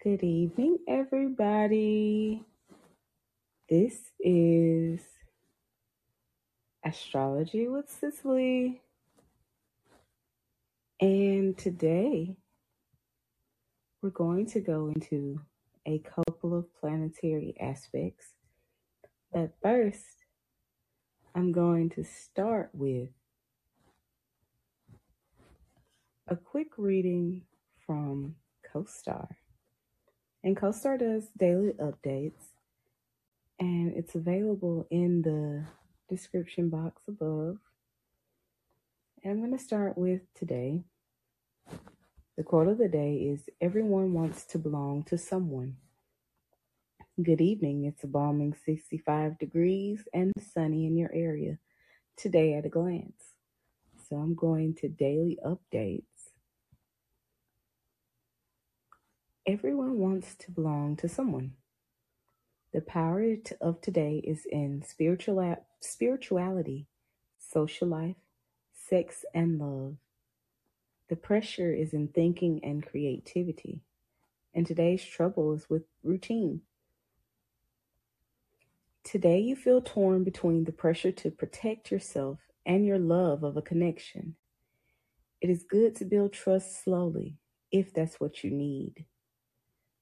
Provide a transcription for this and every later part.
Good evening, everybody. This is Astrology with Cicely, and today we're going to go into a couple of planetary aspects. But first, I'm going to start with a quick reading from CoStar. And CoStar does daily updates, and it's available in the description box above. And I'm going to start with today. The quote of the day is Everyone wants to belong to someone. Good evening. It's a balming 65 degrees and sunny in your area today at a glance. So I'm going to daily updates. Everyone wants to belong to someone. The power of today is in spiritual spirituality, social life, sex, and love. The pressure is in thinking and creativity. And today's trouble is with routine. Today, you feel torn between the pressure to protect yourself and your love of a connection. It is good to build trust slowly if that's what you need.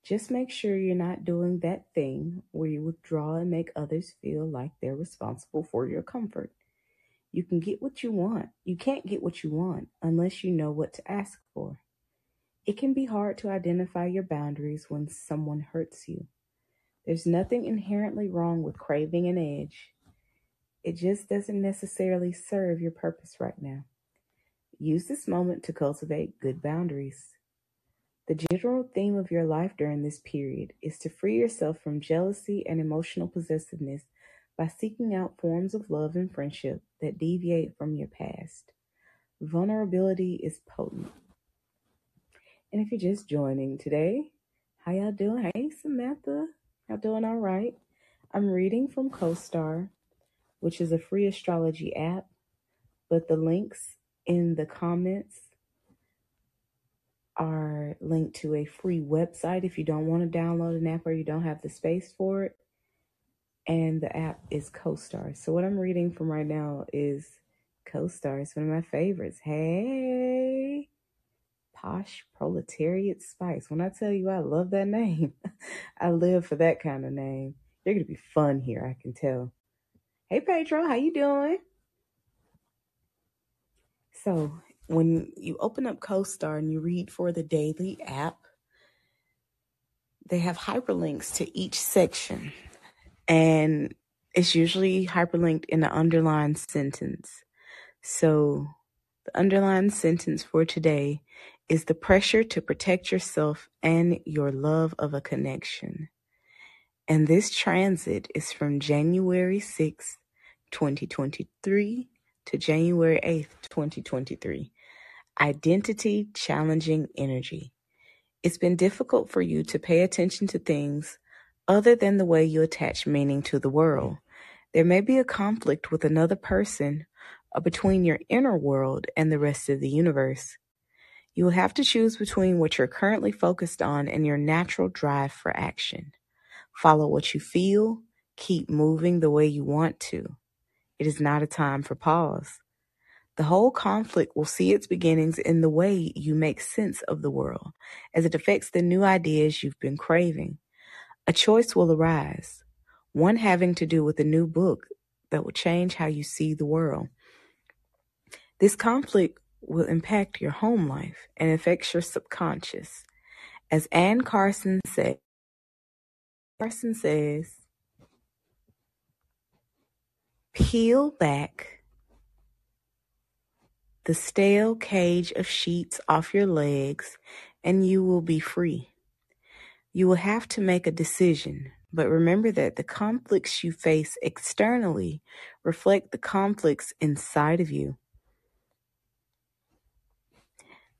Just make sure you're not doing that thing where you withdraw and make others feel like they're responsible for your comfort. You can get what you want. You can't get what you want unless you know what to ask for. It can be hard to identify your boundaries when someone hurts you. There's nothing inherently wrong with craving an edge. It just doesn't necessarily serve your purpose right now. Use this moment to cultivate good boundaries. The general theme of your life during this period is to free yourself from jealousy and emotional possessiveness by seeking out forms of love and friendship that deviate from your past. Vulnerability is potent. And if you're just joining today, how y'all doing? Hey, Samantha. Y'all doing all right? I'm reading from CoStar, which is a free astrology app, but the links in the comments are linked to a free website if you don't want to download an app or you don't have the space for it. And the app is CoStar. So what I'm reading from right now is CoStar. It's one of my favorites. Hey, Posh Proletariat Spice. When I tell you I love that name, I live for that kind of name. You're gonna be fun here, I can tell. Hey Pedro, how you doing? So when you open up CoStar and you read for the daily app, they have hyperlinks to each section. And it's usually hyperlinked in an underlined sentence. So the underlined sentence for today is the pressure to protect yourself and your love of a connection. And this transit is from January 6th, 2023 to January 8th, 2023. Identity challenging energy. It's been difficult for you to pay attention to things other than the way you attach meaning to the world. There may be a conflict with another person or between your inner world and the rest of the universe. You will have to choose between what you're currently focused on and your natural drive for action. Follow what you feel, keep moving the way you want to. It is not a time for pause. The whole conflict will see its beginnings in the way you make sense of the world as it affects the new ideas you've been craving. A choice will arise, one having to do with a new book that will change how you see the world. This conflict will impact your home life and affects your subconscious. As Anne Carson said, Carson says, peel back the stale cage of sheets off your legs and you will be free. You will have to make a decision, but remember that the conflicts you face externally reflect the conflicts inside of you.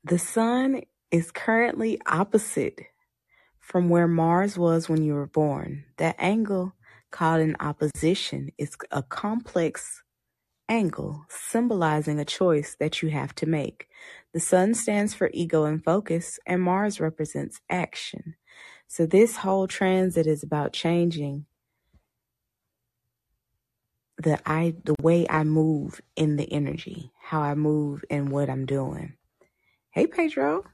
The sun is currently opposite from where Mars was when you were born. That angle, called an opposition, is a complex angle symbolizing a choice that you have to make. The sun stands for ego and focus, and Mars represents action. So this whole transit is about changing the I the way I move in the energy, how I move and what I'm doing. Hey Pedro.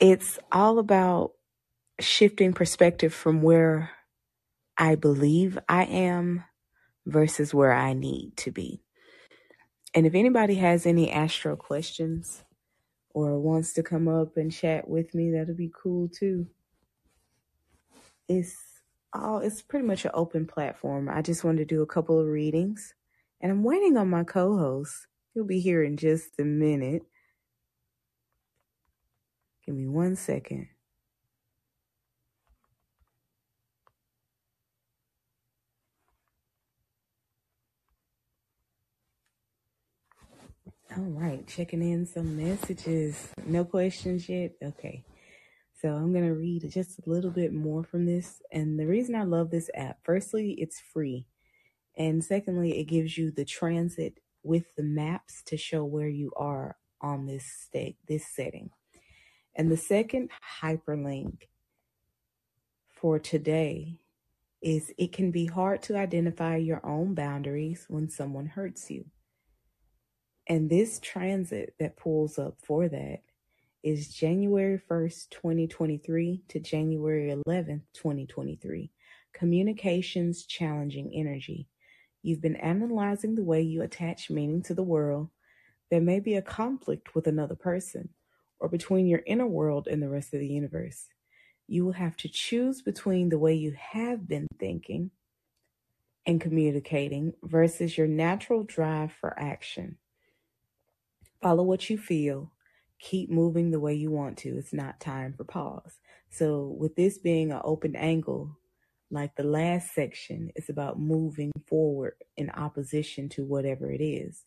It's all about shifting perspective from where I believe I am versus where I need to be. And if anybody has any astro questions or wants to come up and chat with me, that'll be cool too. It's all it's pretty much an open platform. I just wanted to do a couple of readings and I'm waiting on my co-host. He'll be here in just a minute. Give me one second. All right, checking in some messages. No questions yet? Okay. So I'm going to read just a little bit more from this. And the reason I love this app, firstly, it's free. And secondly, it gives you the transit with the maps to show where you are on this state, this setting. And the second hyperlink for today is it can be hard to identify your own boundaries when someone hurts you. And this transit that pulls up for that is January 1st, 2023 to January 11th, 2023. Communications challenging energy. You've been analyzing the way you attach meaning to the world. There may be a conflict with another person or between your inner world and the rest of the universe. You will have to choose between the way you have been thinking and communicating versus your natural drive for action. Follow what you feel. Keep moving the way you want to. It's not time for pause. So, with this being an open angle, like the last section, it's about moving forward in opposition to whatever it is.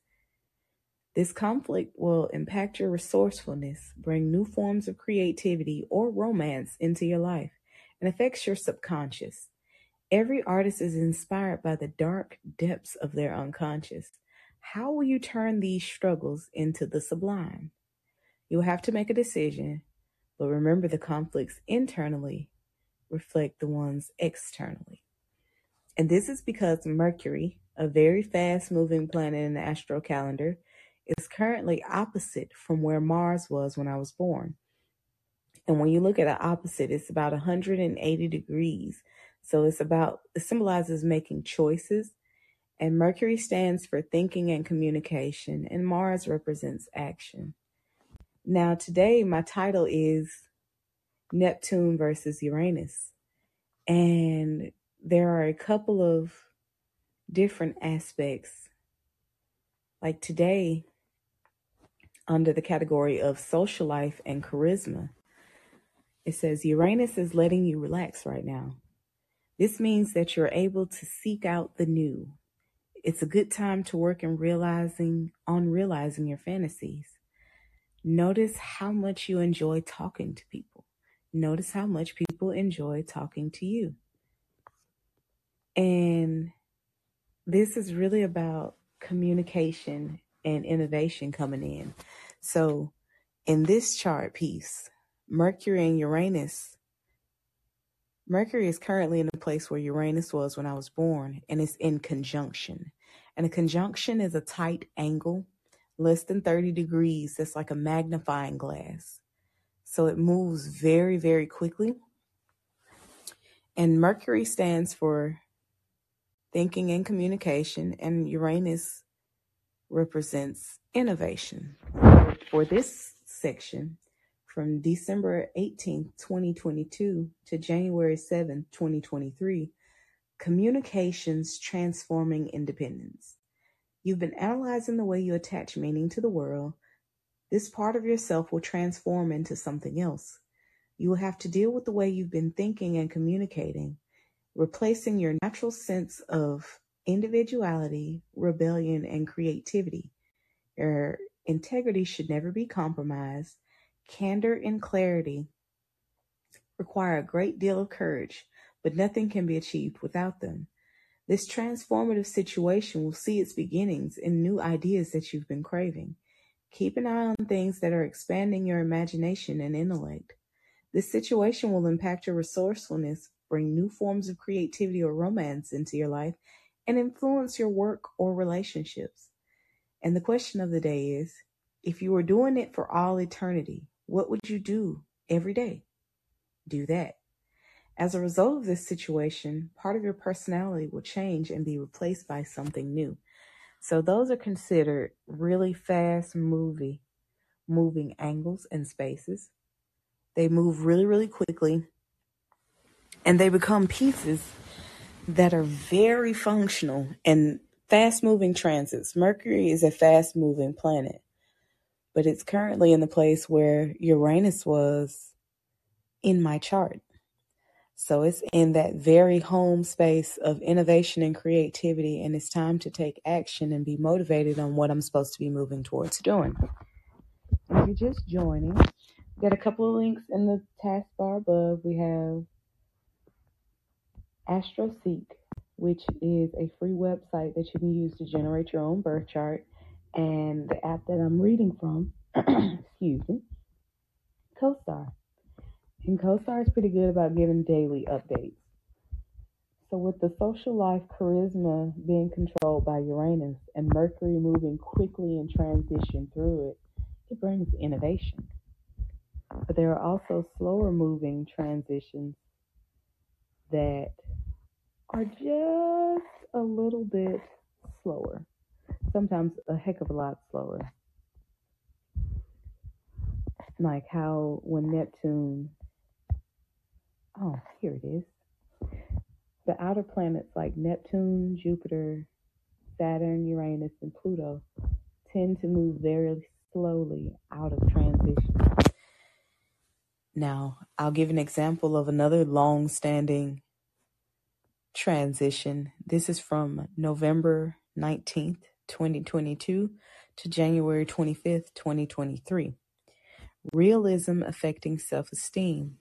This conflict will impact your resourcefulness, bring new forms of creativity or romance into your life, and affects your subconscious. Every artist is inspired by the dark depths of their unconscious. How will you turn these struggles into the sublime? You'll have to make a decision, but remember the conflicts internally reflect the ones externally. And this is because Mercury, a very fast moving planet in the astro calendar, is currently opposite from where Mars was when I was born. And when you look at an opposite, it's about 180 degrees. So it's about, it symbolizes making choices and Mercury stands for thinking and communication, and Mars represents action. Now, today, my title is Neptune versus Uranus. And there are a couple of different aspects. Like today, under the category of social life and charisma, it says Uranus is letting you relax right now. This means that you're able to seek out the new, it's a good time to work in realizing on realizing your fantasies. Notice how much you enjoy talking to people. Notice how much people enjoy talking to you. And this is really about communication and innovation coming in. So, in this chart piece, Mercury and Uranus Mercury is currently in the place where Uranus was when I was born, and it's in conjunction. And a conjunction is a tight angle, less than 30 degrees. That's like a magnifying glass. So it moves very, very quickly. And Mercury stands for thinking and communication, and Uranus represents innovation. For this section, from December 18, 2022 to January 7, 2023, Communications Transforming Independence. You've been analyzing the way you attach meaning to the world. This part of yourself will transform into something else. You will have to deal with the way you've been thinking and communicating, replacing your natural sense of individuality, rebellion, and creativity. Your integrity should never be compromised. Candor and clarity require a great deal of courage but nothing can be achieved without them. This transformative situation will see its beginnings in new ideas that you've been craving. Keep an eye on things that are expanding your imagination and intellect. This situation will impact your resourcefulness, bring new forms of creativity or romance into your life, and influence your work or relationships. And the question of the day is if you were doing it for all eternity, what would you do every day? Do that. As a result of this situation, part of your personality will change and be replaced by something new. So those are considered really fast movie moving angles and spaces. They move really, really quickly and they become pieces that are very functional and fast moving transits. Mercury is a fast moving planet, but it's currently in the place where Uranus was in my chart. So it's in that very home space of innovation and creativity, and it's time to take action and be motivated on what I'm supposed to be moving towards doing. If you're just joining, we got a couple of links in the taskbar above. We have AstroSeek, which is a free website that you can use to generate your own birth chart, and the app that I'm reading from, excuse me, CoStar. And CoStar is pretty good about giving daily updates. So, with the social life charisma being controlled by Uranus and Mercury moving quickly in transition through it, it brings innovation. But there are also slower moving transitions that are just a little bit slower, sometimes a heck of a lot slower. Like how when Neptune Oh, here it is. The outer planets like Neptune, Jupiter, Saturn, Uranus, and Pluto tend to move very slowly out of transition. Now, I'll give an example of another long standing transition. This is from November 19th, 2022 to January 25th, 2023. Realism affecting self esteem.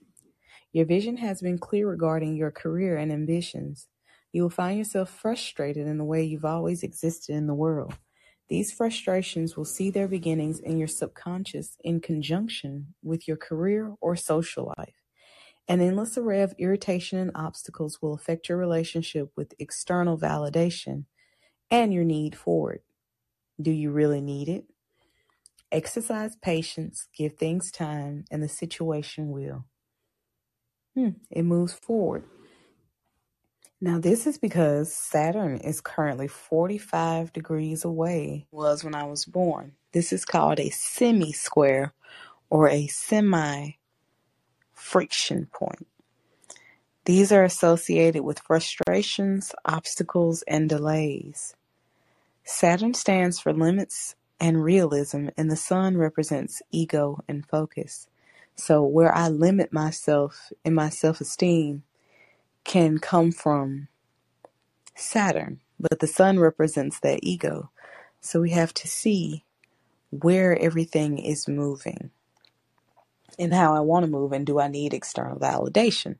Your vision has been clear regarding your career and ambitions. You will find yourself frustrated in the way you've always existed in the world. These frustrations will see their beginnings in your subconscious in conjunction with your career or social life. An endless array of irritation and obstacles will affect your relationship with external validation and your need for it. Do you really need it? Exercise patience, give things time, and the situation will. Hmm, it moves forward. Now, this is because Saturn is currently 45 degrees away, was when I was born. This is called a semi square or a semi friction point. These are associated with frustrations, obstacles, and delays. Saturn stands for limits and realism, and the sun represents ego and focus. So where I limit myself in my self-esteem can come from Saturn, but the sun represents that ego. So we have to see where everything is moving and how I want to move and do I need external validation.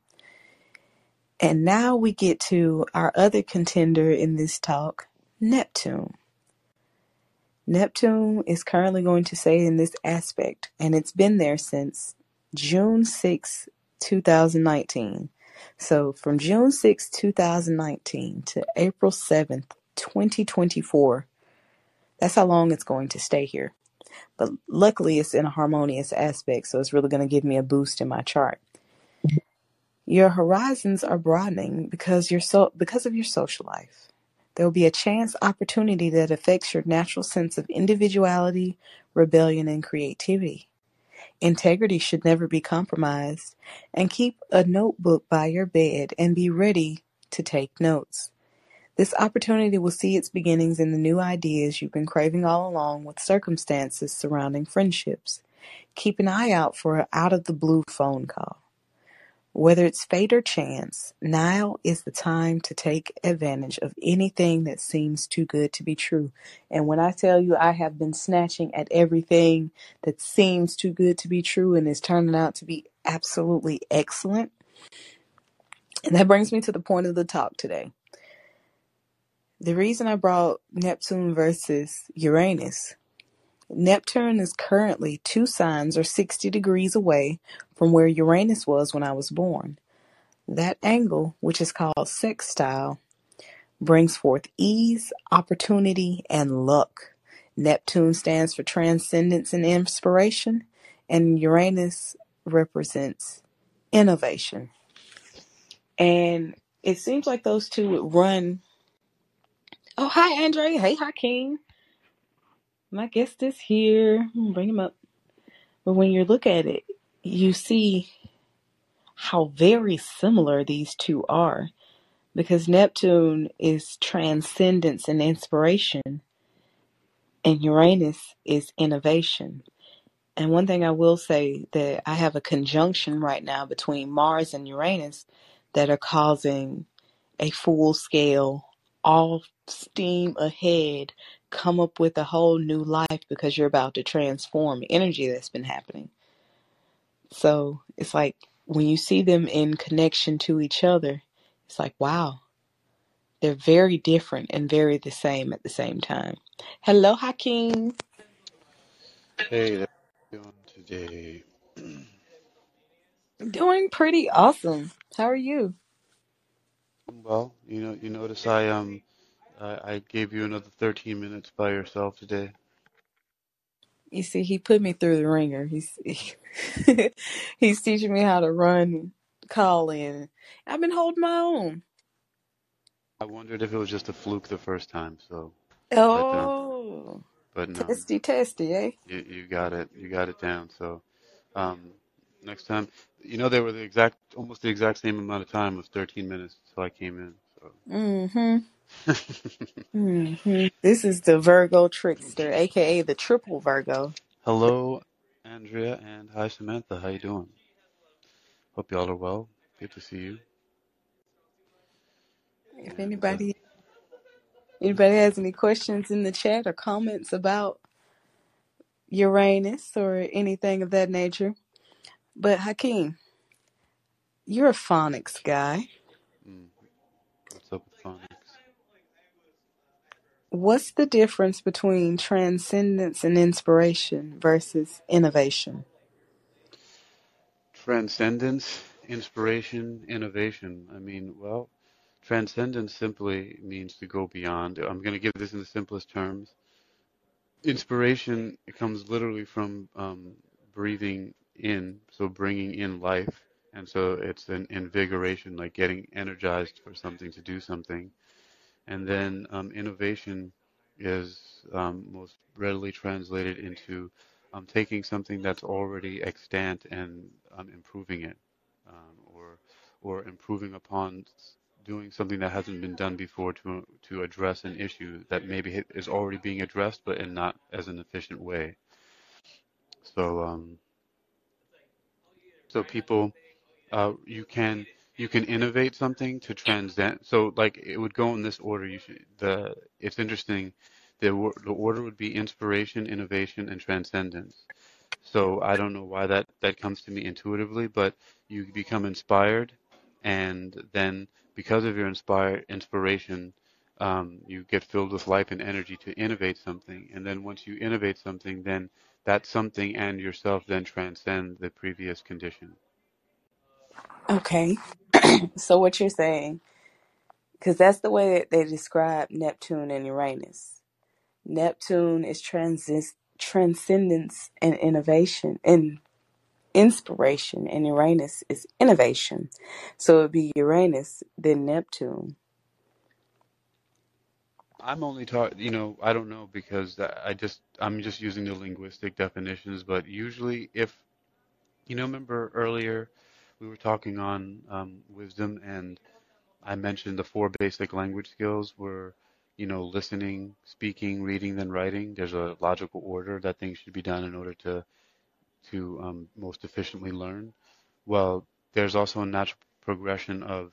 And now we get to our other contender in this talk, Neptune. Neptune is currently going to say in this aspect, and it's been there since June 6, 2019. So from June 6, 2019 to April 7th, 2024, that's how long it's going to stay here. But luckily, it's in a harmonious aspect, so it's really going to give me a boost in my chart. Your horizons are broadening because you're so because of your social life. There will be a chance opportunity that affects your natural sense of individuality, rebellion, and creativity. Integrity should never be compromised, and keep a notebook by your bed and be ready to take notes. This opportunity will see its beginnings in the new ideas you've been craving all along with circumstances surrounding friendships. Keep an eye out for an out of the blue phone call. Whether it's fate or chance, now is the time to take advantage of anything that seems too good to be true. And when I tell you I have been snatching at everything that seems too good to be true and is turning out to be absolutely excellent, and that brings me to the point of the talk today. The reason I brought Neptune versus Uranus Neptune is currently two signs or 60 degrees away from where Uranus was when I was born. That angle, which is called sextile, brings forth ease, opportunity, and luck. Neptune stands for transcendence and inspiration, and Uranus represents innovation. And it seems like those two would run. Oh, hi, Andre. Hey, Hakeem. My guest is here. Bring him up. But when you look at it, you see how very similar these two are because Neptune is transcendence and inspiration, and Uranus is innovation. And one thing I will say that I have a conjunction right now between Mars and Uranus that are causing a full scale, all steam ahead, come up with a whole new life because you're about to transform energy that's been happening. So it's like when you see them in connection to each other, it's like, wow, they're very different and very the same at the same time. Hello, Hakeem. Hey, how are you doing today? I'm doing pretty awesome. How are you? Well, you know, you notice I um I, I gave you another 13 minutes by yourself today. You see, he put me through the ringer. He's he's teaching me how to run Callin. I've been holding my own. I wondered if it was just a fluke the first time, so but um Oh, but no, testy, testy, eh? you you got it. You got it down. So um next time, you know they were the exact almost the exact same amount of time was 13 minutes till I came in. Mm-hmm. Mm-hmm. This is the Virgo trickster, aka the triple Virgo. Hello, Andrea, and hi Samantha. How you doing? Hope y'all are well. Good to see you. If And uh, anybody anybody has any questions in the chat or comments about Uranus or anything of that nature. But Hakeem, you're a phonics guy. mm, what's up with phonics? What's the difference between transcendence and inspiration versus innovation? Transcendence, inspiration, innovation. I mean, well, transcendence simply means to go beyond. I'm going to give this in the simplest terms. Inspiration comes literally from um, breathing in, so bringing in life. And so it's an invigoration, like getting energized for something to do something. And then um, innovation is um, most readily translated into um, taking something that's already extant and um, improving it, um, or or improving upon doing something that hasn't been done before to to address an issue that maybe is already being addressed, but in not as an efficient way. So um, so people uh, you can you can innovate something to transcend. So like it would go in this order. You should the it's interesting. The the order would be inspiration, innovation, and transcendence. So I don't know why that that comes to me intuitively, but you become inspired, and then because of your inspire inspiration, um, you get filled with life and energy to innovate something. And then once you innovate something, then that something and yourself then transcend the previous condition. Okay. So what you're saying, because that's the way that they describe Neptune and Uranus. Neptune is transis- transcendence and innovation and inspiration, and Uranus is innovation. So it'd be Uranus, then Neptune. I'm only talking, you know, I don't know because I I just I'm just using the linguistic definitions, but usually if you know, remember earlier we were talking on um, wisdom and I mentioned the four basic language skills were, you know, listening, speaking, reading, then writing. There's a logical order that things should be done in order to to um, most efficiently learn. Well, there's also a natural progression of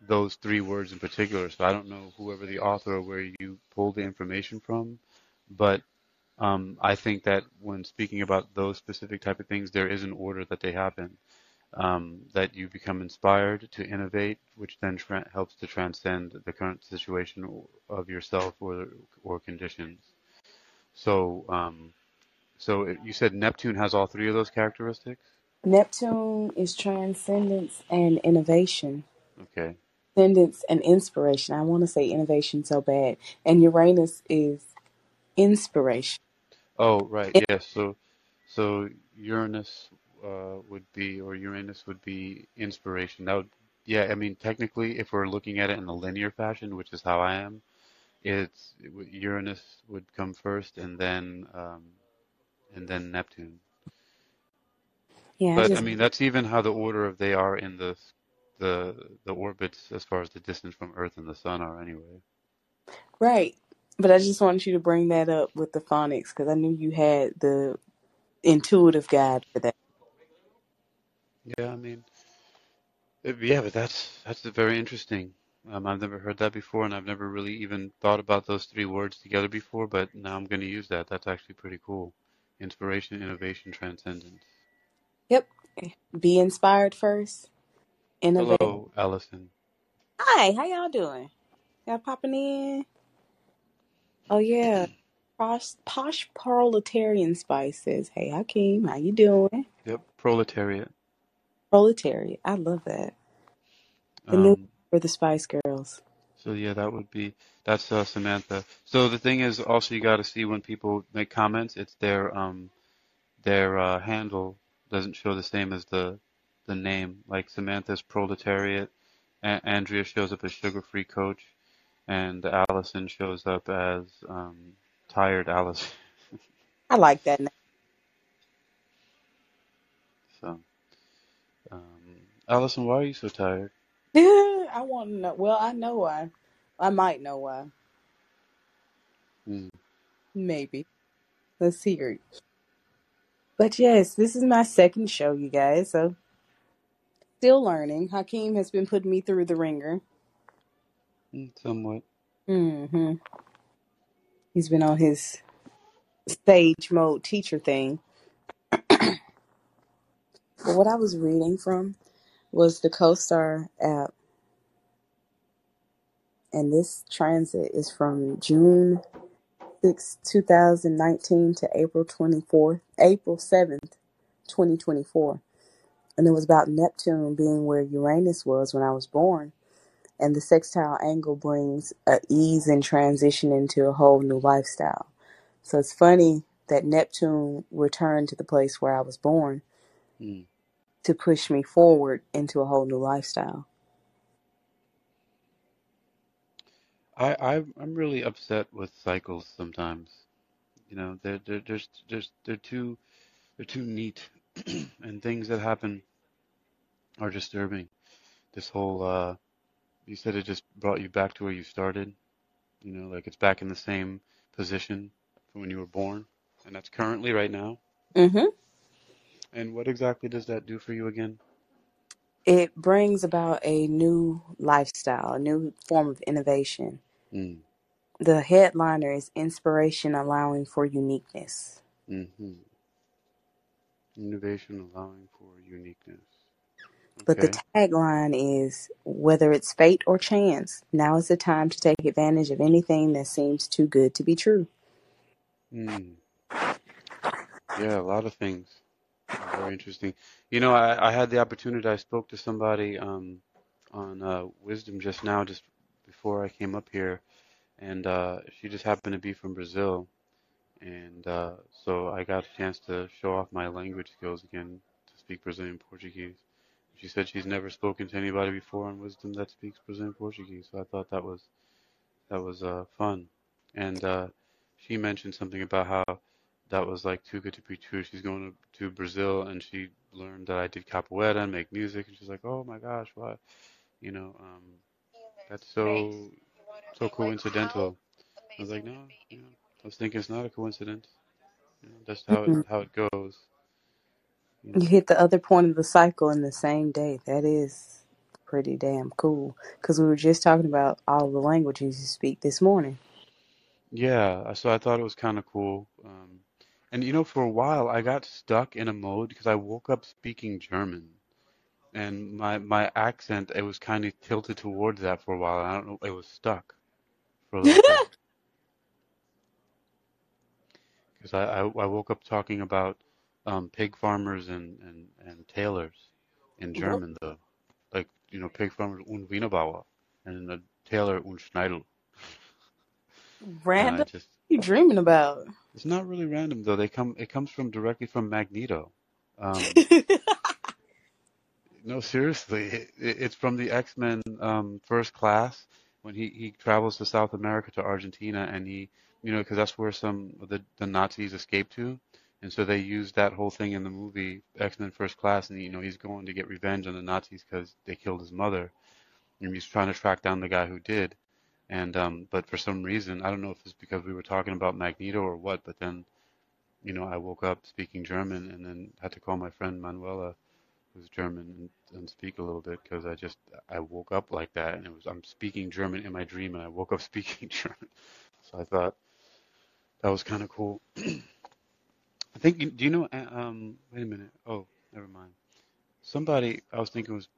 those three words in particular. So I don't know whoever the author or where you pulled the information from, but um, I think that when speaking about those specific type of things, there is an order that they happen um, that you become inspired to innovate, which then tra- helps to transcend the current situation of yourself or or conditions. So, um, so it, you said Neptune has all three of those characteristics. Neptune is transcendence and innovation. Okay. Transcendence and inspiration. I want to say innovation so bad. And Uranus is inspiration. Oh, right. Yes. So, so Uranus uh, would be, or Uranus would be inspiration. That would, yeah. I mean, technically, if we're looking at it in a linear fashion, which is how I am, it's Uranus would come first, and then um, and then Neptune. Yeah, I But I just mean, that's even how the order of they are in the the the orbits as far as the distance from Earth and the Sun are anyway. right. But I just wanted you to bring that up with the phonics because I knew you had the intuitive guide for that. Yeah, I mean, yeah, but that's that's very interesting. Um, I've never heard that before, and I've never really even thought about those three words together before, but now I'm going to use that. That's actually pretty cool. Inspiration, innovation, transcendence. Yep. Be inspired first. Innovate. Hello, Allison. Hi, how y'all doing? Y'all popping in? Oh yeah. Posh, posh proletarian spices. says, "Hey Hakeem, how you doing?" Yep, proletariat. Proletariat. I love that. The new Um, for the Spice Girls. so yeah, that would be that's uh, Samantha. So the thing is, also you got to see when people make comments, it's their um their uh, handle doesn't show the same as the the name. Like Samantha's proletariat, a- Andrea shows up as sugar-free coach, and Allison shows up as um, tired Alice. I like that name. So, Allison, why are you so tired? I want to know. Well, I know why. I might know why. Hmm. Maybe. Let's hear it. But yes, this is my second show, you guys. So still learning. Hakeem has been putting me through the ringer. Hmm, Somewhat. hmm He's been on his stage mode teacher thing. But what I was reading from was the CoStar app, and this transit is from June 6, 2019 to April 24th, April 7th, 2024. And it was about Neptune being where Uranus was when I was born. And the sextile angle brings a ease in transition into a whole new lifestyle. So it's funny that Neptune returned to the place where I was born Hmm. To push me forward into a whole new lifestyle. I, I I'm really upset with cycles sometimes. You know, they're they're just just they're too they're too neat, and things that happen are disturbing. This whole uh, you said it just brought you back to where you started. You know, like it's back in the same position from when you were born, and that's currently right now. hmm And what exactly does that do for you again? It brings about a new lifestyle, a new form of innovation. Mm, The headliner is inspiration allowing for uniqueness. hmm Innovation allowing for uniqueness. But the tagline is whether it's fate or chance, now is the time to take advantage of anything that seems too good to be true. Mm. Yeah, a lot of things. Very interesting. You know, I, I had the opportunity, I spoke to somebody um, on uh, Wisdom just now, just before I came up here, and uh, she just happened to be from Brazil. And uh, so I got a chance to show off my language skills again to speak Brazilian Portuguese. She said she's never spoken to anybody before on Wisdom that speaks Brazilian Portuguese, so I thought that was that was uh, fun. And uh, she mentioned something about how that was like too good to be true. She's going to, to Brazil and she learned that I did capoeira and make music, and she's like, "Oh my gosh, what? You know, um, that's so so coincidental." I was like, "No, you know, I was thinking it's not a coincidence. You know, that's how it Mhm. how it goes. You You hit the other point of the cycle in the same day. That is pretty damn cool. Because we were just talking about all the languages you speak this morning. Yeah, so I thought it was kind of cool. Um, and you know, for a while I got stuck in a mode because I woke up speaking German. and my my accent it was kind of tilted towards that for a while. I don't know, it was stuck for a little bit because I, I I woke up talking about um, pig farmers and, and, and tailors in German though. Like, you know, pig farmers und Wienerbauer and a tailor und Schneidel. Random? just, you dreaming about? It's not really random though. They come, it comes from directly from Magneto. Um, no, seriously, it, it's from the X Men um, First Class when he, he travels to South America to Argentina and he, you know, because that's where some of the, the Nazis escaped to. And so they used that whole thing in the movie X Men First Class, and you know he's going to get revenge on the Nazis because they killed his mother, and he's trying to track down the guy who did. And um, but for some reason, I don't know if it's because we were talking about Magneto or what, but then, you know, I woke up speaking German, and then had to call my friend Manuela, who's German, and, and speak a little bit because I just I woke up like that, and it was I'm speaking German in my dream, and I woke up speaking German. So I thought that was kind of cool. I think. Do you know? uh, Um, wait a minute. Oh, never mind. Somebody I was thinking was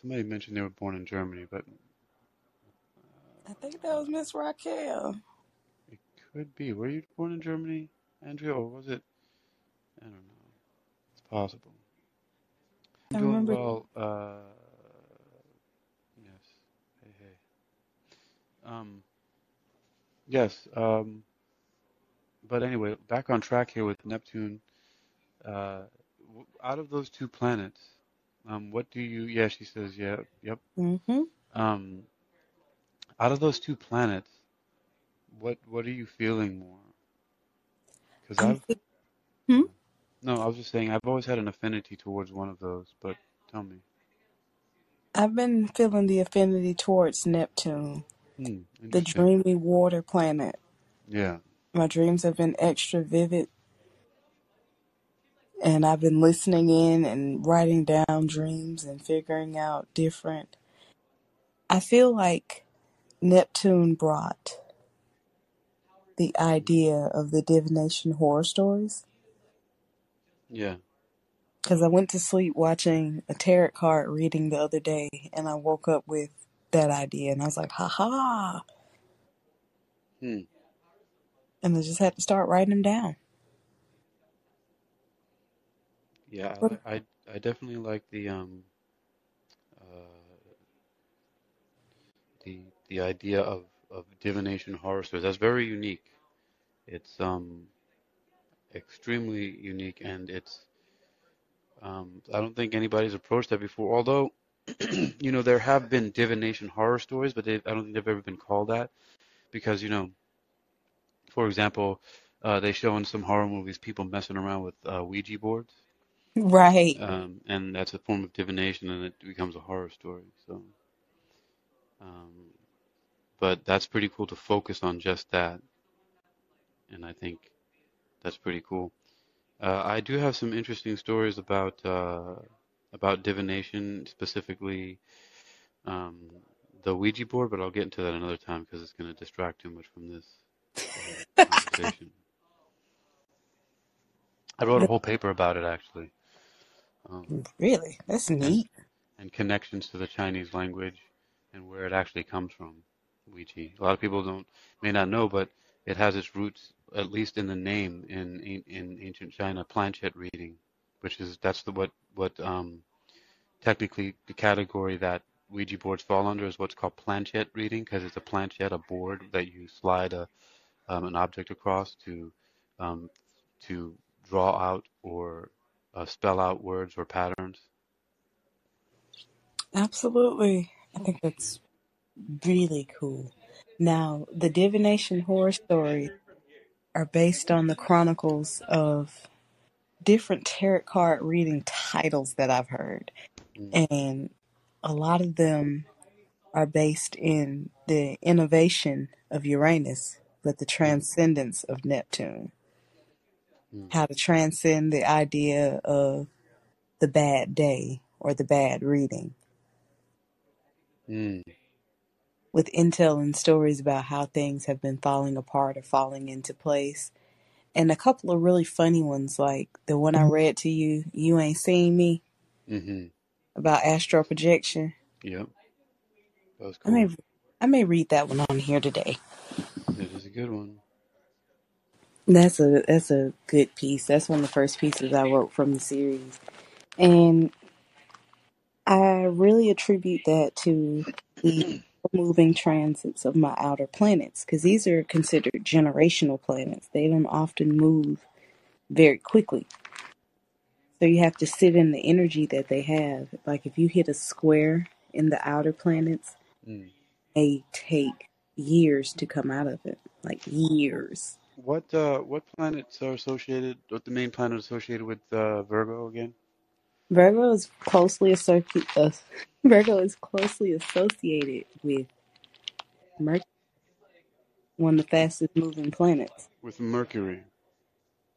somebody mentioned they were born in Germany, but I think that was Miss Raquel. it could be. Were you born in Germany, Andrea, or was it? I don't know. It's possible. I doing remember. well. Uh, yes. Hey, hey. Um, yes. Um, but anyway, back on track here with Neptune. Uh, out of those two planets, um, what do you? Yeah, she says. Yeah. Yep. Mm-hmm. Um, out of those two planets, what what are you feeling more? Because. I've Hmm? no, I was just saying I've always had an affinity towards one of those. But tell me. I've been feeling the affinity towards Neptune, Hmm. the dreamy water planet. Yeah. My dreams have been extra vivid, and I've been listening in and writing down dreams and figuring out different. I feel like Neptune brought the idea of the divination horror stories Yeah. because I went to sleep watching a tarot card reading the other day, and I woke up with that idea, and I was like, ha ha. Hmm. And I just had to start writing them down. Yeah. What? I I, I definitely like the um uh the the idea of of divination horror stories. That's very unique. It's um extremely unique, and it's um I don't think anybody's approached that before. Although you know there have been divination horror stories, but they, I don't think they've ever been called that because you know, for example, uh, they show in some horror movies people messing around with uh, Ouija boards, Right. um, and that's a form of divination, and it becomes a horror story. So, um, but that's pretty cool to focus on just that, and I think that's pretty cool. Uh, I do have some interesting stories about uh, about divination, specifically um, the Ouija board, but I'll get into that another time because it's going to distract too much from this uh, conversation. I wrote a whole paper about it actually, um, Really? That's and neat. and connections to the Chinese language and where it actually comes from. Ouija. A lot of people don't may not know, but it has its roots, at least in the name, in in, ancient China, planchette reading, which is that's the what what um, technically the category that Ouija boards fall under is what's called planchette reading because it's a planchette, a board that you slide a um, an object across to um, to draw out or uh, spell out words or patterns. Absolutely. I think that's really cool. Now, the divination horror stories are based on the chronicles of different tarot card reading titles that I've heard. Mm, And a lot of them are based in the innovation of Uranus, but the transcendence of Neptune. mm, How to transcend the idea of the bad day or the bad reading. mm, with intel and stories about how things have been falling apart or falling into place. And a couple of really funny ones, like the one I read to you, You Ain't Seen Me, mm-hmm. about astral projection. Yep, that was I may. I may read that one on here today. It is a good one. That's a that's a good piece. That's one of the first pieces I wrote from the series, and I really attribute that to the moving transits of my outer planets because these are considered generational planets. They don't often move very quickly. So you have to sit in the energy that they have. Like if you hit a square in the outer planets, Mm. they take years to come out of it. Like years. What uh what planets are associated? What the main planet associated with uh, Virgo again? Virgo is closely associated. Uh, Virgo is closely associated with Mercury, one of the fastest moving planets. With Mercury.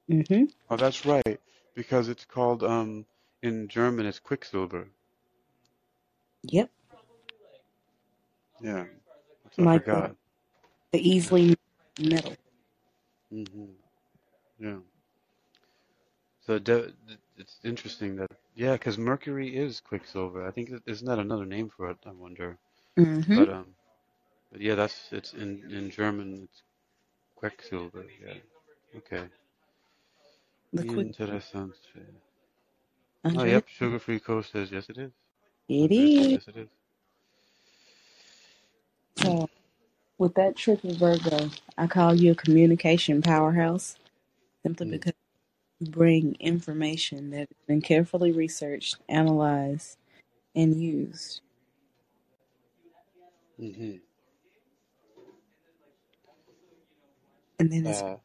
hmm Oh, that's right, because it's called um in German it's Quicksilver. Yep, Yeah, that's, like the, forgot. the easily metal. hmm Yeah. So de it's interesting that yeah, because Mercury is Quicksilver. I think is isn't that another name for it? I wonder. hmm But um, but yeah, that's it's in in German it's Quecksilber. Yeah. Okay. The quick Interessant. Oh, yep. Sugar Free Coast says yes, it is. It is. yes, it is. So with that triple Virgo, I call you a communication powerhouse simply Mm. because bring information that has been carefully researched, analyzed, and used. hmm And then it's Uh,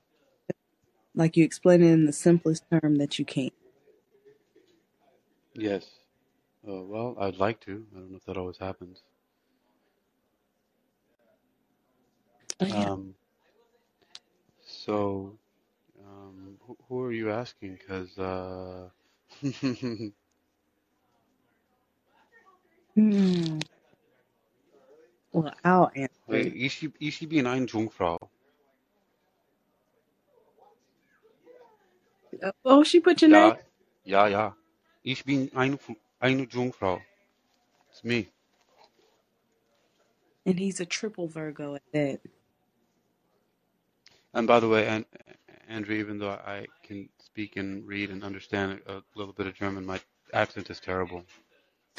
like you explain it in the simplest term that you can. yes. Uh, well, I'd like to. I don't know if that always happens. Oh yeah. Um, so, who, who are you asking? Because, uh, Hmm. Well, I'll answer hey, it. ich, ich bin eine Jungfrau. Uh, Oh, she put your name, Yeah, ja. Ich bin eine, eine Jungfrau. It's me. and he's a triple Virgo at that. And by the way, and Andrew, even though I can speak and read and understand a little bit of German, my accent is terrible.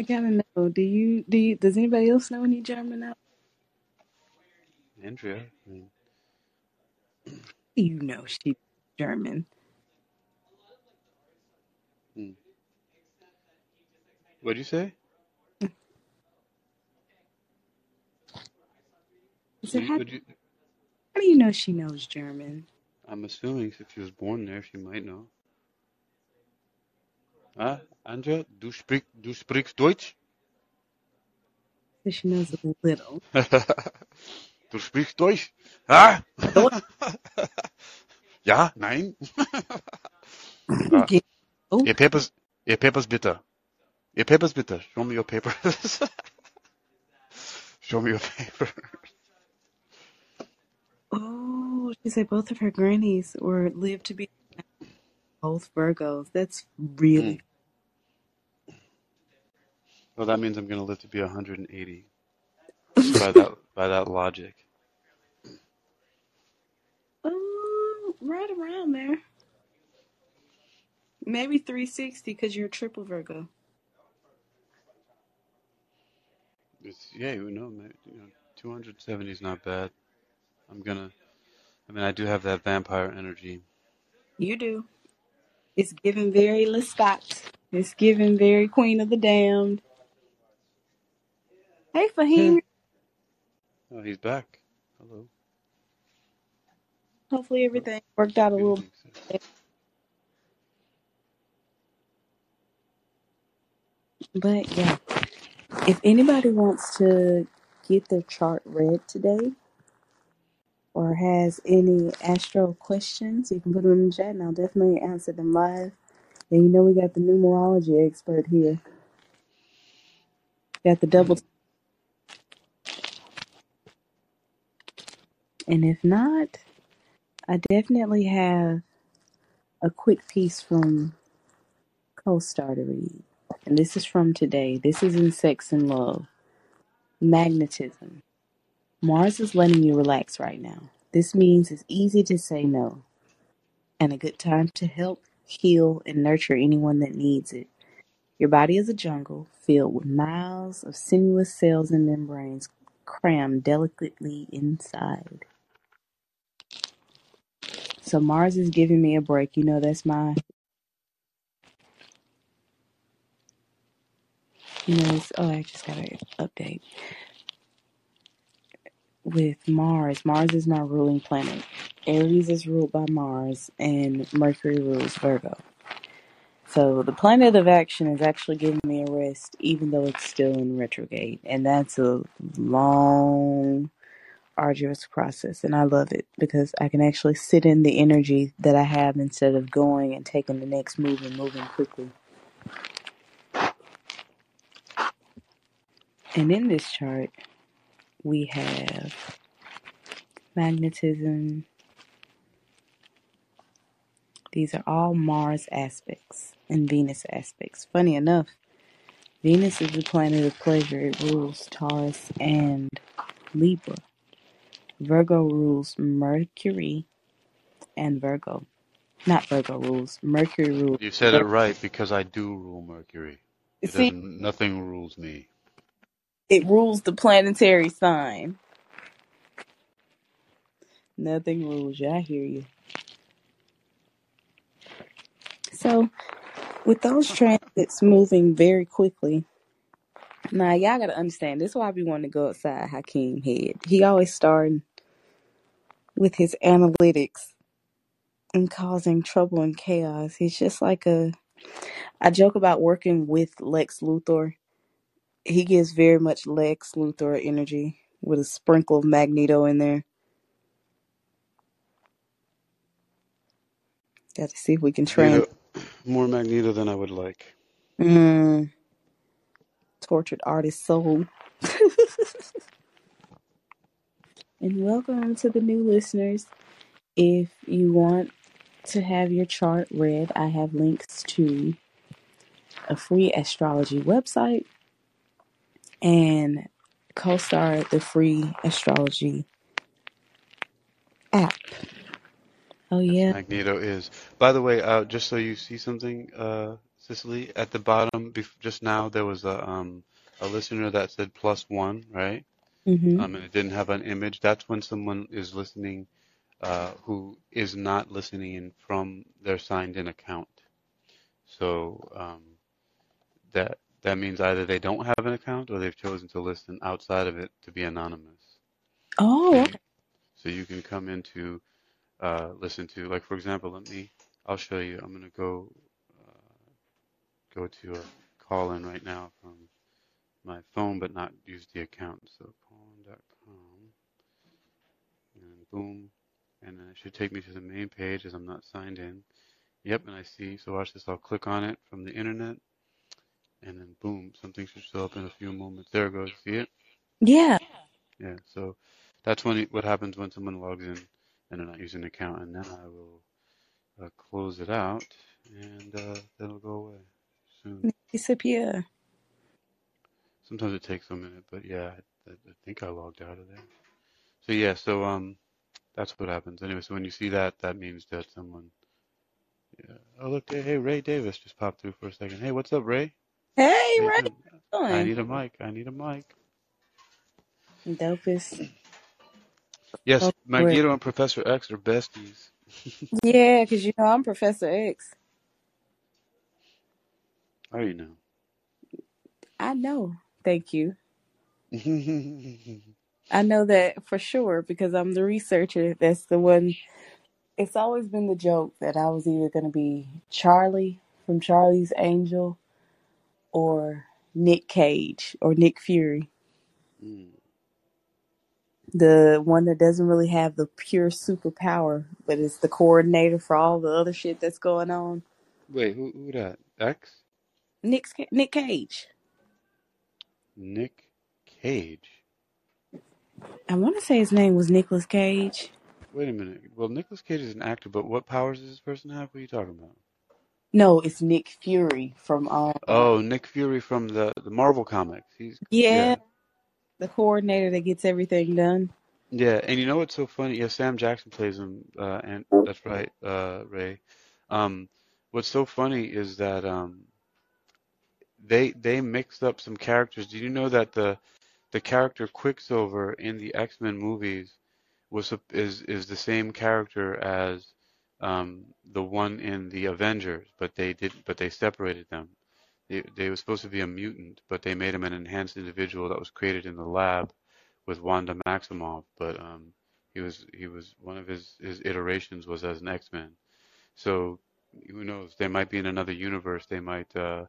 I gotta know. Do you do? You, does anybody else know any German out? Andrea, I mean, You know she's German. hmm. what'd you say? I said, Would you, how, you, how do you know she knows German? I'm assuming if she was born there, she might know. Ah, Andrea, du, sprich, du sprichst Deutsch? She knows a little. du sprichst Deutsch? Ah? Ja, nein? ah. Oh, Your papers, your papers bitte. Your papers bitte. Show me your papers. Show me your paper. Oh, she said both of her grannies were lived to be both Virgos. That's really. Mm. Well, that means I'm gonna live to be 180 by that by that logic. Oh, right around there. Maybe 360 because you're a triple Virgo. It's yeah, you know, ma- you know, 270 is not bad. I'm gonna. I mean, I do have that vampire energy. You do. It's given very Lestat. It's given very Queen of the Damned. Hey. Fahim. Oh, he's back. Hello. Hopefully everything worked out a little bit. But yeah, if anybody wants to get their chart read today or has any astro questions, you can put them in the chat and I'll definitely answer them live. And you know we got the numerology expert here. Got the double. And if not, I definitely have a quick piece from Co-Star to read. And this is from today. This is in Sex and Love. Magnetism. Mars is letting you relax right now. This means it's easy to say no and a good time to help, heal, and nurture anyone that needs it. Your body is a jungle filled with miles of sinuous cells and membranes crammed delicately inside. So Mars is giving me a break. You know, that's my, you know, oh, I just got to update. With Mars, Mars is my ruling planet. Aries is ruled by Mars, and Mercury rules Virgo. So the planet of action is actually giving me a rest, even though it's still in retrograde. And that's a long, arduous process. And I love it because I can actually sit in the energy that I have instead of going and taking the next move and moving quickly. And in this chart, we have magnetism. These are all Mars aspects and Venus aspects. Funny enough, Venus is the planet of pleasure. It rules Taurus and Libra. Virgo rules Mercury and Virgo. Not Virgo rules. Mercury rules. You said it right because I do rule Mercury. It See. Nothing rules me. It rules the planetary sign. Nothing rules you. I hear you. So, with those transits moving very quickly, now y'all gotta understand. This is why we want to go outside Hakeem head. He always starting with his analytics and causing trouble and chaos. He's just like a. I joke about working with Lex Luthor. He gives very much Lex Luthor energy with a sprinkle of Magneto in there. Got to see if we can train. Magneto, more Magneto than I would like. Mm, tortured artist soul. and welcome to the new listeners. If you want to have your chart read, I have links to a free astrology website and CoStar, the free astrology app. Oh yeah. Magneto is. By the way, uh, just so you see something, uh, Cicely, at the bottom, bef- just now there was a um, a listener that said plus one, right? Mm-hmm. Um, and it didn't have an image. That's when someone is listening, uh, who is not listening in from their signed-in account. So um, that that means either they don't have an account or they've chosen to listen outside of it to be anonymous. Oh, So okay. you, so you can come into uh, listen to, like for example, let me, I'll show you. I'm gonna go uh, go to a call in right now from my phone, but not use the account. So callin.com and boom, and then it should take me to the main page as I'm not signed in. Yep, and I see. So watch this. I'll click on it from the internet, and then boom, something should show up in a few moments. There it goes. See it? yeah. Yeah. So that's when it, what happens when someone logs in and they're not using an account, and then I will uh, close it out, and uh, then it'll go away soon. Disappear. Sometimes it takes a minute, but yeah, I, I think I logged out of there. So yeah, so um, that's what happens. Anyway, so when you see that, that means that someone. Yeah. Oh look, hey, hey, Ray Davis just popped through for a second. Hey, what's up, Ray? Hey, How you right doing? I need a mic. I need a mic. Dopest. Yes, Oh, great. Magneto and Professor X are besties. Yeah, because you know I'm Professor X. How do you know? I know. Thank you. I know that for sure because I'm the researcher. That's the one. It's always been the joke that I was either going to be Charlie from Charlie's Angel or Nick Cage or Nick Fury, Mm. the one that doesn't really have the pure superpower, but is the coordinator for all the other shit that's going on. Wait, who who that? X? Nick Nick Cage. Nick Cage. I want to say his name was Nicholas Cage. Wait a minute. Well, Nicholas Cage is an actor, but what powers does this person have? What are you talking about? No, it's Nick Fury from um. Oh, Nick Fury from the the Marvel comics. He's Yeah, yeah. the coordinator that gets everything done. Yeah, and you know what's so funny? Yeah, Sam Jackson plays him, uh, and that's right, uh, Ray. Um, what's so funny is that um, they they mixed up some characters. Did you know that the the character Quicksilver in the X-Men movies was is is the same character as um, the one in the Avengers, but they did but they separated them. They they were supposed to be a mutant, but they made him an enhanced individual that was created in the lab with Wanda Maximoff. But um, he was he was one of his his iterations was as an X-Men. So who knows? They might be in another universe. They might uh,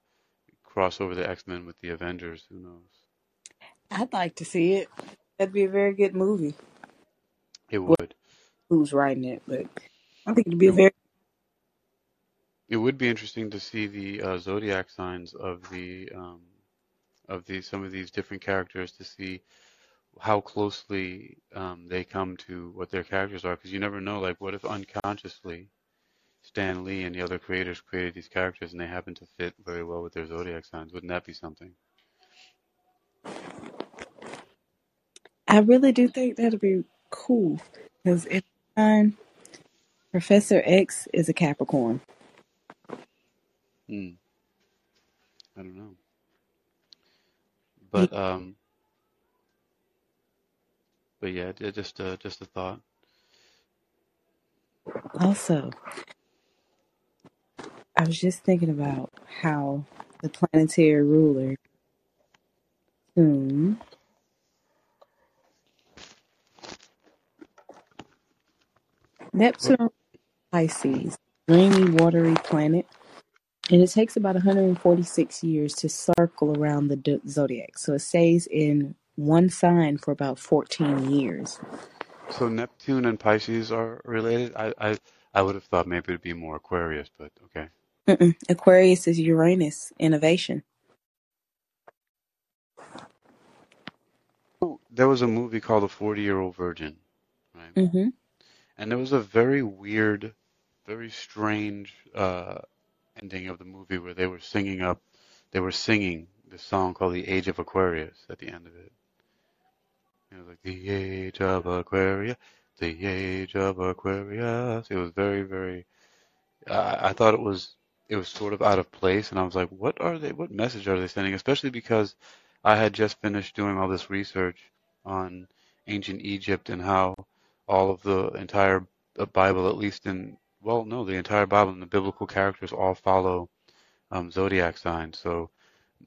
cross over the X-Men with the Avengers. Who knows? I'd like to see it. That'd be a very good movie. It Well, would. who's writing it? But I think it'd be a It very it would be interesting to see the uh, zodiac signs of the um, of the some of these different characters to see how closely um, they come to what their characters are because you never know like what if unconsciously Stan Lee and the other creators created these characters and they happen to fit very well with their zodiac signs wouldn't that be something I really do think that'd be cool because it's fine. Professor X is a Capricorn. hmm. I don't know. But um but yeah just uh, just a thought. Also, I was just thinking about how the planetary ruler soon Neptune Pisces, dreamy watery planet, and it takes about 146 years to circle around the d- zodiac. So it stays in one sign for about 14 years. so Neptune and Pisces are related I I I would have thought maybe it'd be more Aquarius but okay Mm-mm. Aquarius is Uranus, innovation. Oh, there was a movie called The 40 Year Old Virgin right hmm and there was a very weird very strange uh ending of the movie where they were singing up they were singing this song called The Age of Aquarius at the end of it It was like the age of Aquarius, the age of Aquarius. It was very, very. I, I thought it was it was sort of out of place, and I was like, what are they? What message are they sending? Especially because I had just finished doing all this research on ancient Egypt and how all of the entire uh, Bible, at least in well, no, the entire Bible and the biblical characters all follow um, zodiac signs. So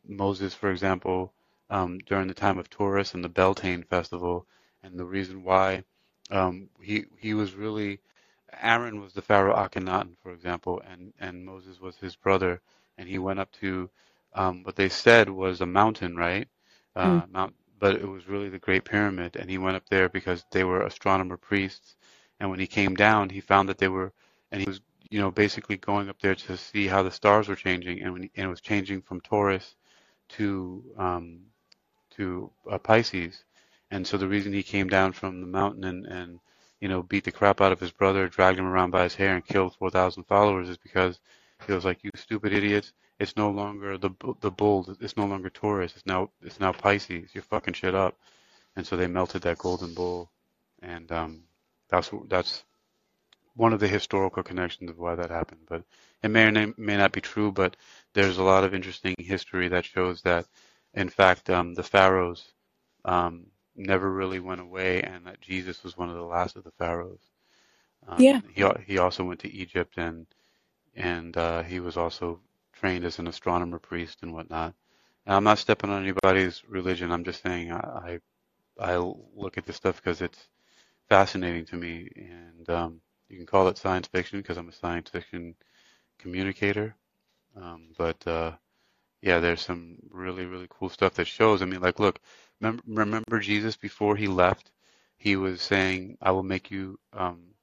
Moses, for example, um, during the time of Taurus and the Beltane festival, and the reason why um, he he was really Aaron was the Pharaoh Akhenaten, for example, and and Moses was his brother, and he went up to um, what they said was a mountain, right? Mm. Uh, Mount, but it was really the Great Pyramid, and he went up there because they were astronomer priests, and when he came down, he found that they were, and he was you know basically going up there to see how the stars were changing, and when he, and it was changing from Taurus to um, to uh, Pisces, and so the reason he came down from the mountain and and you know beat the crap out of his brother, dragged him around by his hair, and killed four thousand followers is because he was like, "You stupid idiots! It's no longer the the bull. It's no longer Taurus. It's now it's now Pisces. You're fucking shit up." And so they melted that golden bull, and um, that's that's one of the historical connections of why that happened. But it may or may not be true, but there's a lot of interesting history that shows that, in fact, um, the pharaohs um, never really went away, and that Jesus was one of the last of the pharaohs. Yeah. Um, he he also went to Egypt, and and uh, he was also trained as an astronomer priest and whatnot. And I'm not stepping on anybody's religion. I'm just saying I I, I look at this stuff because it's fascinating to me, and um, you can call it science fiction because I'm a science fiction communicator. Um, but uh, yeah, there's some really, really cool stuff that shows. I mean, like, look, remember, remember Jesus before he left, he was saying, "I will make you." Um,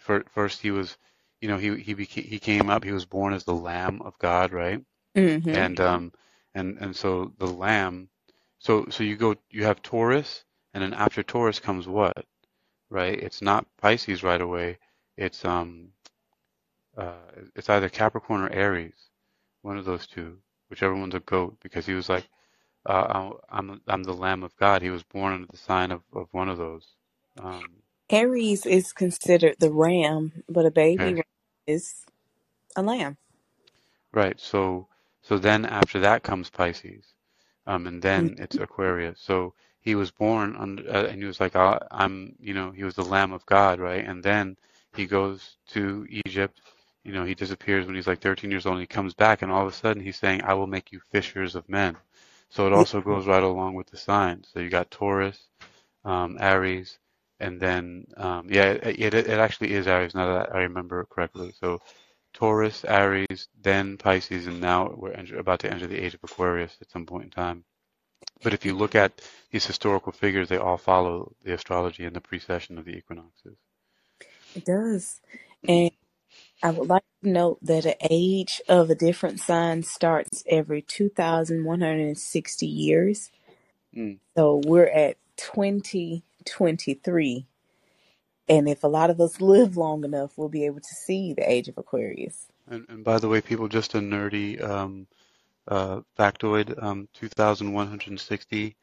for, first, he was, you know, he he became, he came up. He was born as the Lamb of God, right? hmm And um, and and so the Lamb. So so you go, you have Taurus, and then after Taurus comes what? Right? It's not Pisces right away. It's um uh, it's either Capricorn or Aries, one of those two, whichever one's a goat, because he was like, uh, I'm I'm I'm the Lamb of God. He was born under the sign of, of one of those. Um, Aries is considered the ram, but a baby okay, is a lamb. right. So so then after that comes Pisces, um, and then it's Aquarius. So he was born under, uh, and he was like, I, I'm, you know, he was the Lamb of God, right? And then he goes to Egypt. You know, he disappears when he's like 13 years old, and he comes back, and all of a sudden he's saying, "I will make you fishers of men." So it also goes right along with the signs. So you got Taurus, um, Aries, and then um, yeah, it, it it actually is Aries now that I remember correctly. So Taurus, Aries, then Pisces, and now we're enter, about to enter the age of Aquarius at some point in time. But if you look at these historical figures, they all follow the astrology and the precession of the equinoxes. It does. And I would like to note that the age of a different sign starts every 2,160 years. Mm. So we're at 2023. And if a lot of us live long enough, we'll be able to see the age of Aquarius. And, and by the way, people, just a nerdy um, uh, factoid: um, 2,160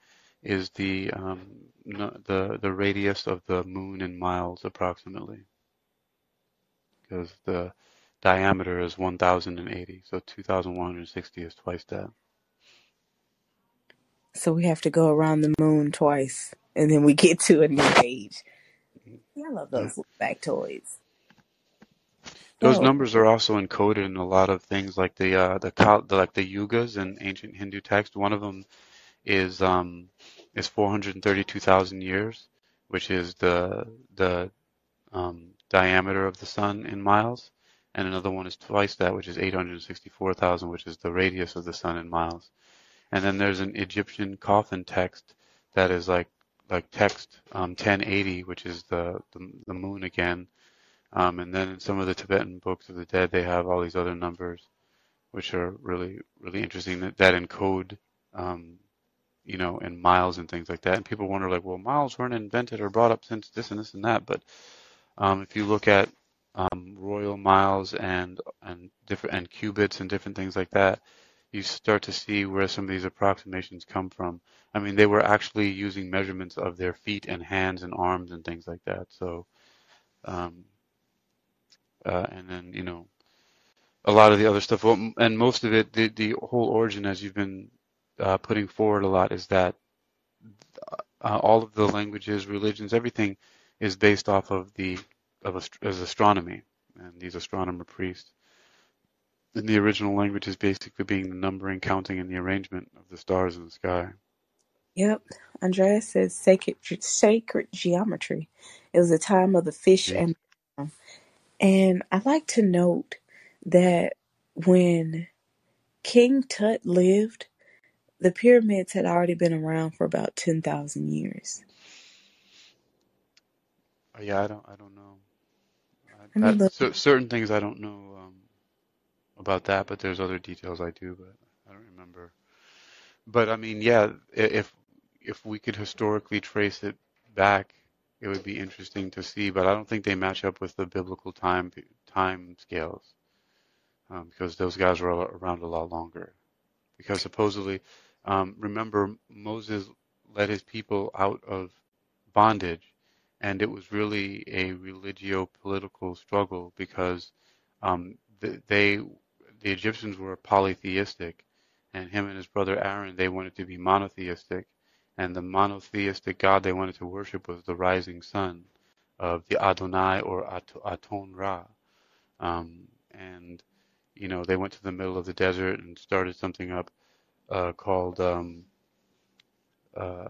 is the um, no, the the radius of the moon in miles, approximately, because the diameter is 1,080. So 2,160 is twice that. So we have to go around the moon twice, and then we get to a new age. Yeah, I love Yeah. those little factoids. Those So, numbers are also encoded in a lot of things, like the uh, the, the like the yugas in ancient Hindu text. One of them is um, is 432,000 years, which is the the um, diameter of the sun in miles, and another one is twice that, which is 864,000, which is the radius of the sun in miles. And then there's an Egyptian coffin text that is like like text um, 1080, which is the, the the moon again. Um, and then in some of the Tibetan books of the dead, they have all these other numbers, which are really really interesting that, that encode um, you know, in miles and things like that. And people wonder, like, well, miles weren't invented or brought up since this and this and that. But um, if you look at um, royal miles and and different and cubits and different things like that, you start to see where some of these approximations come from. I mean, they were actually using measurements of their feet and hands and arms and things like that. So, um, uh, and then you know, a lot of the other stuff, well, and most of it, the the whole origin, as you've been uh, putting forward a lot, is that uh, all of the languages, religions, everything is based off of the of ast- as astronomy and these astronomer priests. And the original language is basically being the numbering, counting, and the arrangement of the stars in the sky. yep. Andrea says sacred sacred geometry. It was a time of the fish See? and and I like to note that when King Tut lived, the pyramids had already been around for about ten thousand years. Uh, yeah, I don't, I don't know. Let I, me that look. certain things I don't know um, about that, but there's other details I do, but I don't remember. But I mean, yeah, if if we could historically trace it back, it would be interesting to see. But I don't think they match up with the biblical time time scales um, because those guys were around a lot longer. Because supposedly, um, remember Moses led his people out of bondage, and it was really a religio-political struggle because um, th- they the Egyptians were polytheistic, and him and his brother Aaron they wanted to be monotheistic, and the monotheistic God they wanted to worship was the rising sun of the Adonai or At- Aton Ra, um, and you know they went to the middle of the desert and started something up uh, called um, uh,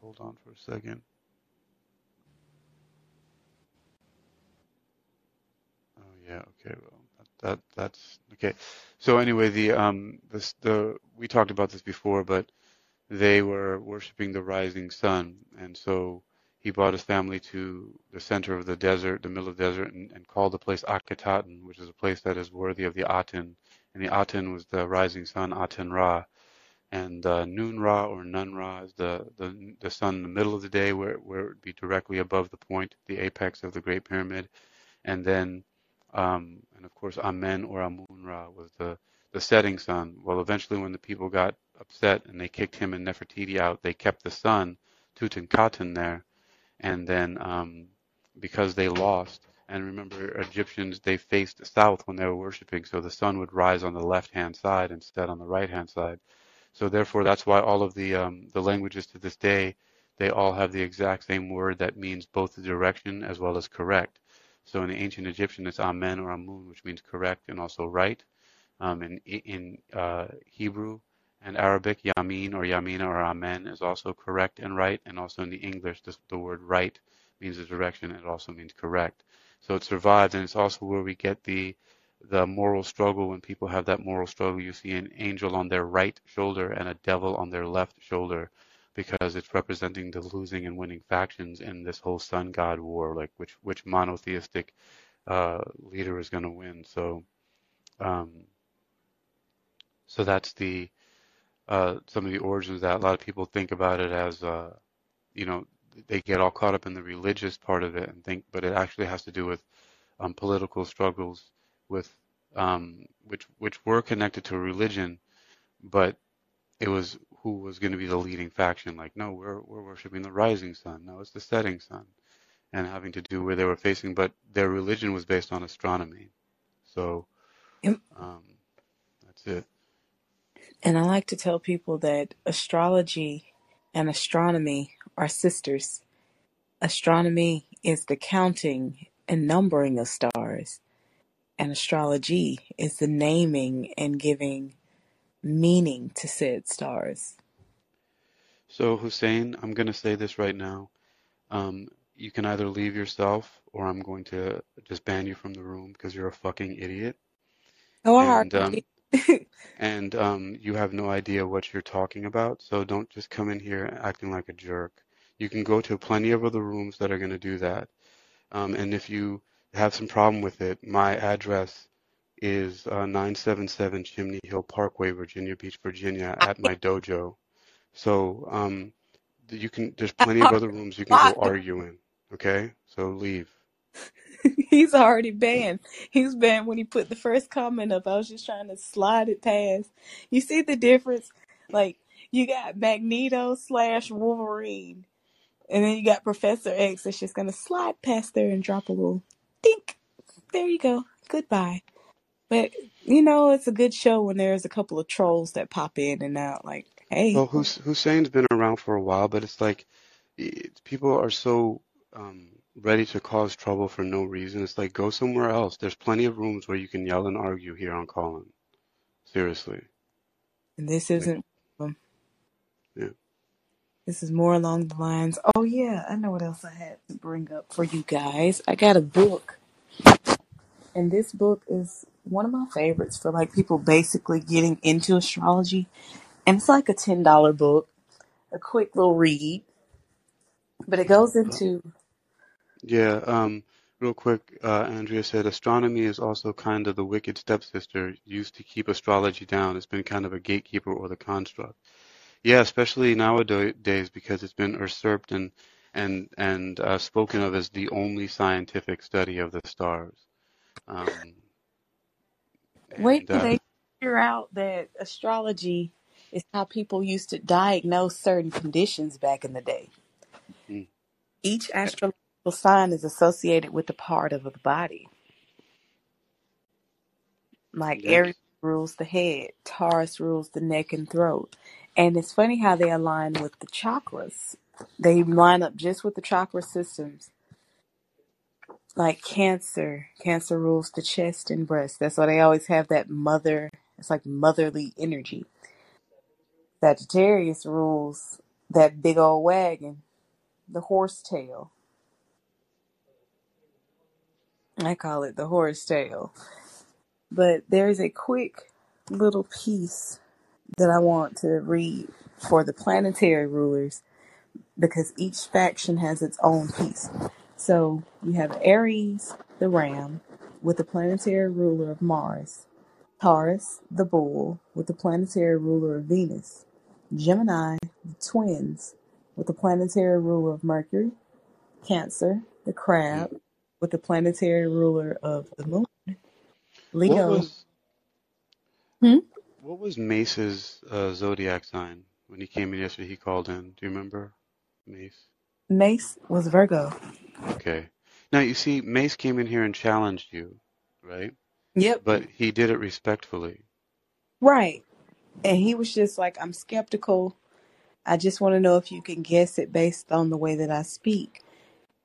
hold on for a second. Yeah, okay. Well, that, that that's okay. So anyway, the um this the we talked about this before, but they were worshiping the rising sun, and so he brought his family to the center of the desert, the middle of the desert, and, and called the place Akhetaten, which is a place that is worthy of the Aten. And the Aten was the rising sun, Aten Ra. And uh, Noon Ra or Nun Ra is the, the the sun in the middle of the day, where where it would be directly above the point, the apex of the Great Pyramid and then um, and of course Amen or Amun Ra was the the setting sun. Well, eventually when the people got upset and they kicked him and Nefertiti out, they kept the sun Tutankhaten there, and then um, because they lost, and remember Egyptians they faced south when they were worshiping, so the sun would rise on the left hand side instead on the right hand side. So therefore, that's why all of the um, the languages to this day they all have the exact same word that means both the direction as well as correct. So in the ancient Egyptian, it's Amen or Amun, which means correct and also right. Um, in in uh, Hebrew and Arabic, Yamin or Yamina or Amen is also correct and right. And also in the English, this, the word right means the direction. It also means correct. So it survives, and it's also where we get the the moral struggle. When people have that moral struggle, you see an angel on their right shoulder and a devil on their left shoulder because it's representing the losing and winning factions in this whole sun god war, like which which monotheistic uh, leader is going to win. So, um, so that's the uh, some of the origins of that a lot of people think about it as, uh, you know, they get all caught up in the religious part of it and think, but it actually has to do with um, political struggles with um, which which were connected to religion, but it was who was going to be the leading faction. Like, no, we're we're worshiping the rising sun. No, it's the setting sun, and having to do where they were facing. But their religion was based on astronomy, so um, that's it. And I like to tell people that astrology and astronomy are sisters. Astronomy is the counting and numbering of stars, and astrology is the naming and giving meaning to said stars. So, Hussein, I'm going to say this right now. Um, you can either leave yourself or I'm going to just ban you from the room because you're a fucking idiot. Oh, And um, and um, you have no idea what you're talking about. So don't just come in here acting like a jerk. You can go to plenty of other rooms that are going to do that. Um, and if you have some problem with it, my address is uh, 977 Chimney Hill Parkway, Virginia Beach, Virginia, at my dojo. So um, you can. There's plenty of other rooms you can go argue in. Okay, so leave. He's already banned. He's banned when he put the first comment up. I was just trying to slide it past. You see the difference? Like you got Magneto slash Wolverine, and then you got Professor X that's just gonna slide past there and drop a little dink. There you go. Goodbye. But you know, it's a good show when there's a couple of trolls that pop in and out. Like, hey, Well, Hus- Hussein's been around for a while, but it's like it, people are so um, ready to cause trouble for no reason. It's like go somewhere else. There's plenty of rooms where you can yell and argue here on Callin. Seriously. and this Like, isn't. Um, yeah. this is more along the lines. Oh yeah, I know what else I had to bring up for you guys. I got a book, and this book is one of my favorites for like people basically getting into astrology. And it's like a ten dollar book, a quick little read, but it goes into Yeah, um, real quick, uh, Andrea said astronomy is also kind of the wicked stepsister used to keep astrology down. It's been kind of a gatekeeper or the construct. Yeah, especially nowadays because it's been usurped and and and uh, spoken of as the only scientific study of the stars. Um, wait and till uh, they figure out that astrology is how people used to diagnose certain conditions back in the day. mm, Each astrological sign is associated with a part of the body. Like yep. Aries rules the head, Taurus rules the neck and throat. And it's funny how they align with the chakras. They line up just with the chakra systems. Like Cancer, Cancer rules the chest and breast. That's why they always have that mother, it's like motherly energy. Sagittarius rules that big old wagon, the horse tail. I call it the horse tail. But there's a quick little piece that I want to read for the planetary rulers because each faction has its own piece. So you have Aries, the ram, with the planetary ruler of Mars, Taurus, the bull, with the planetary ruler of Venus, Gemini, the twins, with the planetary ruler of Mercury, Cancer, the crab, with the planetary ruler of the moon, What Leo. was Hmm? what was Mace's uh, zodiac sign when he came in yesterday? He called in. Do you remember Mace? Mace was Virgo. Okay. Now you see, Mace came in here and challenged you, right? Yep. But he did it respectfully. Right. And he was just like, I'm skeptical. I just want to know if you can guess it based on the way that I speak.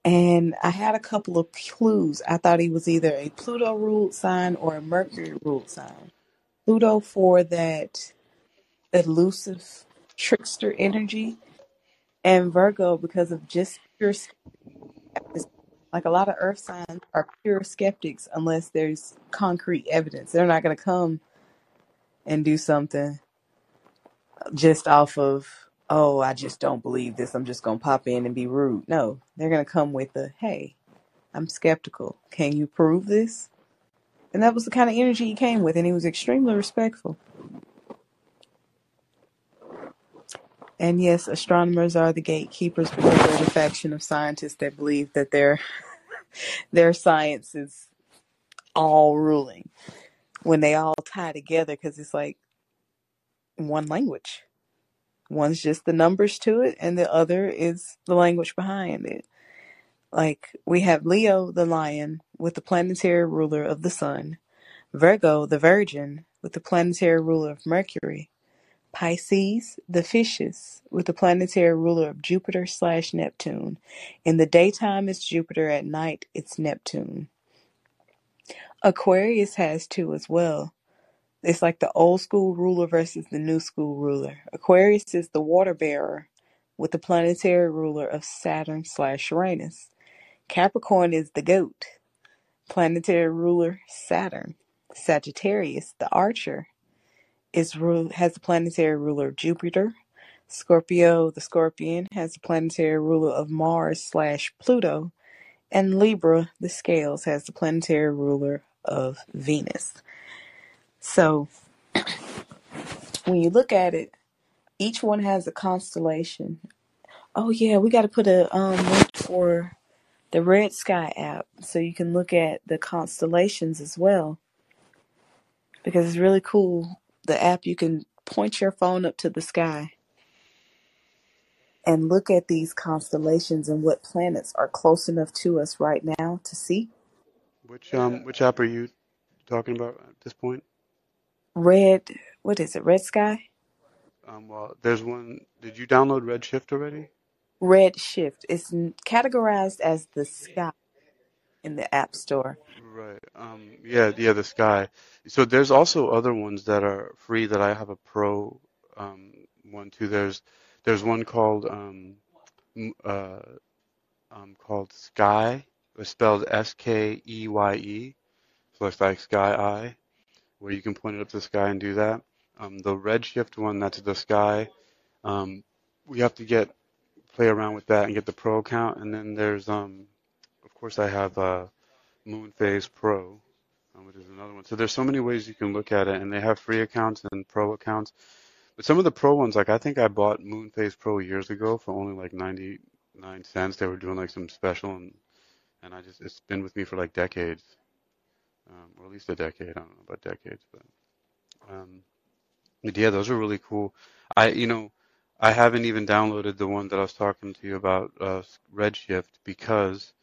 And I had a couple of clues. I thought he was either a Pluto ruled sign or a Mercury ruled sign. Pluto for that elusive trickster energy, and Virgo because of just pure. Like a lot of earth signs are pure skeptics unless there's concrete evidence. They're not going to come and do something just off of, oh, I just don't believe this. I'm just going to pop in and be rude. No, they're going to come with the, hey, I'm skeptical. Can you prove this? And that was the kind of energy he came with, and he was extremely respectful. And yes, astronomers are the gatekeepers because they're the faction of scientists that believe that their their science is all ruling when they all tie together because it's like one language. One's just the numbers to it, and the other is the language behind it. Like we have Leo, the lion, with the planetary ruler of the sun, Virgo, the virgin, with the planetary ruler of Mercury, Pisces, the fishes, with the planetary ruler of Jupiter slash Neptune. In the daytime, it's Jupiter. At night, it's Neptune. Aquarius has two as well. It's like the old school ruler versus the new school ruler. Aquarius is the water bearer with the planetary ruler of Saturn slash Uranus. Capricorn is the goat, planetary ruler Saturn. Sagittarius, the archer, is has the planetary ruler of Jupiter. Scorpio, the scorpion, has the planetary ruler of Mars slash Pluto. And Libra, the scales, has the planetary ruler of Venus. So when you look at it, each one has a constellation. Oh yeah, we got to put a um link for the Red Sky app so you can look at the constellations as well because it's really cool. The app you can point your phone up to the sky and look at these constellations and what planets are close enough to us right now to see. Which um which app are you talking about at this point? Red, what is it? Red Sky? Um, well, there's one. Did you download Redshift already? Red Shift. It's categorized as the sky in the App Store. Right. Um, yeah, yeah, the sky. So there's also other ones that are free that I have a pro um, one too. There's there's one called um, uh, um, called Sky. It's spelled S K E Y E. So it's like Sky Eye, where you can point it up to the sky and do that. Um, the Redshift one, that's the sky. Um, we have to get play around with that and get the pro account. And then there's um, course I have uh, Moonphase Pro, um, which is another one. So there's so many ways you can look at it, and they have free accounts and pro accounts. But some of the pro ones, like I think I bought Moonphase Pro years ago for only like 99 cents. They were doing like some special, and and I just it's been with me for like decades, um, or at least a decade. I don't know about decades, but um, but yeah, those are really cool. I you know I haven't even downloaded the one that I was talking to you about, uh, Redshift, because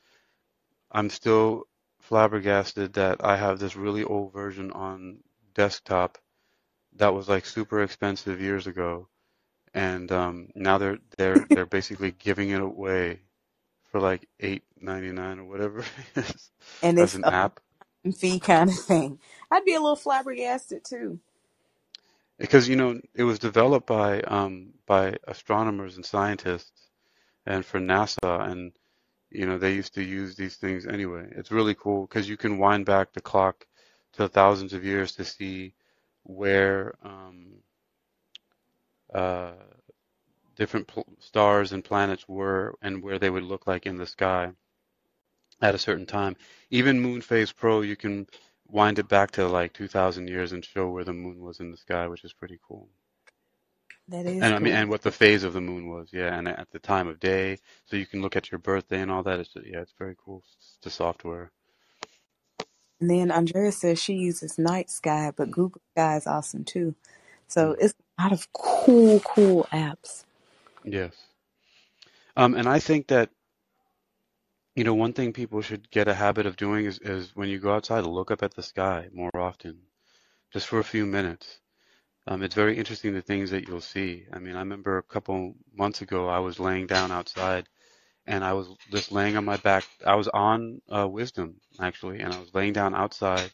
I'm still flabbergasted that I have this really old version on desktop that was like super expensive years ago, and um, now they're they're they're basically giving it away for like eight ninety nine or whatever it is And as it's an a app. fee kind of thing. I'd be a little flabbergasted too. Because you know it was developed by um, by astronomers and scientists and for NASA, and you know they used to use these things anyway. It's really cool because you can wind back the clock to thousands of years to see where um, uh, different pl- stars and planets were and where they would look like in the sky at a certain time. Even Moon Phase Pro, you can wind it back to like 2,000 years and show where the moon was in the sky, which is pretty cool. That is And I mean, and what the phase of the moon was, yeah, and at the time of day, so you can look at your birthday and all that. It's yeah, it's very cool. It's the software. And then Andrea says she uses Night Sky, but Google Sky is awesome too. So Mm, it's a lot of cool, cool apps. Yes. Um, and I think that you know one thing people should get a habit of doing is, is when you go outside, look up at the sky more often, just for a few minutes. Um, it's very interesting the things that you'll see. I mean, I remember a couple months ago I was laying down outside and I was just laying on my back. I was on uh, Wisdom actually, and I was laying down outside,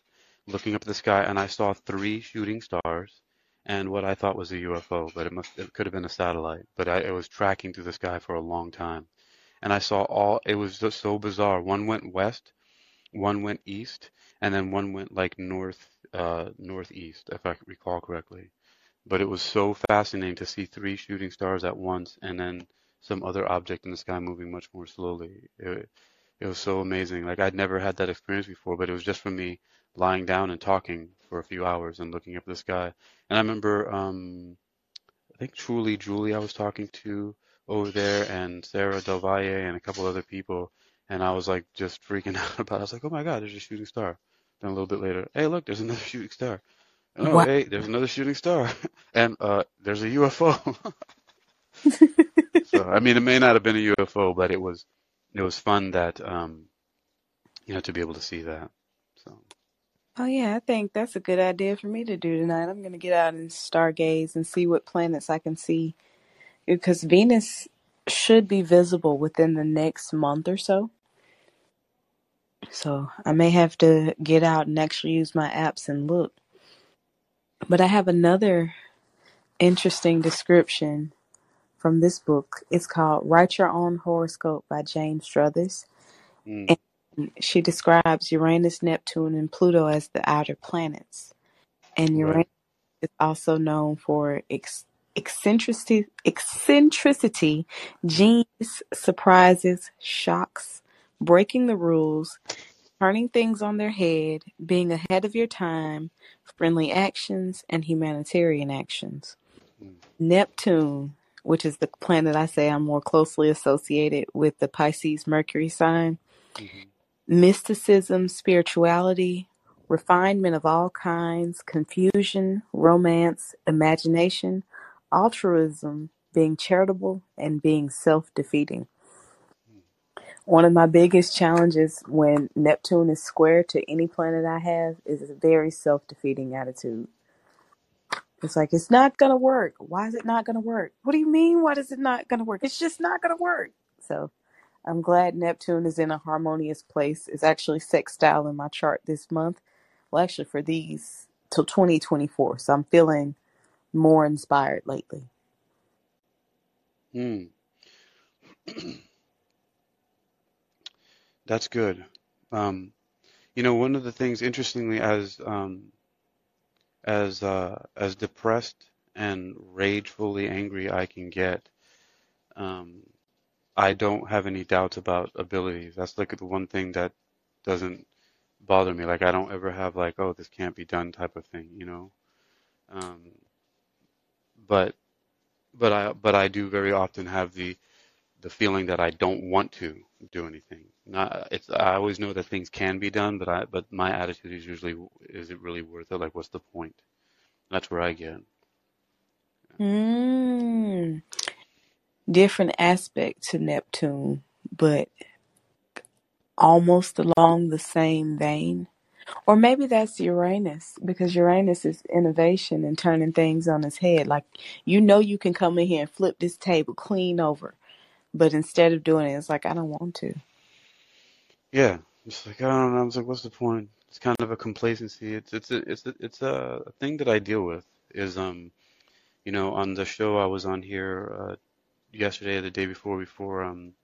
looking up at the sky, and I saw three shooting stars and what I thought was a UFO, but it must it could have been a satellite. But I, it was tracking through the sky for a long time, and I saw all. It was just so bizarre. One went west, one went east, and then one went like north uh, northeast, if I recall correctly. But it was so fascinating to see three shooting stars at once, and then some other object in the sky moving much more slowly. It, it was so amazing. Like I'd never had that experience before, but it was just from me lying down and talking for a few hours and looking up at the sky. And I remember, um, I think truly Julie I was talking to over there, and Sarah Del Valle and a couple other people, and I was like just freaking out about. it. I was like, oh my god, there's a shooting star. Then a little bit later, hey look, there's another shooting star. Oh Wow. hey, there's another shooting star, and uh, there's a UFO. So I mean, it may not have been a UFO, but it was it was fun that um, you know to be able to see that. So Oh yeah, I think that's a good idea for me to do tonight. I'm gonna get out and stargaze and see what planets I can see because Venus should be visible within the next month or so. So I may have to get out and actually use my apps and look. But I have another interesting description from this book. It's called Write Your Own Horoscope by Jane Struthers. mm, And she describes Uranus, Neptune, and Pluto as the outer planets. And right. Uranus is also known for ex- eccentricity, eccentricity, genius, surprises, shocks, breaking the rules, turning things on their head, being ahead of your time, friendly actions, and humanitarian actions. mm, Neptune, which is the planet I say I'm more closely associated with the Pisces Mercury sign, mhm, mysticism, spirituality, refinement of all kinds, confusion, romance, imagination, altruism, being charitable, and being self defeating. One of my biggest challenges when Neptune is square to any planet I have is a very self defeating attitude. It's like, it's not going to work. Why is it not going to work? What do you mean? Why is it not going to work? It's just not going to work. So I'm glad Neptune is in a harmonious place. It's actually sextile in my chart this month. Well, actually, for these till 2024. So I'm feeling more inspired lately. mm. That's good. Um, you know, one of the things, interestingly, as um, as uh, as depressed and ragefully angry I can get, um, I don't have any doubts about abilities. That's like the one thing that doesn't bother me. Like I don't ever have like, oh, this can't be done type of thing, you know. Um, but but I but I do very often have the the feeling that I don't want to do anything. Not it's I always know that things can be done, but I but my attitude is usually is it really worth it? Like what's the point? That's where I get. Mm, different aspect to Neptune, but almost along the same vein. Or maybe that's Uranus, because Uranus is innovation and turning things on its head. Like, you know, you can come in here and flip this table clean over, but instead of doing it, it's like, I don't want to. Yeah, it's like I don't know. I was like, what's the point? It's kind of a complacency. It's it's a, it's a, it's a thing that I deal with. Is um you know on the show I was on here uh, yesterday or the day before before um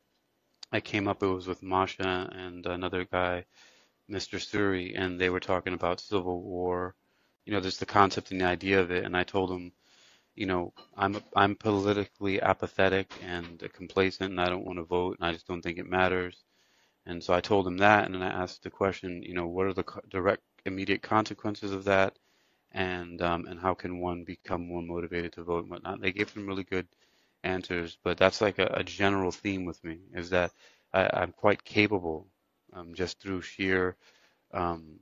I came up. It was with Masha and another guy, Mr. Suri, and they were talking about civil war. You know, there's the concept and the idea of it, and I told them, you know, I'm I'm politically apathetic and complacent, and I don't want to vote, and I just don't think it matters. And so I told him that, and then I asked the question, you know, what are the direct, immediate consequences of that, and um, and how can one become more motivated to vote and whatnot. They gave some really good answers, but that's like a, a general theme with me, is that I, I'm quite capable, um, just through sheer, um,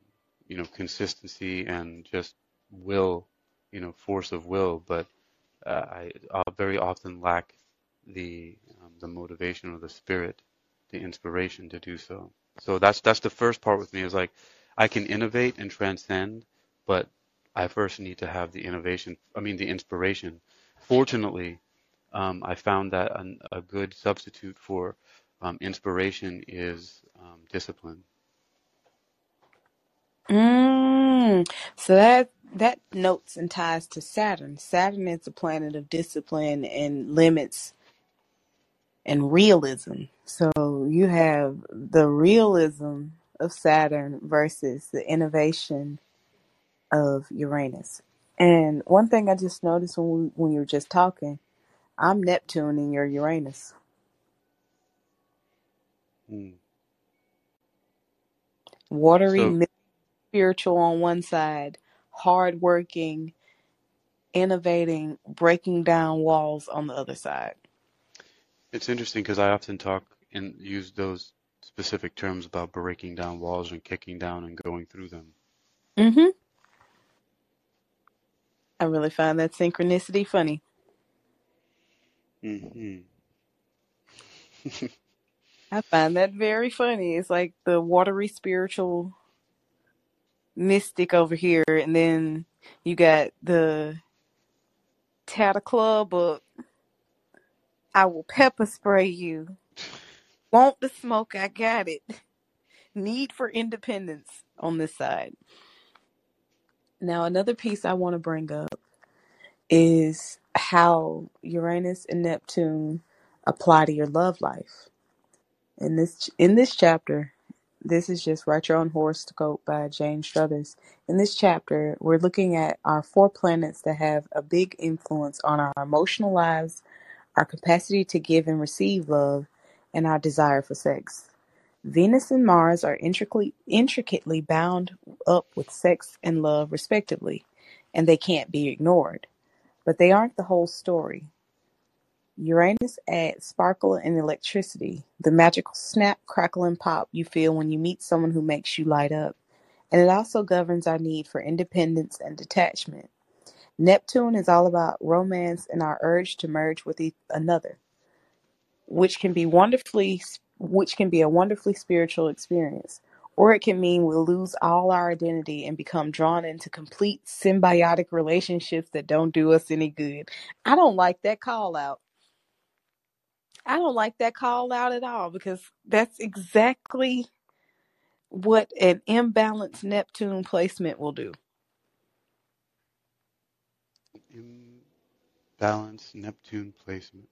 you know, consistency and just will, you know, force of will, but I, I very often lack the um, the motivation or the spirit, the inspiration to do so. So that's that's the first part with me is like I can innovate and transcend, but I first need to have the innovation. I mean the inspiration. Fortunately, um, I found that an, a good substitute for um, inspiration is um, discipline. Mm, so that that notes and ties to Saturn. Saturn is a planet of discipline and limits and realism. So you have the realism of Saturn versus the innovation of Uranus. And one thing I just noticed when we, when you were just talking, I'm Neptune in your Uranus. Mm. Watery, So mi- spiritual on one side, hardworking, innovating, breaking down walls on the other side. it's interesting because I often talk and use those specific terms about breaking down walls and kicking down and going through them. Mm-hmm. I really find that synchronicity funny. Mm-hmm. I find that very funny. It's like the watery spiritual mystic over here, and then you got the Tata Club of I will pepper spray you. Want the smoke? I got it. Need for independence on this side. Now, another piece I want to bring up is how Uranus and Neptune apply to your love life. In this in this chapter, this is just Write Your Own Horoscope by Jane Struthers. In this chapter, we're looking at our four planets that have a big influence on our emotional lives, our capacity to give and receive love, and our desire for sex. Venus and Mars are intricately intricately bound up with sex and love respectively, and they can't be ignored. But they aren't the whole story. Uranus adds sparkle and electricity, the magical snap, crackle, and pop you feel when you meet someone who makes you light up. And it also governs our need for independence and detachment. Neptune is all about romance and our urge to merge with e- another, which can be wonderfully which can be a wonderfully spiritual experience. Or it can mean we'll lose all our identity and become drawn into complete symbiotic relationships that don't do us any good. I don't like that call out. I don't like that call out at all because that's exactly what an imbalanced Neptune placement will do. Imbalance Neptune placement.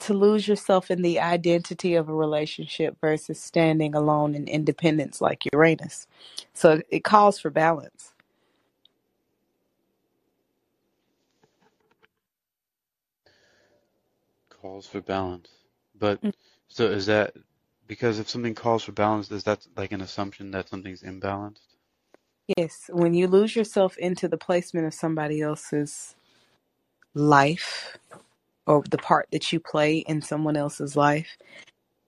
To lose yourself in the identity of a relationship versus standing alone in independence like Uranus. So it calls for balance. Calls for balance. But so is that because if something calls for balance, is that like an assumption that something's imbalanced? Yes, when you lose yourself into the placement of somebody else's life or the part that you play in someone else's life,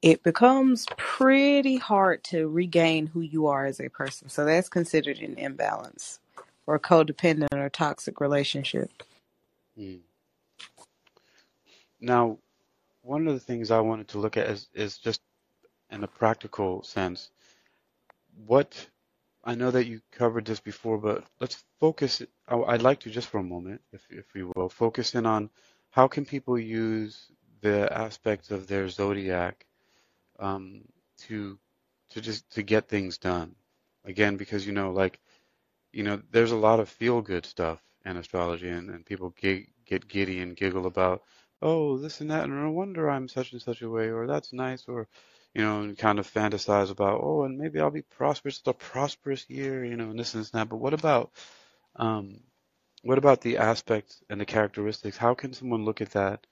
it becomes pretty hard to regain who you are as a person. So that's considered an imbalance or a codependent or toxic relationship. Hmm. Now, one of the things I wanted to look at is, is just in a practical sense, what I know that you covered this before, but let's focus. I'd like to just for a moment, if if we will, focus in on how can people use the aspects of their zodiac um, to to just to get things done. Again, because you know, like you know, there's a lot of feel good stuff in astrology, and, and people gig, get giddy and giggle about, oh, this and that, and no wonder I'm such and such a way, or that's nice, or you know, and kind of fantasize about, oh, and maybe I'll be prosperous, it's a prosperous year, you know, and this and this and that. But what about, um, what about the aspects and the characteristics? How can someone look at that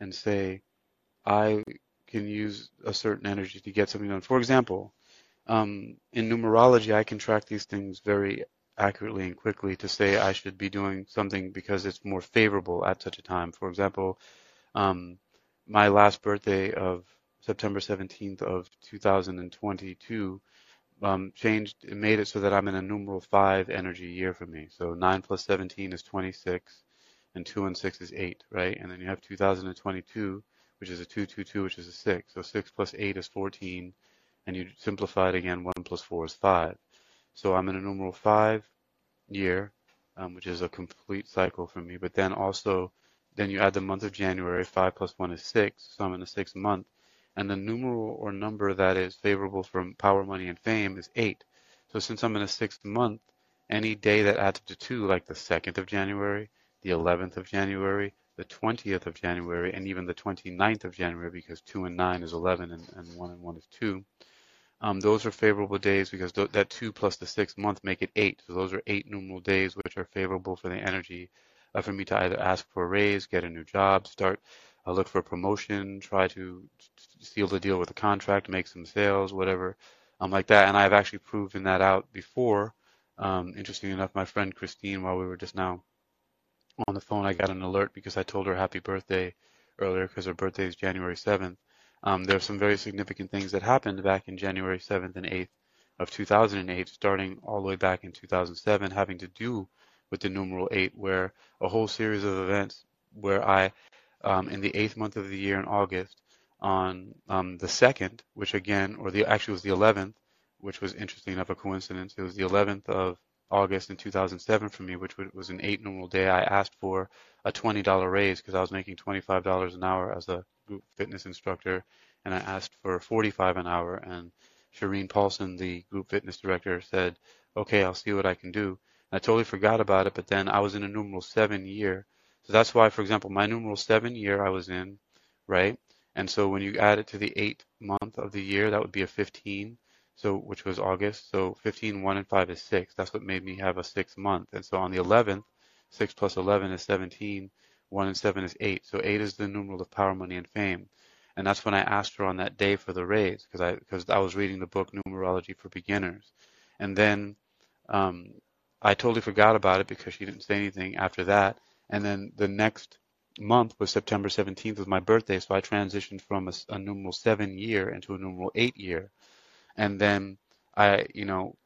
and say, I can use a certain energy to get something done? For example, um, in numerology, I can track these things very accurately and quickly to say I should be doing something because it's more favorable at such a time. For example, um, my last birthday of September 17th of 2022 um, changed, it made it so that I'm in a numeral five energy year for me. So nine plus 17 is 26, and 2 and 6 is 8, right? And then you have 2022, which is a 222, which is a 6. So 6 plus 8 is 14, and you simplify it again, 1 plus 4 is 5. So I'm in a numeral 5 year, um, which is a complete cycle for me. But then also, then you add the month of January, 5 plus 1 is 6, so I'm in the sixth month. And the numeral or number that is favorable for power, money, and fame is 8. So since I'm in a sixth month, any day that adds up to 2, like the 2nd of January, the 11th of January, the 20th of January, and even the 29th of January, because 2 and 9 is 11 and, and 1 and 1 is 2, um, those are favorable days because th- that two plus the 6th month make it eight. So those are eight numeral days which are favorable for the energy uh, for me to either ask for a raise, get a new job, start uh, look for a promotion, try to seal the deal with a contract, make some sales, whatever, um, like that. And I've actually proven that out before. Um, interesting enough, my friend Christine, while we were just now on the phone, I got an alert because I told her happy birthday earlier because her birthday is January 7th. Um, there are some very significant things that happened back in January 7th and 8th of 2008, starting all the way back in 2007, having to do with the numeral 8, where a whole series of events where I, um, in the eighth month of the year in August, on um, the 2nd, which again, or the actually was the 11th, which was interesting enough a coincidence. It was the 11th of August in 2007 for me, which was an eight numeral day. I asked for a $20 raise because I was making $25 an hour as a group fitness instructor, and I asked for 45 an hour. And Shireen Paulson, the group fitness director, said, "Okay, I'll see what I can do." I totally forgot about it, but then I was in a numeral seven year, so that's why, for example, my numeral seven year I was in, right? And so when you add it to the eight month of the year, that would be a 15 so which was August. So 15, 1 and 5 is 6. That's what made me have a 6 month. And so on the 11th, 6 plus 11 is 17. 1 and 7 is 8. So 8 is the numeral of power, money, and fame. And that's when I asked her on that day for the raise because I because I was reading the book Numerology for Beginners, and then um, I totally forgot about it because she didn't say anything after that. And then the next month was September 17th was my birthday, so I transitioned from a, a numeral seven year into a numeral eight year, and then I, you know,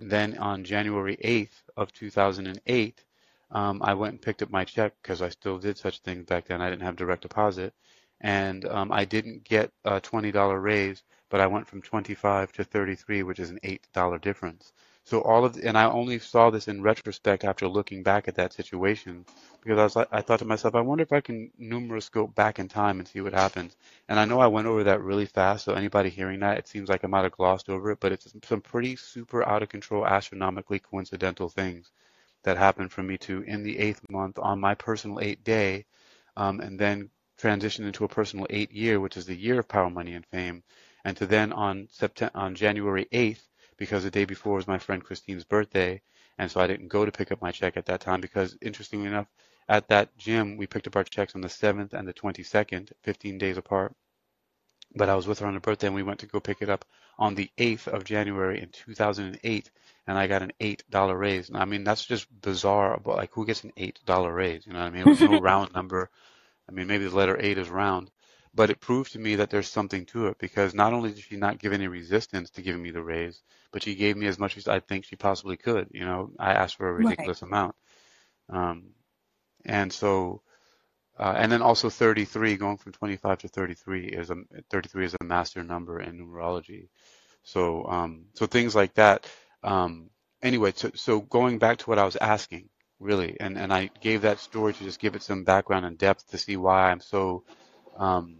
then on January 8th of 2008, um, I went and picked up my check because I still did such things back then. I didn't have direct deposit, and um, I didn't get a $20 raise, but I went from 25 to 33, which is an $8 difference. So all of, and I only saw this in retrospect after looking back at that situation, because I was like, I thought to myself, I wonder if I can numeroscope back in time and see what happens. And I know I went over that really fast, so anybody hearing that, it seems like I might have glossed over it, but it's some pretty super out of control, astronomically coincidental things that happened for me to in the eighth month on my personal eight day, um, and then transition into a personal eight year, which is the year of power, money, and fame, and to then on September on January 8th because the day before was my friend Christine's birthday, and so I didn't go to pick up my check at that time because, interestingly enough, at that gym we picked up our checks on the 7th and the 22nd, 15 days apart. But I was with her on her birthday, and we went to go pick it up on the 8th of January in 2008, and I got an eight dollar raise. And I mean, that's just bizarre. But like, who gets an eight dollar raise? You know what I mean? It was no round number. I mean, maybe the letter eight is round, but it proved to me that there's something to it because not only did she not give any resistance to giving me the raise, but she gave me as much as I think she possibly could. You know, I asked for a ridiculous right. amount. Um, and so, uh, and then also 33, going from 25 to 33 is a 33 is a master number in numerology. So, um, so things like that. Um, anyway, so, so going back to what I was asking, really, and, and I gave that story to just give it some background and depth to see why I'm so um,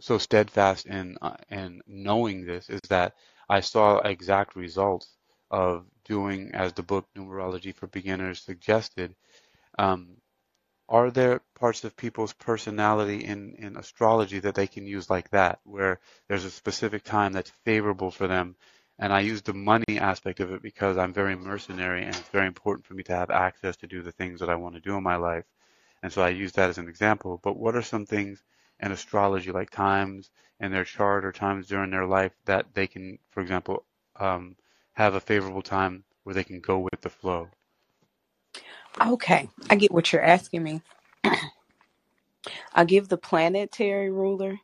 so steadfast in uh, in knowing this is that I saw exact results of doing as the book Numerology for Beginners suggested. Um, are there parts of people's personality in, in astrology that they can use like that, where there's a specific time that's favorable for them? And I use the money aspect of it because I'm very mercenary and it's very important for me to have access to do the things that I want to do in my life. And so I use that as an example. But what are some things in astrology, like times in their chart or times during their life that they can, for example, um, have a favorable time where they can go with the flow? Okay, I get what you're asking me. I'll give the planetary ruler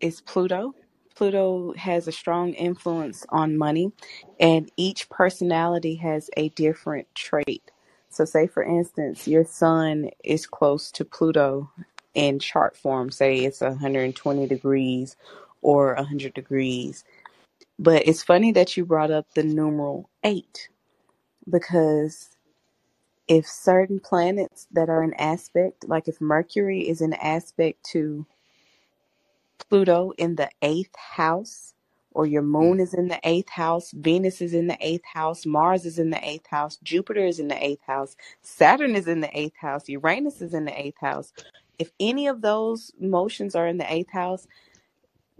is Pluto. Pluto has a strong influence on money, and each personality has a different trait. So, say for instance, your sun is close to Pluto in chart form, say it's 120 degrees or 100 degrees. But it's funny that you brought up the numeral eight because if certain planets that are in aspect, like if Mercury is in aspect to Pluto in the eighth house, or your moon Mm, is in the eighth house, Venus is in the eighth house, Mars is in the eighth house, Jupiter is in the eighth house, Saturn is in the eighth house, Uranus is in the eighth house. If any of those motions are in the eighth house,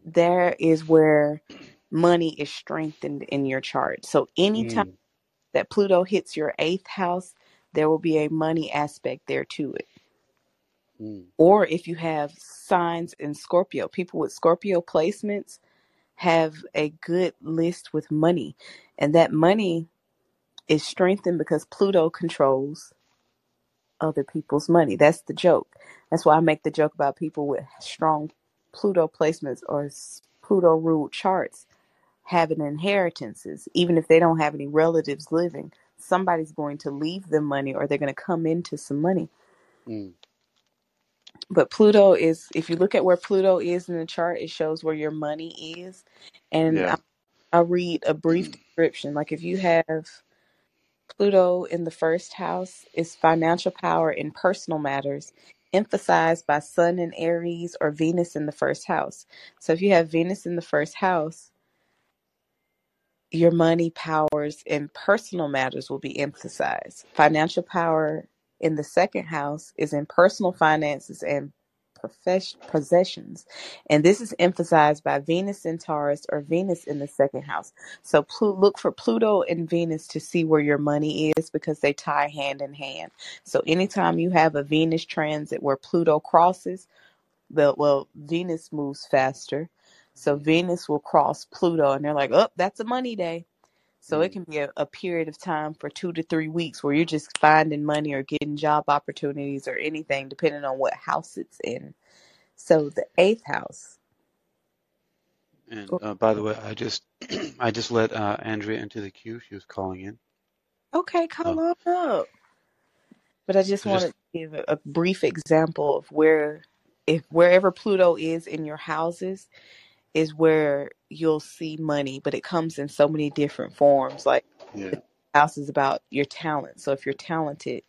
there is where money is strengthened in your chart. So anytime mm, that Pluto hits your eighth house, there will be a money aspect there to it. mm, Or if you have signs in Scorpio, people with Scorpio placements have a good list with money. And that money is strengthened because Pluto controls other people's money. That's the joke. That's why I make the joke about people with strong Pluto placements or Pluto ruled charts having inheritances, even if they don't have any relatives living. Somebody's going to leave them money or they're going to come into some money. mm. But Pluto is, if you look at where Pluto is in the chart, it shows where your money is. And Yeah. I, I'll read a brief mm. description. Like if you have Pluto in the first house, is financial power in personal matters, emphasized by Sun in Aries or Venus in the first house. So if you have Venus in the first house, your money powers in personal matters will be emphasized. Financial power in the second house is in personal finances and possessions. And this is emphasized by Venus in Taurus or Venus in the second house. So Plu- look for Pluto and Venus to see where your money is because they tie hand in hand. So anytime you have a Venus transit where Pluto crosses, the well, Venus moves faster. So Venus will cross Pluto and they're like, oh, that's a money day. So it Mm, can be a, a period of time for two to three weeks where you're just finding money or getting job opportunities or anything, depending on what house it's in. So the eighth house. And uh, by the way, I just I just let uh, Andrea into the queue. She was calling in. Okay, call on up. But I just just wanted to give a brief example of where, if wherever Pluto is in your houses, is where you'll see money, but it comes in so many different forms. Like yeah, the house is about your talent. So if you're talented,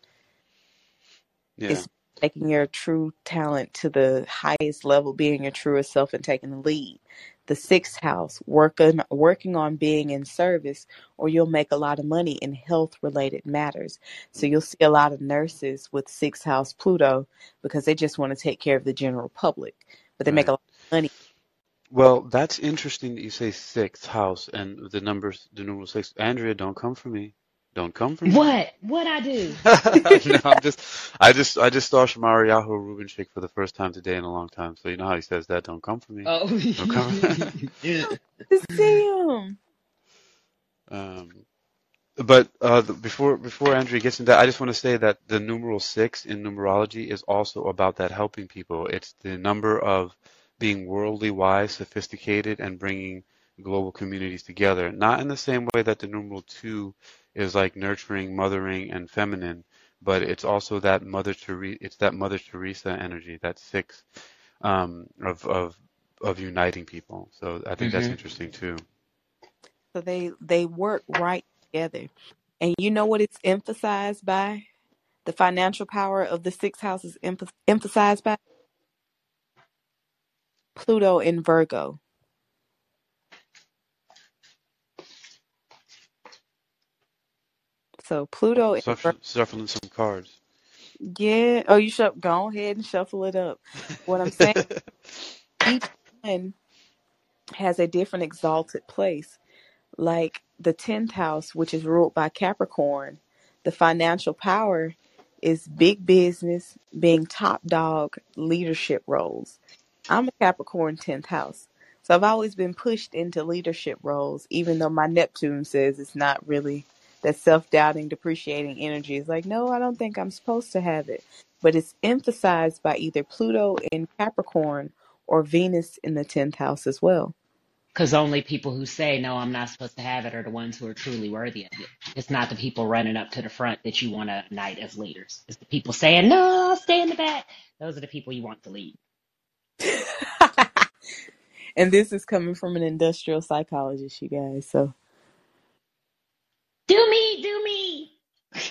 yeah, it's taking your true talent to the highest level, being your truest self and taking the lead. The sixth house, working working on being in service, or you'll make a lot of money in health related matters. So you'll see a lot of nurses with sixth house Pluto because they just want to take care of the general public, but they make a lot of money. Well, that's interesting that you say sixth house and the numbers, the numeral six. Andrea, don't come for me. Don't come for me. What? What I do? No, I'm just, I just, I just saw Shamariyahu Rubinshik for the first time today in a long time. So you know how he says that? Don't come for me. Oh, Don't come. To see 'em. Um, but uh, the, before before Andrea gets into that, I just want to say that the numeral six in numerology is also about that helping people. It's the number of being worldly wise, sophisticated, and bringing global communities together. Not in the same way that the numeral two is like nurturing, mothering, and feminine, but it's also that Mother Teresa. It's that Mother Teresa energy, that six um, of of of uniting people. So I think that's hmm interesting too. So they they work right together. And you know what it's emphasized by? The financial power of the six houses emph- emphasized by Pluto in Virgo. So Pluto in Virgo. Shuffle, shuffling some cards. Yeah. Oh, you should go ahead and shuffle it up. What I'm saying, each one has a different exalted place. Like the 10th house, which is ruled by Capricorn, the financial power is big business, being top dog, leadership roles. I'm a Capricorn 10th house. So I've always been pushed into leadership roles, even though my Neptune says it's not really that self doubting, depreciating energy. It's like, no, I don't think I'm supposed to have it. But it's emphasized by either Pluto in Capricorn or Venus in the 10th house as well. Because only people who say, no, I'm not supposed to have it are the ones who are truly worthy of it. It's not the people running up to the front that you want to knight as leaders. It's the people saying, no, I'll stay in the back. Those are the people you want to lead. and this is coming from an industrial psychologist, you guys. So, Do me, do me.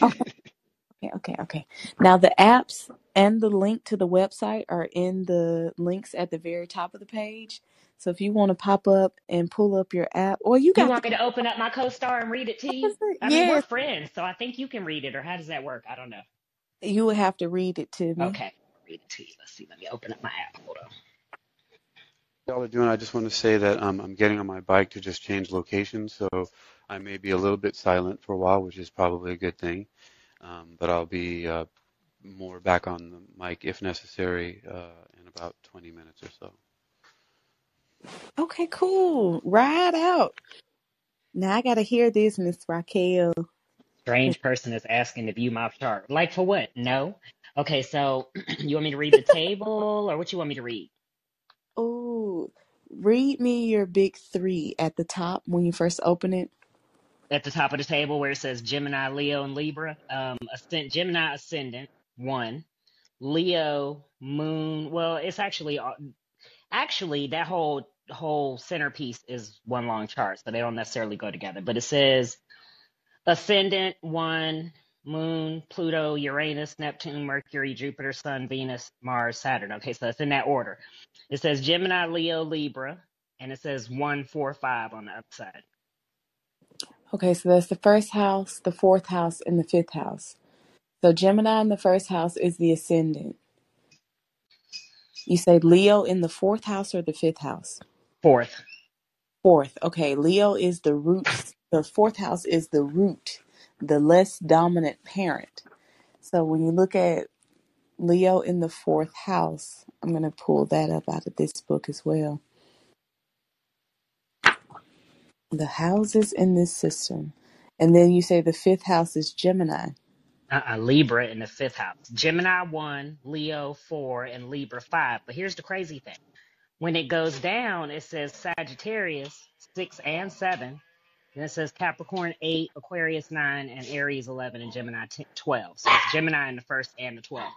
okay, okay, okay, okay. Now, the apps and the link to the website are in the links at the very top of the page. So, if you want to pop up and pull up your app, or you You got want me to open up my co-star and read it to you? I mean, we're friends, so I think you can read it, or how does that work? I don't know. you would have to read it to me. Okay, read it to you. Let's see. Let me open up my app. Hold on. y'all are doing, I just want to say that um, I'm getting on my bike to just change location, so I may be a little bit silent for a while, which is probably a good thing. Um, but I'll be uh, more back on the mic if necessary uh, in about 20 minutes or so. Okay, cool. Ride out. Now I gotta hear this, Miss Raquel. Strange person is asking to view my chart. Like for what? No. Okay, so you want me to read the table, or what you want me to read? Oh, read me your big three at the top when you first open it. At the top of the table where it says Gemini, Leo, and Libra. Um, ascend, Gemini ascendant one, Leo Moon. Well, it's actually uh, actually that whole whole centerpiece is one long chart, so they don't necessarily go together. But it says ascendant one, Moon, Pluto, Uranus, Neptune, Mercury, Jupiter, Sun, Venus, Mars, Saturn. Okay, so it's in that order. It says Gemini, Leo, Libra, and it says one, four, five on the upside. Okay, so that's the first house, the fourth house, and the fifth house. So Gemini in the first house is the ascendant. You say Leo in the fourth house or the fifth house? Fourth. Fourth. Okay, Leo is the roots. The fourth house is the root, the less dominant parent. So when you look at Leo in the fourth house, I'm going to pull that up out of this book as well. The houses in this system. And then you say the fifth house is Gemini. Uh-uh, Libra in the fifth house. Gemini one, Leo four, and Libra five. But here's the crazy thing. When it goes down, it says Sagittarius six and seven. Then it says Capricorn eight, Aquarius nine, and Aries eleven, and Gemini 10, twelve. So it's Gemini in the first and the twelfth.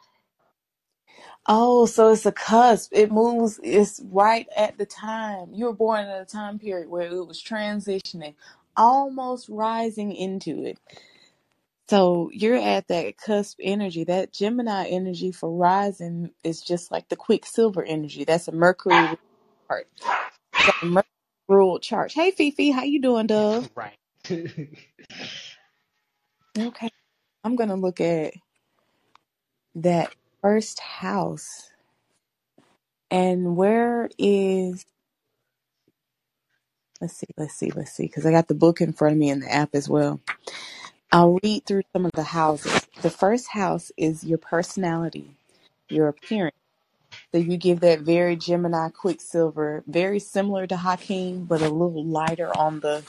Oh, so it's a cusp. It moves, it's right at the time. You were born at a time period where it was transitioning, almost rising into it. So you're at that cusp energy. That Gemini energy for rising is just like the Quicksilver energy. That's a Mercury. A Mercury ruled chart. Hey Fifi, how you doing, Dove? Right. Okay. I'm gonna look at that first house. And where is let's see, let's see, let's see, because I got the book in front of me and the app as well. I'll read through some of the houses. The first house is your personality, your appearance. So you give that very Gemini Quicksilver, very similar to Hakeem, but a little lighter on the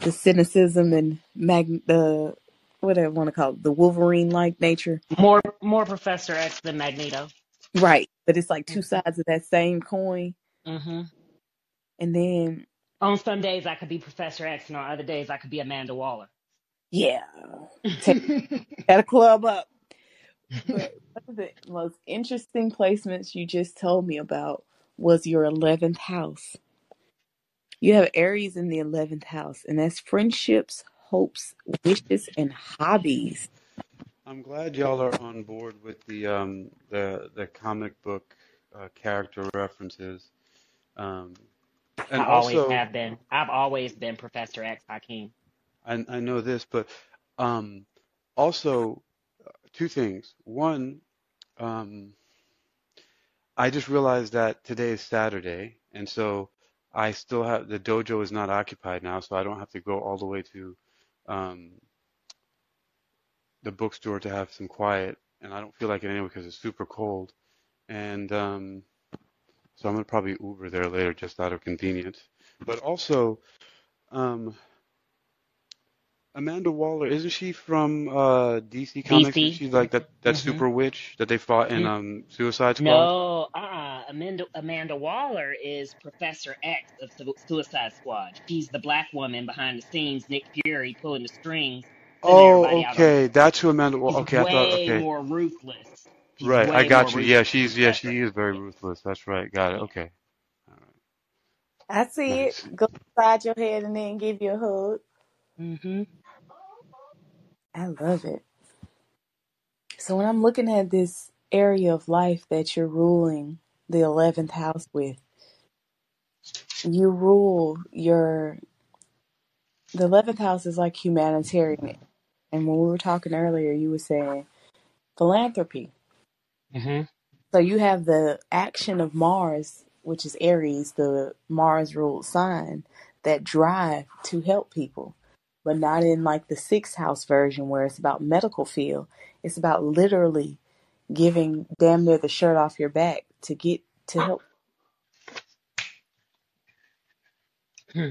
the cynicism and mag the what do I want to call it, the Wolverine like nature. more more Professor X than Magneto. Right. But it's like two sides of that same coin. hmm And then On some days I could be Professor X, and on other days I could be Amanda Waller. yeah. Take a club up. But one of the most interesting placements you just told me about was your 11th house. You have Aries in the 11th house, and that's friendships, hopes, wishes, and hobbies. I'm glad y'all are on board with the um, the the comic book uh, character references, um, and I always also have been. I've always been Professor X Hakeem. I, I know this, but um, also two things. One, um, I just realized that today is Saturday, and so I still have the dojo is not occupied now, so I don't have to go all the way to um, the bookstore to have some quiet, and I don't feel like it anyway because it's super cold. And um, so I'm gonna probably Uber there later just out of convenience. But also, um, Amanda Waller, isn't she from uh, DC Comics? Is DC. she like that that hmm super witch that they fought in um, Suicide Squad? No, uh-uh. Amanda, Amanda Waller is Professor X of Su- Suicide Squad. She's the black woman behind the scenes, Nick Fury pulling the strings, Oh, everybody out on. okay. That's who Amanda. Well, She's okay, I thought. Okay, more ruthless. She's right. I got you. Yeah, ruthless than she's yeah, she is very ruthless. That's right. Got it. Okay. All I see Nice. it. Go inside your head and then give you a hug. Mm-hmm. I love it. So when I'm looking at this area of life that you're ruling the 11th house with, you rule your the 11th house is like humanitarian. And when we were talking earlier, you were saying philanthropy. Mm-hmm. So you have the action of Mars, which is Aries, the Mars ruled sign, that drive to help people, but not in like the sixth house version where it's about medical field. It's about literally giving damn near the shirt off your back to get to help. Hmm.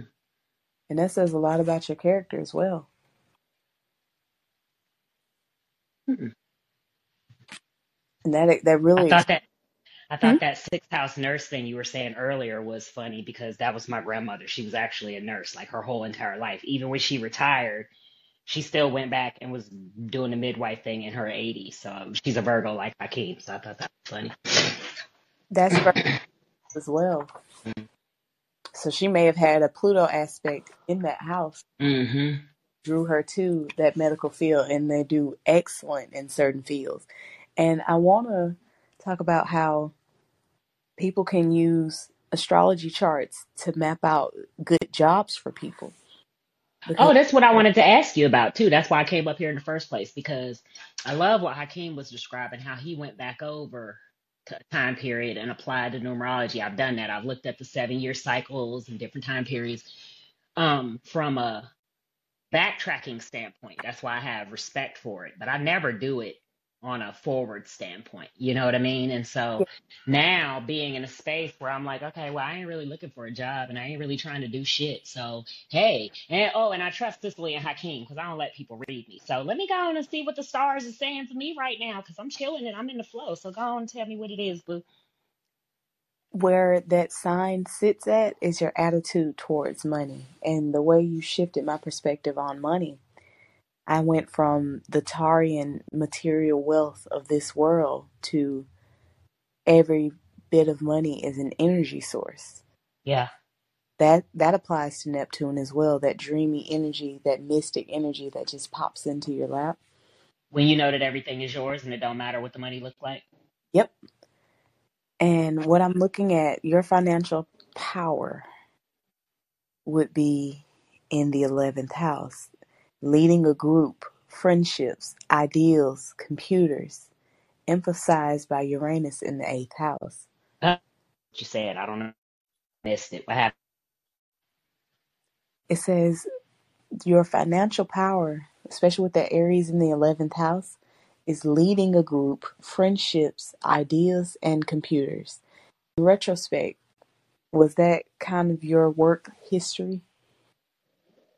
And that says a lot about your character as well. Hmm. And that that I really thought that I thought that sixth house nurse thing you were saying earlier was funny because that was my grandmother. She was actually a nurse like her whole entire life. Even when she retired, she still went back and was doing the midwife thing in her 80s. So she's a Virgo like I Hakeem. So I thought that was funny. that's Virgo as well. So she may have had a Pluto aspect in that house, mm-hmm. drew her to that medical field, and they do excellent in certain fields. And I want to talk about how people can use astrology charts to map out good jobs for people. Because Oh, that's what I wanted to ask you about too. That's why I came up here in the first place because I love what Hakeem was describing, how he went back over time period and applied the numerology. I've done that. I've looked at the seven year cycles and different time periods um, from a backtracking standpoint. That's why I have respect for it, but I never do it on a forward standpoint. You know what I mean? And so now being in a space where I'm like, okay, well, I ain't really looking for a job and I ain't really trying to do shit. So, hey, and oh, and I trust Cicely and Hakeem because I don't let people read me. So let me go on and see what the stars are saying for me right now because I'm chilling and I'm in the flow. So go on and tell me what it is, boo. where that sign sits at is your attitude towards money and the way you shifted my perspective on money. I went from the Taurean material wealth of this world to every bit of money is an energy source. Yeah. That that applies to Neptune as well. That dreamy energy, that mystic energy that just pops into your lap. When you know that everything is yours and it don't matter what the money looks like. Yep. And what I'm looking at, your financial power would be in the 11th house, leading a group, friendships, ideals, computers, emphasized by Uranus in the 8th house. What you said, I don't know. Missed it. What happened? It says your financial power, especially with the Aries in the 11th house, is leading a group, friendships, ideas, and computers. In retrospect, was that kind of your work history?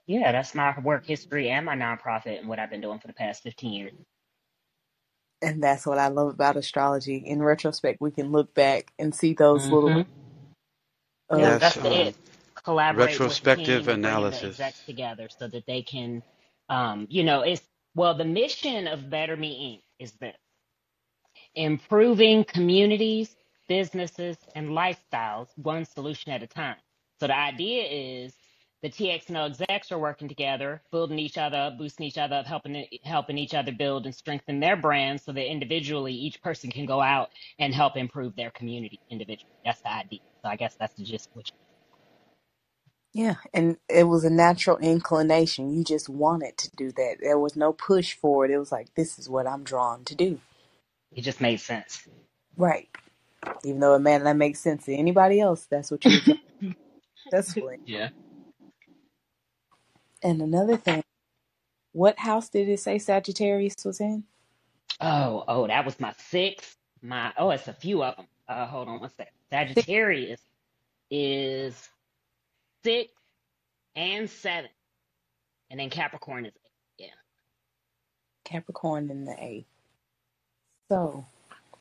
Yeah, that's my work history and my nonprofit and what I've been doing for the past 15 years. And that's what I love about astrology. In retrospect, we can look back and see those little Mm-hmm. uh, Yeah, Yes. that's the Um, it. Collaborate retrospective Hakeem and the analysis. together so that they can, um, you know, it's well, the mission of Better Me Inc. is this improving communities, businesses, and lifestyles one solution at a time. So the idea is the TXNO execs are working together, building each other up, boosting each other up, helping helping each other build and strengthen their brands so that individually each person can go out and help improve their community individually. That's the idea. So I guess that's the gist of what Yeah, and it was a natural inclination. You just wanted to do that. There was no push for it. It was like, this is what I'm drawn to do. it just made sense. Right. Even though it may not make sense to anybody else, that's what you were drawn successfully. Yeah. And another thing, what house did it say Sagittarius was in? Oh, oh, that was my sixth. My oh, it's a few of them. Uh, hold on one second. Sagittarius is six and seven, and then Capricorn is eight. Yeah. Capricorn in the eighth. So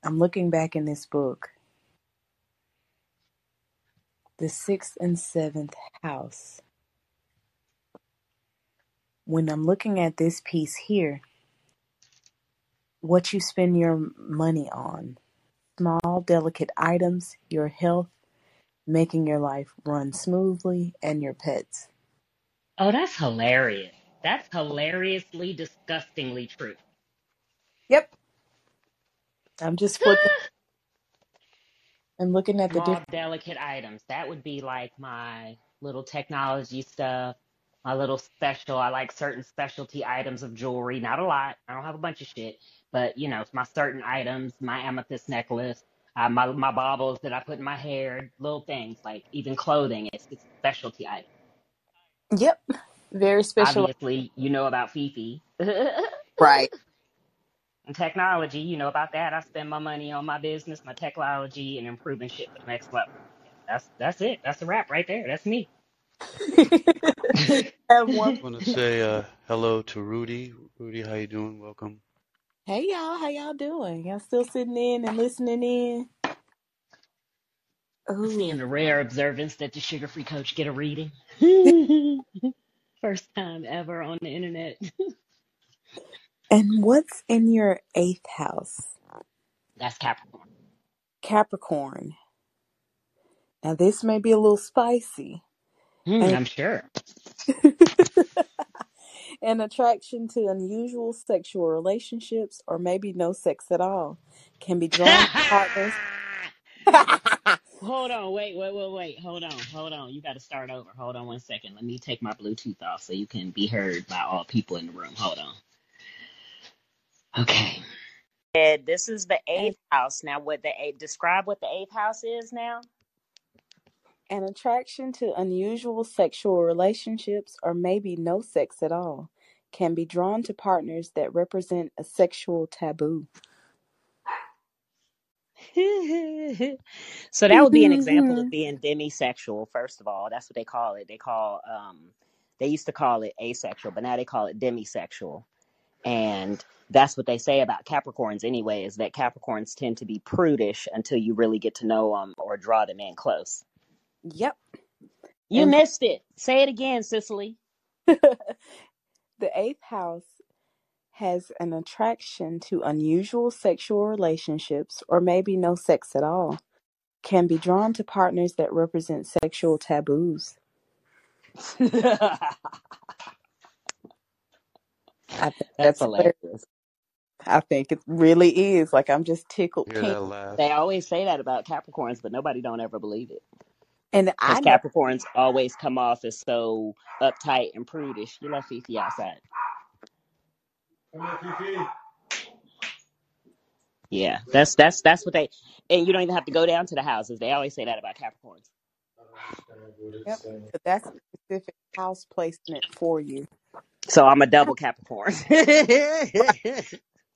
I'm looking back in this book, the sixth and seventh house. When I'm looking at this piece here, what you spend your money on, small, delicate items, your health, making your life run smoothly, and your pets. Oh, that's hilarious. That's hilariously, disgustingly true. Yep. I'm just flipping and looking at the Small, different. delicate items. That would be like my little technology stuff, my little special. I like certain specialty items of jewelry. Not a lot. I don't have a bunch of shit, but you know, it's my certain items, my amethyst necklace, uh, my my baubles that I put in my hair, little things like even clothing. It's it's specialty item. Yep. Very special. Obviously, you know about Fifi. Right. And technology, you know about that. I spend my money on my business, my technology, and improving shit for the next level. That's that's it. That's a wrap right there. That's me. Have one. I want to say uh, hello to Rudy. Rudy, how you doing? Welcome. Hey y'all, how y'all doing? Y'all still sitting in and listening in? Ooh. Seeing the rare observance that the sugar free coach get a reading. First time ever on the internet. And what's in your eighth house? That's Capricorn. Capricorn. Now this may be a little spicy. Mm, and I'm sure. an attraction to unusual sexual relationships or maybe no sex at all can be drawn to partners. hold on, wait, wait, wait, wait. Hold on, hold on. You got to start over. Hold on one second. Let me take my Bluetooth off so you can be heard by all people in the room. Hold on. Okay. said this is the eighth house. Now, what the eighth describe what the eighth house is now? An attraction to unusual sexual relationships or maybe no sex at all can be drawn to partners that represent a sexual taboo. so that would be an example of being demisexual. First of all, that's what they call it. They call um, they used to call it asexual, but now they call it demisexual. And that's what they say about Capricorns anyway. Is that Capricorns tend to be prudish until you really get to know them or draw them in close. Yep. You And missed it. Say it again, Cicely. the eighth house has an attraction to unusual sexual relationships or maybe no sex at all, can be drawn to partners that represent sexual taboos. I think That's that's hilarious. hilarious. I think it really is. Like I'm just tickled pink. They always say that about Capricorns, but nobody don't ever believe it. And Because I never Capricorns always come off as so uptight and prudish. You left Fifi outside. Yeah, that's that's that's what they, and you don't even have to go down to the houses. They always say that about Capricorns. yep, but that's a specific house placement for you. So I'm a double Capricorn.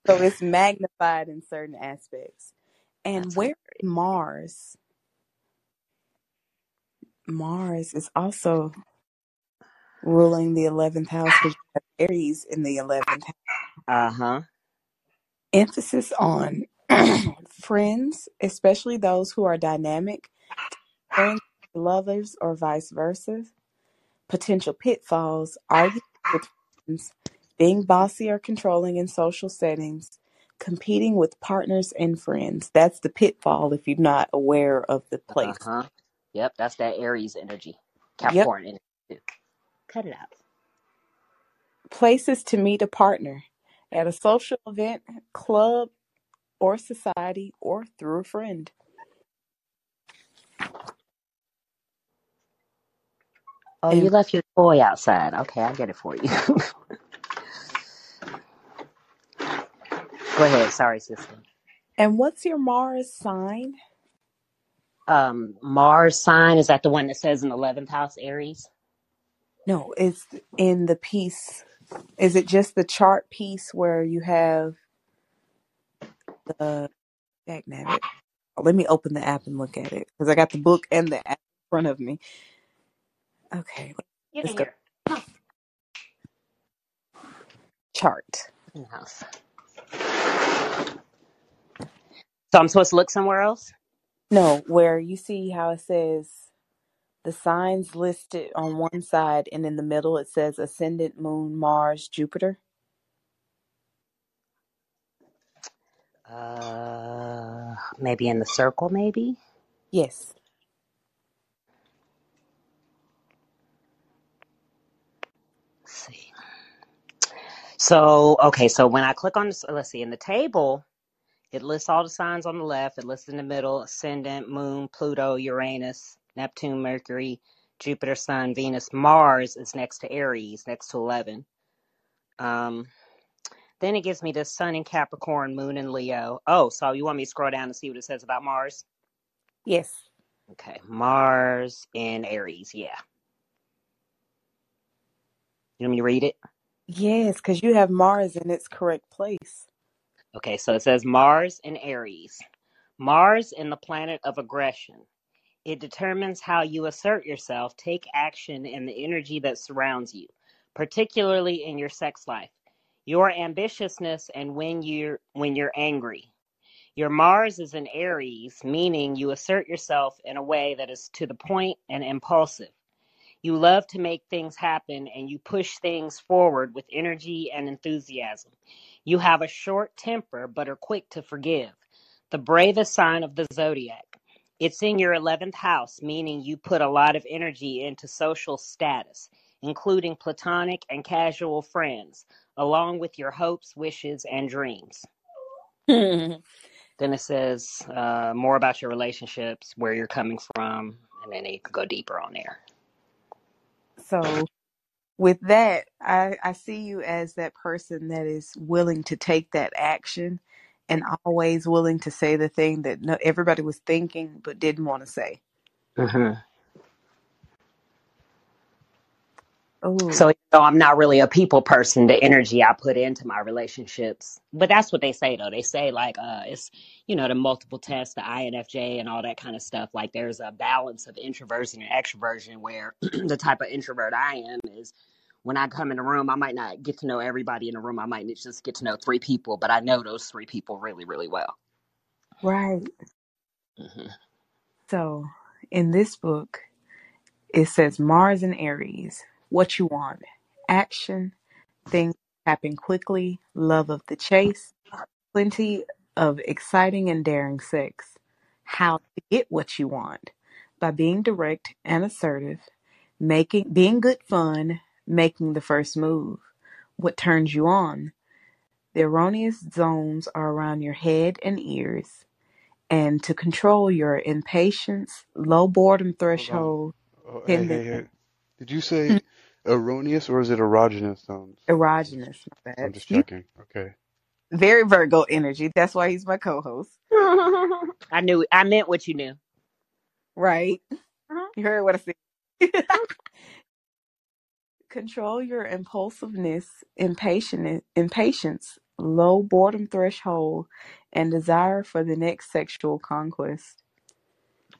So it's magnified in certain aspects. And That's where Mars? Mars is also ruling the 11th house because you have Aries in the 11th house. Uh huh. Emphasis on friends, especially those who are dynamic, friends, lovers, or vice versa. Potential pitfalls, arguing with friends, being bossy or controlling in social settings, competing with partners and friends. That's the pitfall if you're not aware of the place. Uh place. huh. Yep, that's that Aries energy, Yep. Capricorn energy. too. Cut it out. Places to meet a partner at a social event, club, or society, or through a friend. Oh, you left your toy outside. Okay, I'll get it for you. Go ahead. Sorry, sister. and what's your Mars sign? Um, Mars sign is that the one that says in the eleventh house, Aries? No, it's in the piece. Is it just the chart piece where you have the Dag nabbit. Let me open the app and look at it because I got the book and the app in front of me. Okay, Get let's in go. here. Chart. In the house. So I'm supposed to look somewhere else? No, where you see how it says The signs listed on one side, and in the middle it says Ascendant Moon, Mars, Jupiter. Uh, maybe in the circle, maybe. Yes. Let's see. So, okay, so when I click on this, let's see, in the table, it lists all the signs on the left. It lists in the middle Ascendant, Moon, Pluto, Uranus, Neptune, Mercury, Jupiter, Sun, Venus, Mars is next to Aries, next to 11. Um, then it gives me the Sun in Capricorn, Moon in Leo. Oh, so you want me to scroll down and see what it says about Mars? Yes. Okay, Mars in Aries, yeah. You want me to read it? Yes, because you have Mars in its correct place. Okay, so it says Mars in Aries. Mars in the planet of aggression. It determines how you assert yourself, take action, and the energy that surrounds you, particularly in your sex life. Your ambitiousness and when you're when you're angry. Your Mars is in Aries, meaning you assert yourself in a way that is to the point and impulsive. You love to make things happen and you push things forward with energy and enthusiasm. You have a short temper but are quick to forgive. The bravest sign of the zodiac. It's in your 11th house, meaning you put a lot of energy into social status, including platonic and casual friends, along with your hopes, wishes, and dreams. Then it says uh, more about your relationships, where you're coming from, and then you can go deeper on there. With that, I, I see you as that person that is willing to take that action and always willing to say the thing that no, everybody was thinking but didn't want to say. Mm-hmm. So, know, I'm not really a people person, the energy I put into my relationships. But that's what they say, though. They say, like, uh, it's, you know, the multiple tests, the INFJ, and all that kind of stuff. Like, there's a balance of introversion and extroversion where the type of introvert I am is when I come in a room, I might not get to know everybody in the room. I might just get to know three people, but I know those three people really, really well. right. hmm So, in this book, it says Mars and Aries, what you want, action, things happen quickly, love of the chase, plenty of exciting and daring sex. How to get what you want by being direct and assertive, making being good fun, making the first move. What turns you on? The erroneous zones are around your head and ears, and to control your impatience, low boredom Hold on. threshold, Oh, hey, hey, hey. Did you say hmm. Erroneous or is it erogenous zones? erogenous. My I'm just You checking. Okay. very Virgo energy. That's why he's my co-host, I knew, I meant what you knew. right? Mhm. You heard what I said. Control your impulsiveness, impatient, impatience, low boredom threshold, and desire for the next sexual conquest.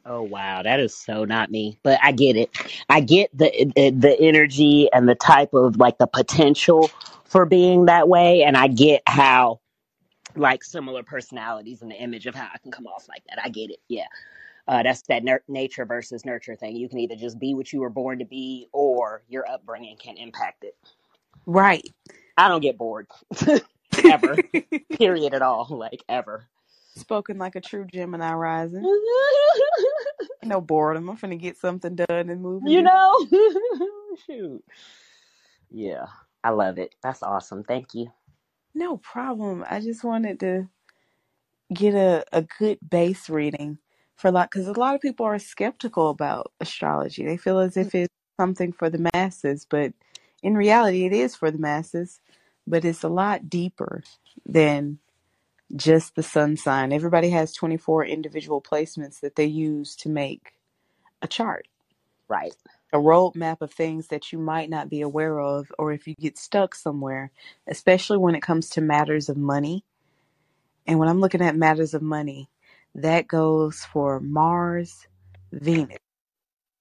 Oh wow, that is so not me. But I get it. I get the the energy and the type of like the potential for being that way, and I get how like similar personalities and the image of how I can come off like that. I get it. Yeah, uh, that's that nature versus nurture thing. You can either just be what you were born to be, or your upbringing can impact it. Right. I don't get bored ever. Period at all. Like ever. Spoken like a true Gemini rising. No boredom. I'm finna get something done and move you know? Shoot. Yeah, I love it. That's awesome. Thank you. No problem. I just wanted to get a, a good base reading for like because a lot of people are skeptical about astrology. They feel as if it's something for the masses, but in reality, it is for the masses. But it's a lot deeper than just the sun sign. Everybody has 24 individual placements that they use to make a chart, Right. a roadmap of things that you might not be aware of, or if you get stuck somewhere, especially when it comes to matters of money. And when I'm looking at matters of money, that goes for Mars, Venus.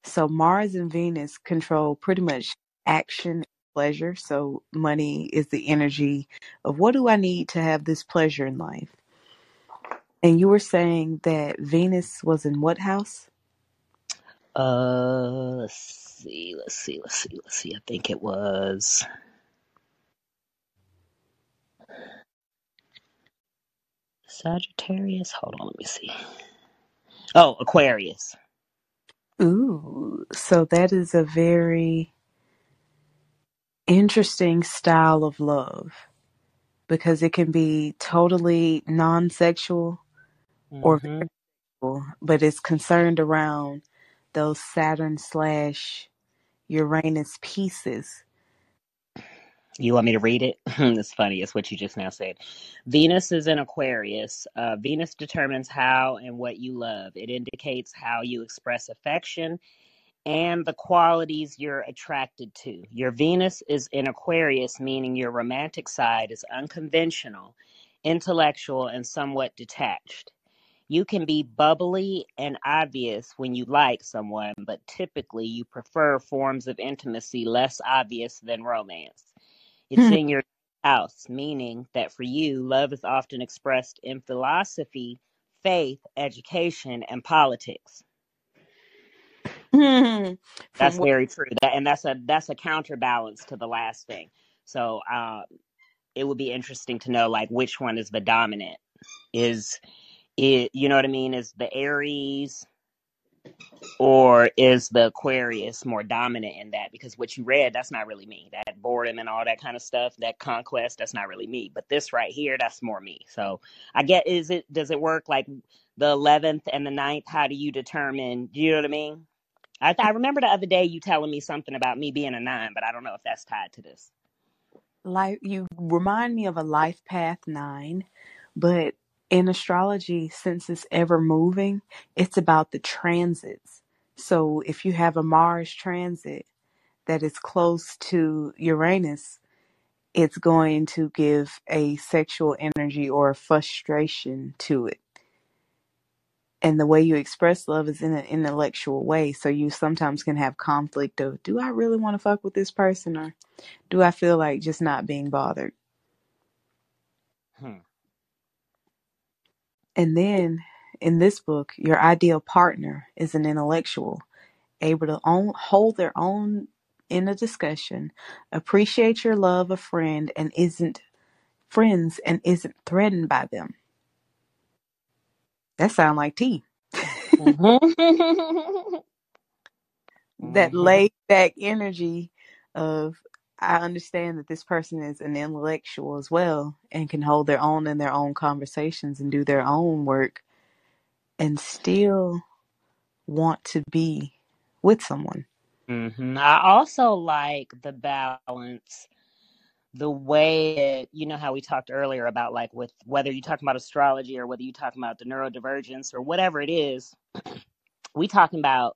So Mars and Venus control pretty much action pleasure. So money is the energy of what do I need to have this pleasure in life? And you were saying that Venus was in what house? Uh, let's see, let's see, let's see, let's see. I think it was Sagittarius. Hold on, let me see. Oh, Aquarius. Ooh, so that is a very interesting style of love because it can be totally non-sexual or Mm-hmm. sexual, but it's concerned around those Saturn slash Uranus pieces. You want me to read it? it's funny. It's what you just now said. Venus is in Aquarius. Uh, Venus determines how and what you love. It indicates how you express affection and the qualities you're attracted to. Your Venus is in Aquarius, meaning your romantic side is unconventional, intellectual, and somewhat detached. You can be bubbly and obvious when you like someone, but typically you prefer forms of intimacy less obvious than romance. It's hmm. in your house, meaning that for you, love is often expressed in philosophy, faith, education, and politics. From That's what very true. That and that's a that's a counterbalance to the last thing. So uh, it would be interesting to know like which one is the dominant. Is it you know what I mean? Is the Aries or is the Aquarius more dominant in that? Because what you read, that's not really me. That boredom and all that kind of stuff, that conquest, that's not really me. But this right here, that's more me. So I get is it does it work like the eleventh and the ninth? How do you determine? Do you know what I mean? I, I remember the other day you telling me something about me being a nine, but I don't know if that's tied to this. life you remind me of a life path nine, but in astrology, since it's ever moving, it's about the transits. So if you have a Mars transit that is close to Uranus, it's going to give a sexual energy or frustration to it. And the way you express love is in an intellectual way. So you sometimes can have conflict of, do I really want to fuck with this person or do I feel like just not being bothered? Hmm. And then in this book, your ideal partner is an intellectual, able to own, hold their own in a discussion, appreciate your love a friend and isn't friends and isn't threatened by them. That sound like tea. Mm-hmm. That hmm laid back energy of I understand that this person is an intellectual as well and can hold their own in their own conversations and do their own work and still want to be with someone. hmm I also like the balance, the way it, you know how we talked earlier about like with whether you're talking about astrology or whether you're talking about the neurodivergence or whatever it is, we talking about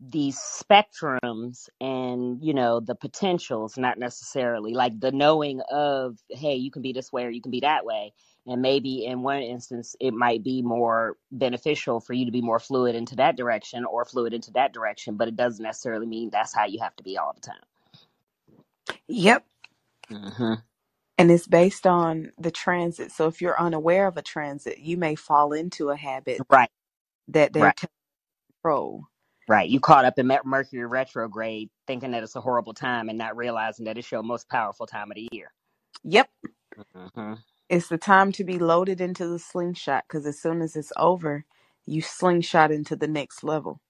these spectrums and you know the potentials not necessarily like the knowing of hey you can be this way or you can be that way and maybe in one instance it might be more beneficial for you to be more fluid into that direction or fluid into that direction but it doesn't necessarily mean that's how you have to be all the time Yep. Hmm And it's based on the transit. So if you're unaware of a transit, you may fall into a habit right that they're right control. right you caught up in Mer- mercury retrograde thinking that it's a horrible time and not realizing that it's your most powerful time of the year Yep. hmm It's the time to be loaded into the slingshot because as soon as it's over, you slingshot into the next level.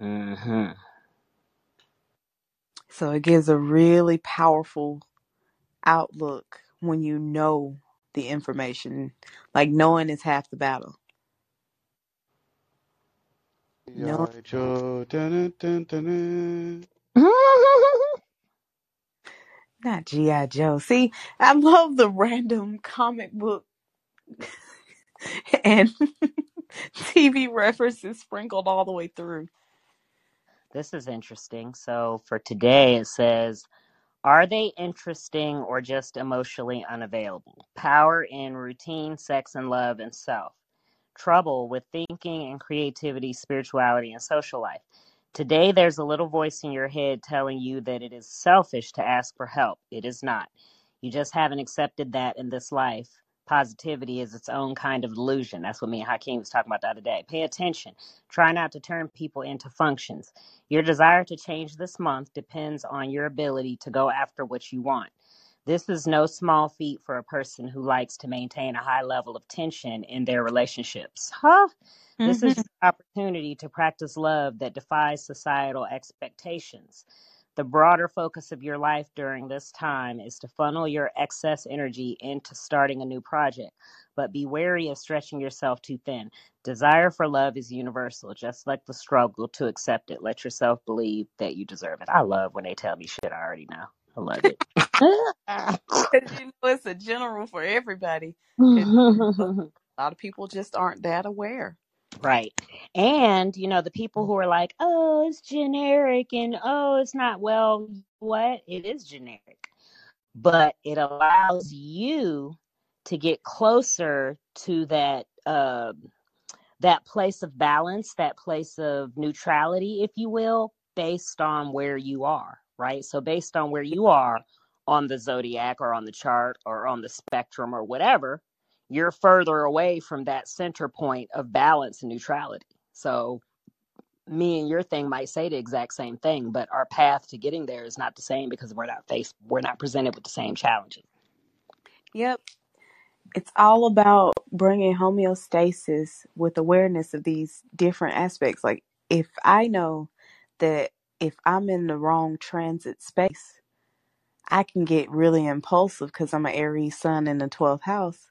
hmm So it gives a really powerful outlook when you know the information. Like knowing is half the battle. Knowing, G.I. Joe. Dun, dun, dun, dun. not G.I. Joe. See, I love the random comic book and TV references sprinkled all the way through. This is interesting. So for today, it says, Are they interesting or just emotionally unavailable? Power in routine, sex and love, and self. Trouble with thinking and creativity, spirituality, and social life. Today, there's a little voice in your head telling you that it is selfish to ask for help. It is not. You just haven't accepted that in this life. Positivity is its own kind of delusion. That's what me and Hakeem was talking about the other day. Pay attention. Try not to turn people into functions. Your desire to change this month depends on your ability to go after what you want. This is no small feat for a person who likes to maintain a high level of tension in their relationships. Huh? This is hmm your opportunity to practice love that defies societal expectations. The broader focus of your life during this time is to funnel your excess energy into starting a new project, but be wary of stretching yourself too thin. Desire for love is universal, just like the struggle to accept it. Let yourself believe that you deserve it. I love when they tell me shit I already know. I love it. You know it's a general for everybody. a lot of people just aren't that aware. Right. And, you know, the people who are like, oh, it's generic and oh, it's not, well, what? It is generic, but it allows you to get closer to that, uh, that place of balance, that place of neutrality, if you will, based on where you are, right? So, based on where you are on the zodiac or on the chart or on the spectrum or whatever, you're further away from that center point of balance and neutrality. So, me and your thing might say the exact same thing, but our path to getting there is not the same because we're not faced, we're not presented with the same challenges. Yep. It's all about bringing homeostasis with awareness of these different aspects. Like, if I know that if I'm in the wrong transit space, I can get really impulsive because I'm an Aries sun in the 12th house.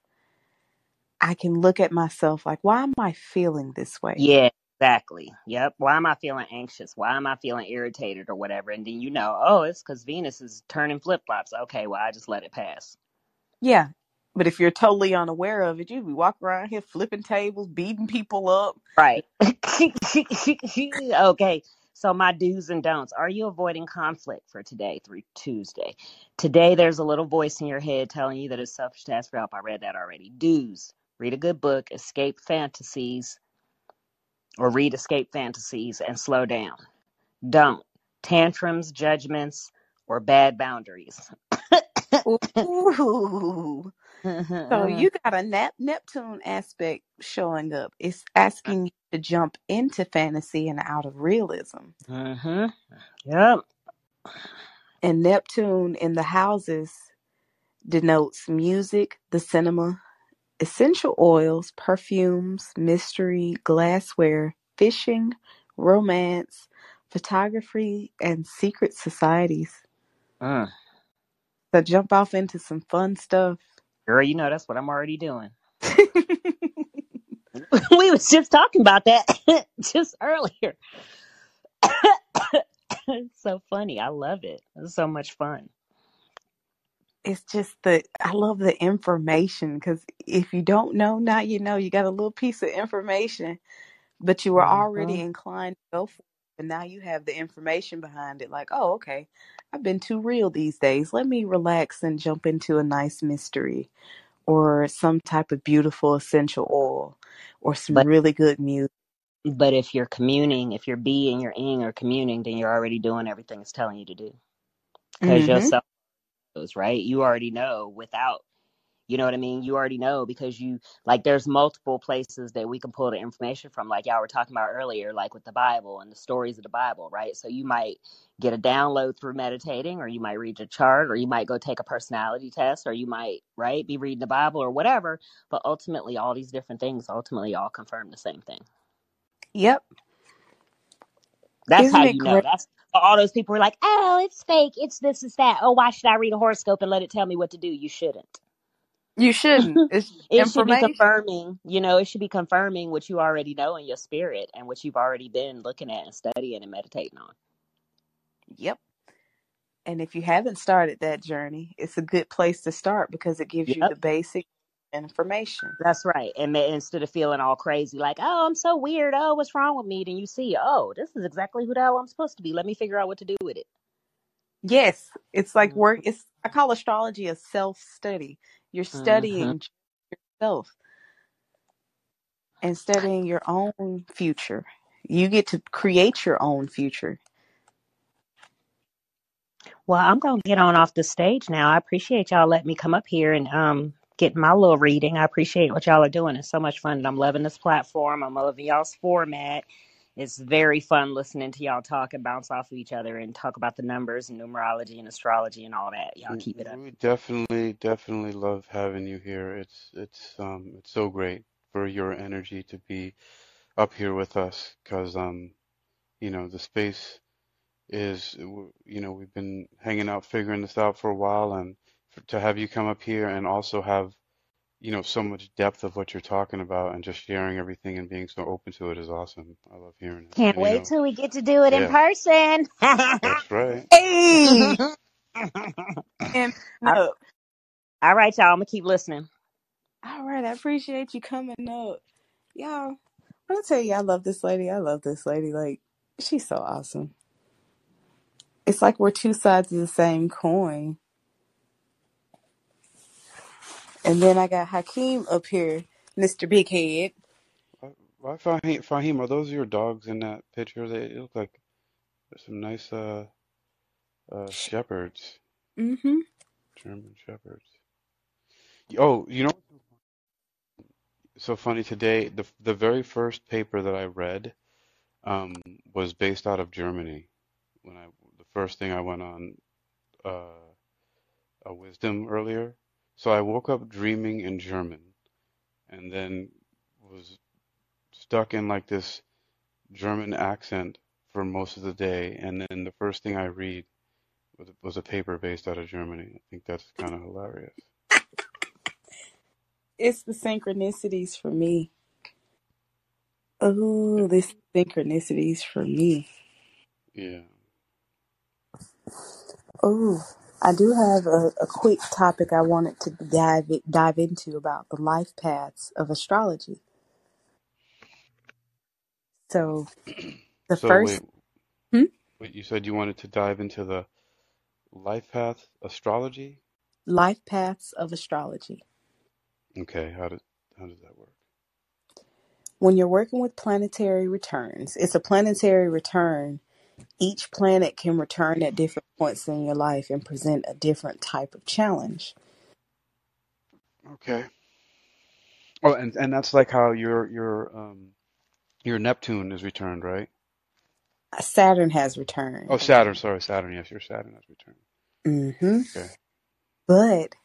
I can look at myself like, why am I feeling this way? Yeah, exactly. Yep. Why am I feeling anxious? Why am I feeling irritated or whatever? And then you know, oh, it's because Venus is turning flip flops. Okay, well, I just let it pass. Yeah. But if you're totally unaware of it, you'd be walking around here flipping tables, beating people up. Right. okay. So my do's and don'ts. Are you avoiding conflict for today through Tuesday? Today there's a little voice in your head telling you that it's selfish to ask for help. I read that already. Do's. Read a good book, escape fantasies, or read escape fantasies and slow down. Don't. Tantrums, judgments, or bad boundaries. Ooh. So you got a nap- Neptune aspect showing up. It's asking you to jump into fantasy and out of realism. mm-hmm. Yep. And Neptune in the houses denotes music, the cinema, essential oils, perfumes, mystery, glassware, fishing, romance, photography, and secret societies. Mm. So jump off into some fun stuff. Girl, you know that's what I'm already doing. we was just talking about that just earlier. it's so funny. I love it. It's so much fun. It's just the I love the information because if you don't know now you know you got a little piece of information, but you were already Mhm. inclined to go for it, and now you have the information behind it. Like, oh, okay, I've been too real these days. Let me relax and jump into a nice mystery or some type of beautiful essential oil or some But really good music. but if you're communing, if your B and your ing are communing, then you're already doing everything it's telling you to do. Because hmm knows, right? You already know without you know what I mean? You already know because you like there's multiple places that we can pull the information from, like y'all were talking about earlier, like with the Bible and the stories of the Bible, right? So you might get a download through meditating, or you might read a chart, or you might go take a personality test, or you might, right, be reading the Bible or whatever. But ultimately all these different things ultimately all confirm the same thing. Yep. That's Isn't how you know. That's all those people were like, oh, it's fake, it's this, it's that. Oh, why should I read a horoscope and let it tell me what to do? You shouldn't. You shouldn't. It's it should be confirming, you know, it should be confirming what you already know in your spirit and what you've already been looking at and studying and meditating on. Yep. And if you haven't started that journey, it's a good place to start because it gives you the basic information. that's right. And instead of feeling all crazy, like, oh, I'm so weird. Oh, what's wrong with me? Then you see, oh, this is exactly who the hell I'm supposed to be. Let me figure out what to do with it. Yes, it's like Mm-hmm. work. It's I call astrology a self study. You're Mm-hmm. studying yourself and studying your own future. You get to create your own future. Well, I'm gonna get on off the stage now. I appreciate y'all letting me come up here and um getting my little reading. I appreciate what y'all are doing. It's so much fun. And I'm loving this platform. I'm loving y'all's format. It's very fun listening to y'all talk and bounce off of each other and talk about the numbers and numerology and astrology and all that. Y'all keep it up. We definitely, definitely love having you here. It's it's um it's so great for your energy to be up here with us because um you know the space is you know we've been hanging out figuring this out for a while and to have you come up here and also have you know so much depth of what you're talking about and just sharing everything and being so open to it is awesome. I love hearing it. Can't And you wait know, till we get to do it in yeah, person. that's right. Hey, and all up. all right, y'all. I'm gonna keep listening. All right, I appreciate you coming up, y'all. I'm gonna tell you, I love this lady. I love this lady. Like, she's so awesome. It's like we're two sides of the same coin. And then I got Hakeem up here, Mr. Big Head. Why, why Fahim, Fahim, are those your dogs in that picture? They look like some nice uh uh shepherds, Mm-hmm. German shepherds. Oh, you know what's so funny today? The the very first paper that I read um was based out of Germany. When I the first thing I went on uh a wisdom earlier. So I woke up dreaming in German and then was stuck in like this German accent for most of the day. And then the first thing I read was, was a paper based out of Germany. I think that's kind of hilarious. It's the synchronicities for me. Oh, this synchronicities for me. Yeah. Oh, I do have a, a quick topic I wanted to dive dive into about the life paths of astrology. So the So wait, first, hmm? wait, you said you wanted to dive into the life path astrology? life paths of astrology. Okay, how does how does that work? When you're working with planetary returns, it's a planetary return. Each planet can return at different points in your life and present a different type of challenge. Okay. Oh, and and that's like how your your um your Neptune is returned, right? Saturn has returned. Oh. Saturn, sorry, Saturn. Yes, your Saturn has returned. Mm hmm Okay. But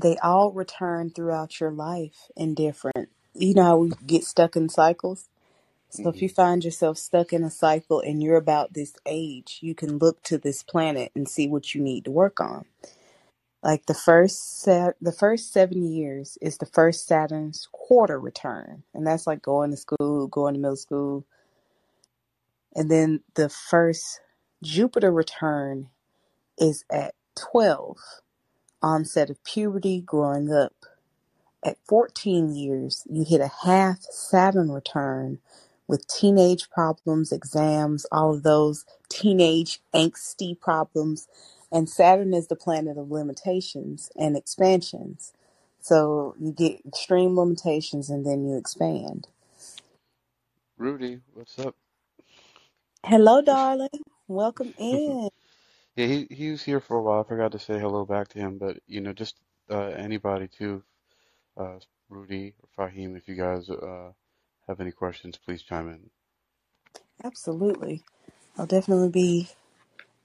they all return throughout your life in different. You know how we get stuck in cycles? So if hmm you find yourself stuck in a cycle and you're about this age, you can look to this planet and see what you need to work on. Like the first set, the first seven years is the first Saturn's quarter return, and that's like going to school, going to middle school, and then the first Jupiter return is at twelve, onset of puberty, growing up. At 14 years, you hit a half Saturn return with teenage problems, exams, all of those teenage angsty problems. And Saturn is the planet of limitations and expansions. So you get extreme limitations and then you expand. Rudy, what's up? Hello, darling. Welcome in. Yeah, he he was here for a while. I forgot to say hello back to him, but you know, just uh, anybody too, uh, Rudy or Fahim, if you guys uh, have any questions, please chime in. Absolutely. I'll definitely be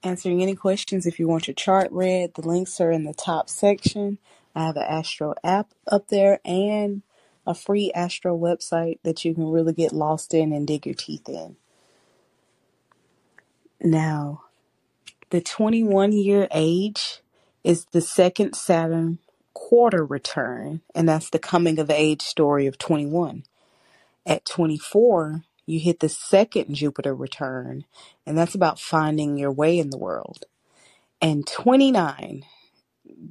answering any questions if you want your chart read. The links are in the top section. I have an Astro app up there and a free Astro website that you can really get lost in and dig your teeth in. Now, the 21 year age is the second Saturn quarter return, and that's the coming of age story of 21. At 24, you hit the second Jupiter return, and that's about finding your way in the world. And 29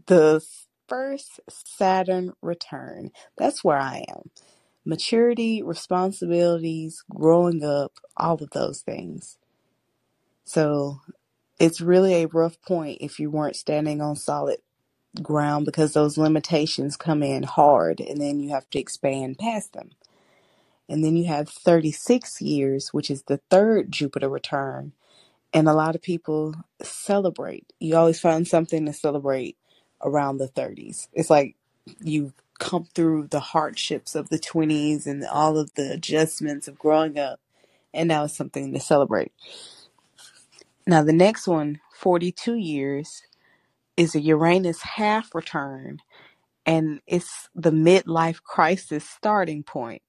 the first Saturn return. That's where I am. Maturity, responsibilities, growing up, all of those things. So it's really a rough point if you weren't standing on solid ground because those limitations come in hard and then you have to expand past them. And then you have 36 years, which is the third Jupiter return. And a lot of people celebrate. You always find something to celebrate around the 30s. It's like you've come through the hardships of the 20s and all of the adjustments of growing up. And now it's something to celebrate. Now, the next one, 42 years, is a Uranus half return, and it's the midlife crisis starting point.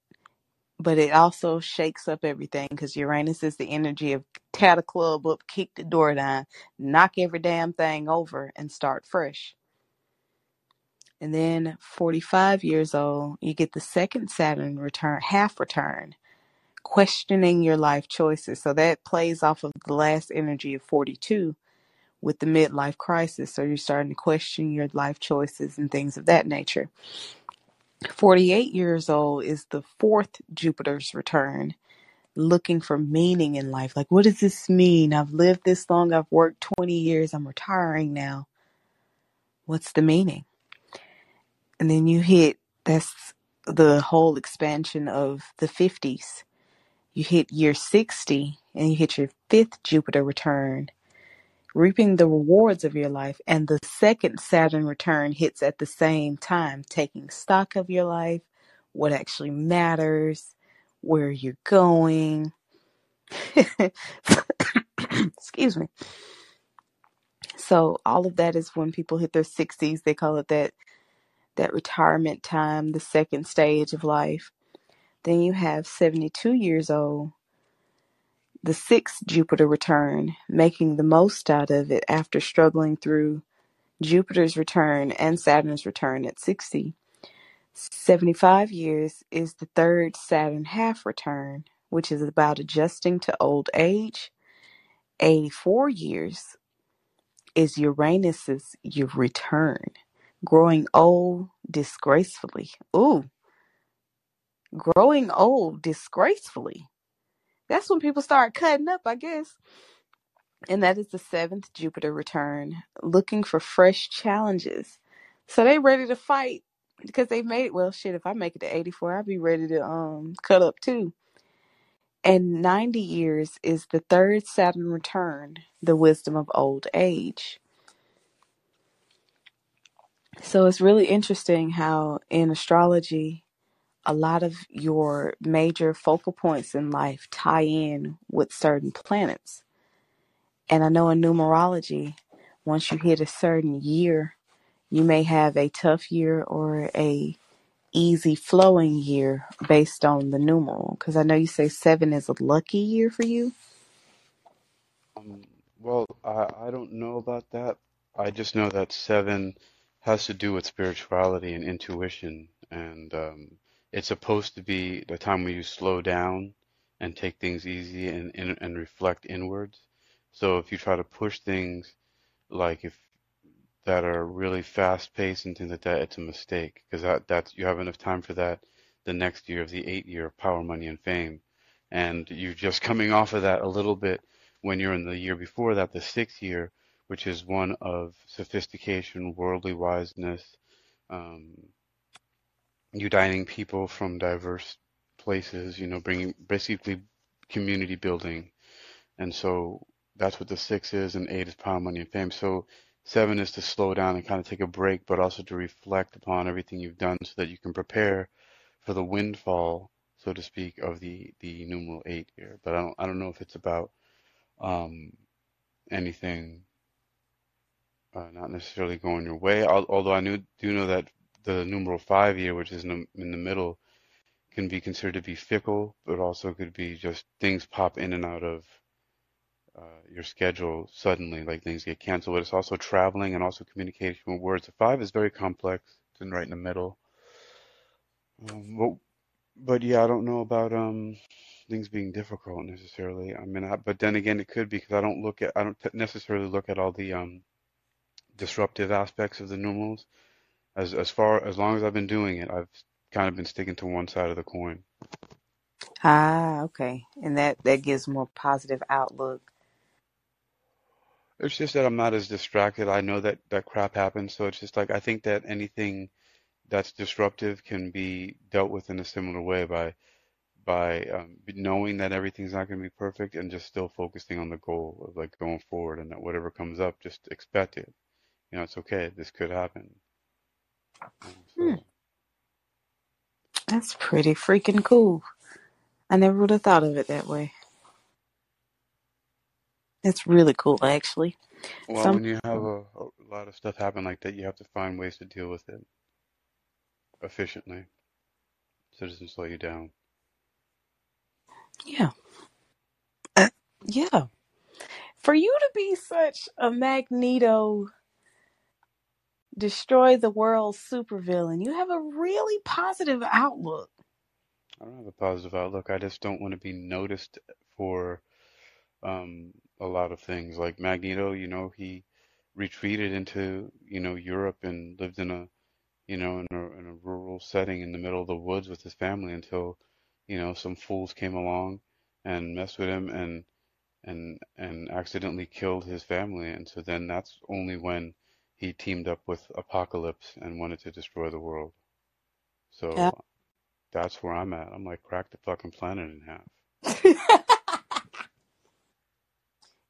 But it also shakes up everything because Uranus is the energy of tat a club up, kick the door down, knock every damn thing over, and start fresh. And then 45 years old, you get the second Saturn return, half return, questioning your life choices. So that plays off of the last energy of 42 with the midlife crisis. So you're starting to question your life choices and things of that nature. 48 years old is the fourth Jupiter's return, looking for meaning in life. Like, what does this mean? I've lived this long, I've worked 20 years, I'm retiring now. What's the meaning? And then you hit that's the whole expansion of the 50s. You hit year 60 and you hit your fifth Jupiter return, reaping the rewards of your life. And the second Saturn return hits at the same time, taking stock of your life, what actually matters, where you're going. Excuse me. So all of that is when people hit their 60s, they call it that that retirement time, the second stage of life. Then you have 72 years old, the sixth Jupiter return, making the most out of it after struggling through Jupiter's return and Saturn's return at 60. 75 years is the third Saturn half return, which is about adjusting to old age. 84 years is Uranus's return, growing old disgracefully. Ooh, growing old disgracefully. That's when people start cutting up, I guess. And that is the seventh Jupiter return, looking for fresh challenges. So they ready to fight because they made it. Well, shit, if I make it to 84, I'll be ready to um cut up too. And 90 years is the third Saturn return, the wisdom of old age. So it's really interesting how in astrology, a lot of your major focal points in life tie in with certain planets. And I know in numerology, once you hit a certain year, you may have a tough year or a easy flowing year based on the numeral. Because I know you say seven is a lucky year for you. Um, well, I, I don't know about that. I just know that seven has to do with spirituality and intuition, and um, it's supposed to be the time where you slow down and take things easy and, and, and reflect inwards. So if you try to push things like if that are really fast paced and things like that, it's a mistake because that that's you have enough time for that the next year of the eight year of power, money, and fame, and you're just coming off of that a little bit when you're in the year before that, the sixth year, which is one of sophistication, worldly wiseness, um, uniting people from diverse places, you know, bringing basically community building, and so that's what the six is, and eight is power, money, and fame. So seven is to slow down and kind of take a break, but also to reflect upon everything you've done so that you can prepare for the windfall, so to speak, of the the numeral eight here. But I don't I don't know if it's about um, anything uh, not necessarily going your way. Although I knew, do know that the numeral five year, which is in the, in the middle, can be considered to be fickle, but also could be just things pop in and out of uh, your schedule suddenly, like things get canceled. But it's also traveling and also communication with words. The five is very complex. It's in right in the middle. Um, but, but yeah, I don't know about um things being difficult necessarily. I mean, I, but then again, it could be because I don't look at I don't necessarily look at all the um disruptive aspects of the numerals. As as far as long as I've been doing it, I've kind of been sticking to one side of the coin. Ah, okay. And that that gives more positive outlook. It's just that I'm not as distracted. I know that that crap happens, so it's just like I think that anything that's disruptive can be dealt with in a similar way by by um, knowing that everything's not going to be perfect and just still focusing on the goal of like going forward and that whatever comes up, just expect it. You know, it's okay. This could happen. Hmm. That's pretty freaking cool. I never would have thought of it that way. That's really cool, actually. Well, Some, when you have a, a lot of stuff happen like that, you have to find ways to deal with it efficiently so it doesn't slow you down. yeah, Uh, yeah. For you to be such a Magneto, destroy the world supervillain, you have a really positive outlook. I don't have a positive outlook. I just don't want to be noticed for um, a lot of things. Like Magneto, you know, he retreated into, you know, Europe and lived in a, you know, in a, in a rural setting in the middle of the woods with his family until, you know, some fools came along and messed with him and and and accidentally killed his family. And so then that's only when he teamed up with Apocalypse and wanted to destroy the world. Yeah. So that's where I'm at. I'm like, crack the fucking planet in half.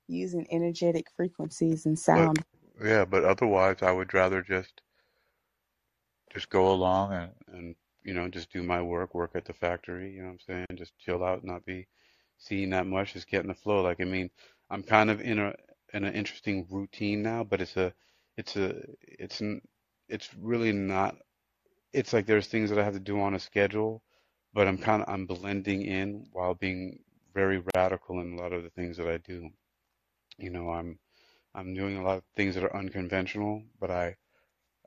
Using energetic frequencies and But sound. yeah, but otherwise, I would rather just just go along and and you know just do my work, work at the factory. You know what I'm saying? Just chill out, not be seeing that much, just get in the flow. Like I mean, I'm kind of in a in an interesting routine now, but it's a it's a it's n- it's really not. It's like there's things that I have to do on a schedule, but I'm kind of I'm blending in while being very radical in a lot of the things that I do. You know, I'm I'm doing a lot of things that are unconventional, but I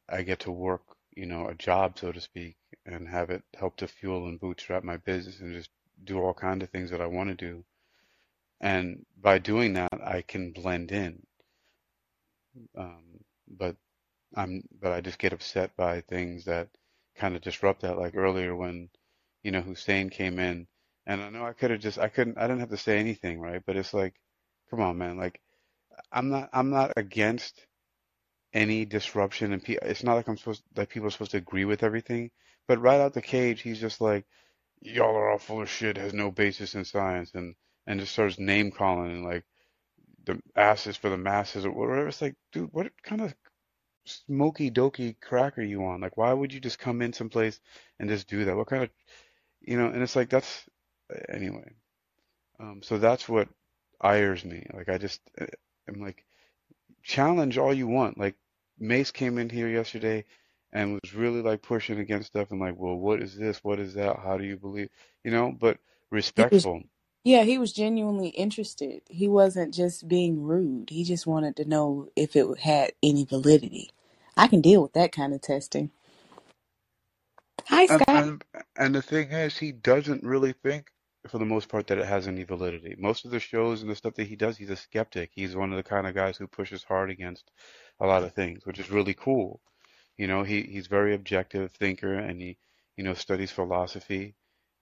I get to work, you know, a job, so to speak, and have it help to fuel and bootstrap my business and just do all kinds of things that I want to do. And by doing that, I can blend in. Um, but I'm, but I just get upset by things that kind of disrupt that. Like earlier when, you know, Hussein came in, and I know I could have just, I couldn't, I didn't have to say anything, right? But it's like, come on, man. Like, I'm not, I'm not against any disruption and pe it's not like I'm supposed that people are supposed to agree with everything. But right out the cage, he's just like, y'all are all full of shit, has no basis in science, and and just starts name calling and like the asses for the masses or whatever. It's like, dude, what kind of smoky dokey crack are you on? Like, why would you just come in someplace and just do that? What kind of, you know? And it's like that's anyway. Um, so that's what ires me. Like I just, uh, I'm like, challenge all you want. Like Mace came in here yesterday and was really like pushing against stuff and like, well, what is this? What is that? How do you believe? You know, but respectful. Yeah, he was genuinely interested. He wasn't just being rude. He just wanted to know if it had any validity. I can deal with that kind of testing. Hi, And Scott. and and the thing is, he doesn't really think, for the most part, that it has any validity. Most of the shows and the stuff that he does, he's a skeptic. He's one of the kind of guys who pushes hard against a lot of things, which is really cool. You know, he he's very objective thinker, and he you know studies philosophy.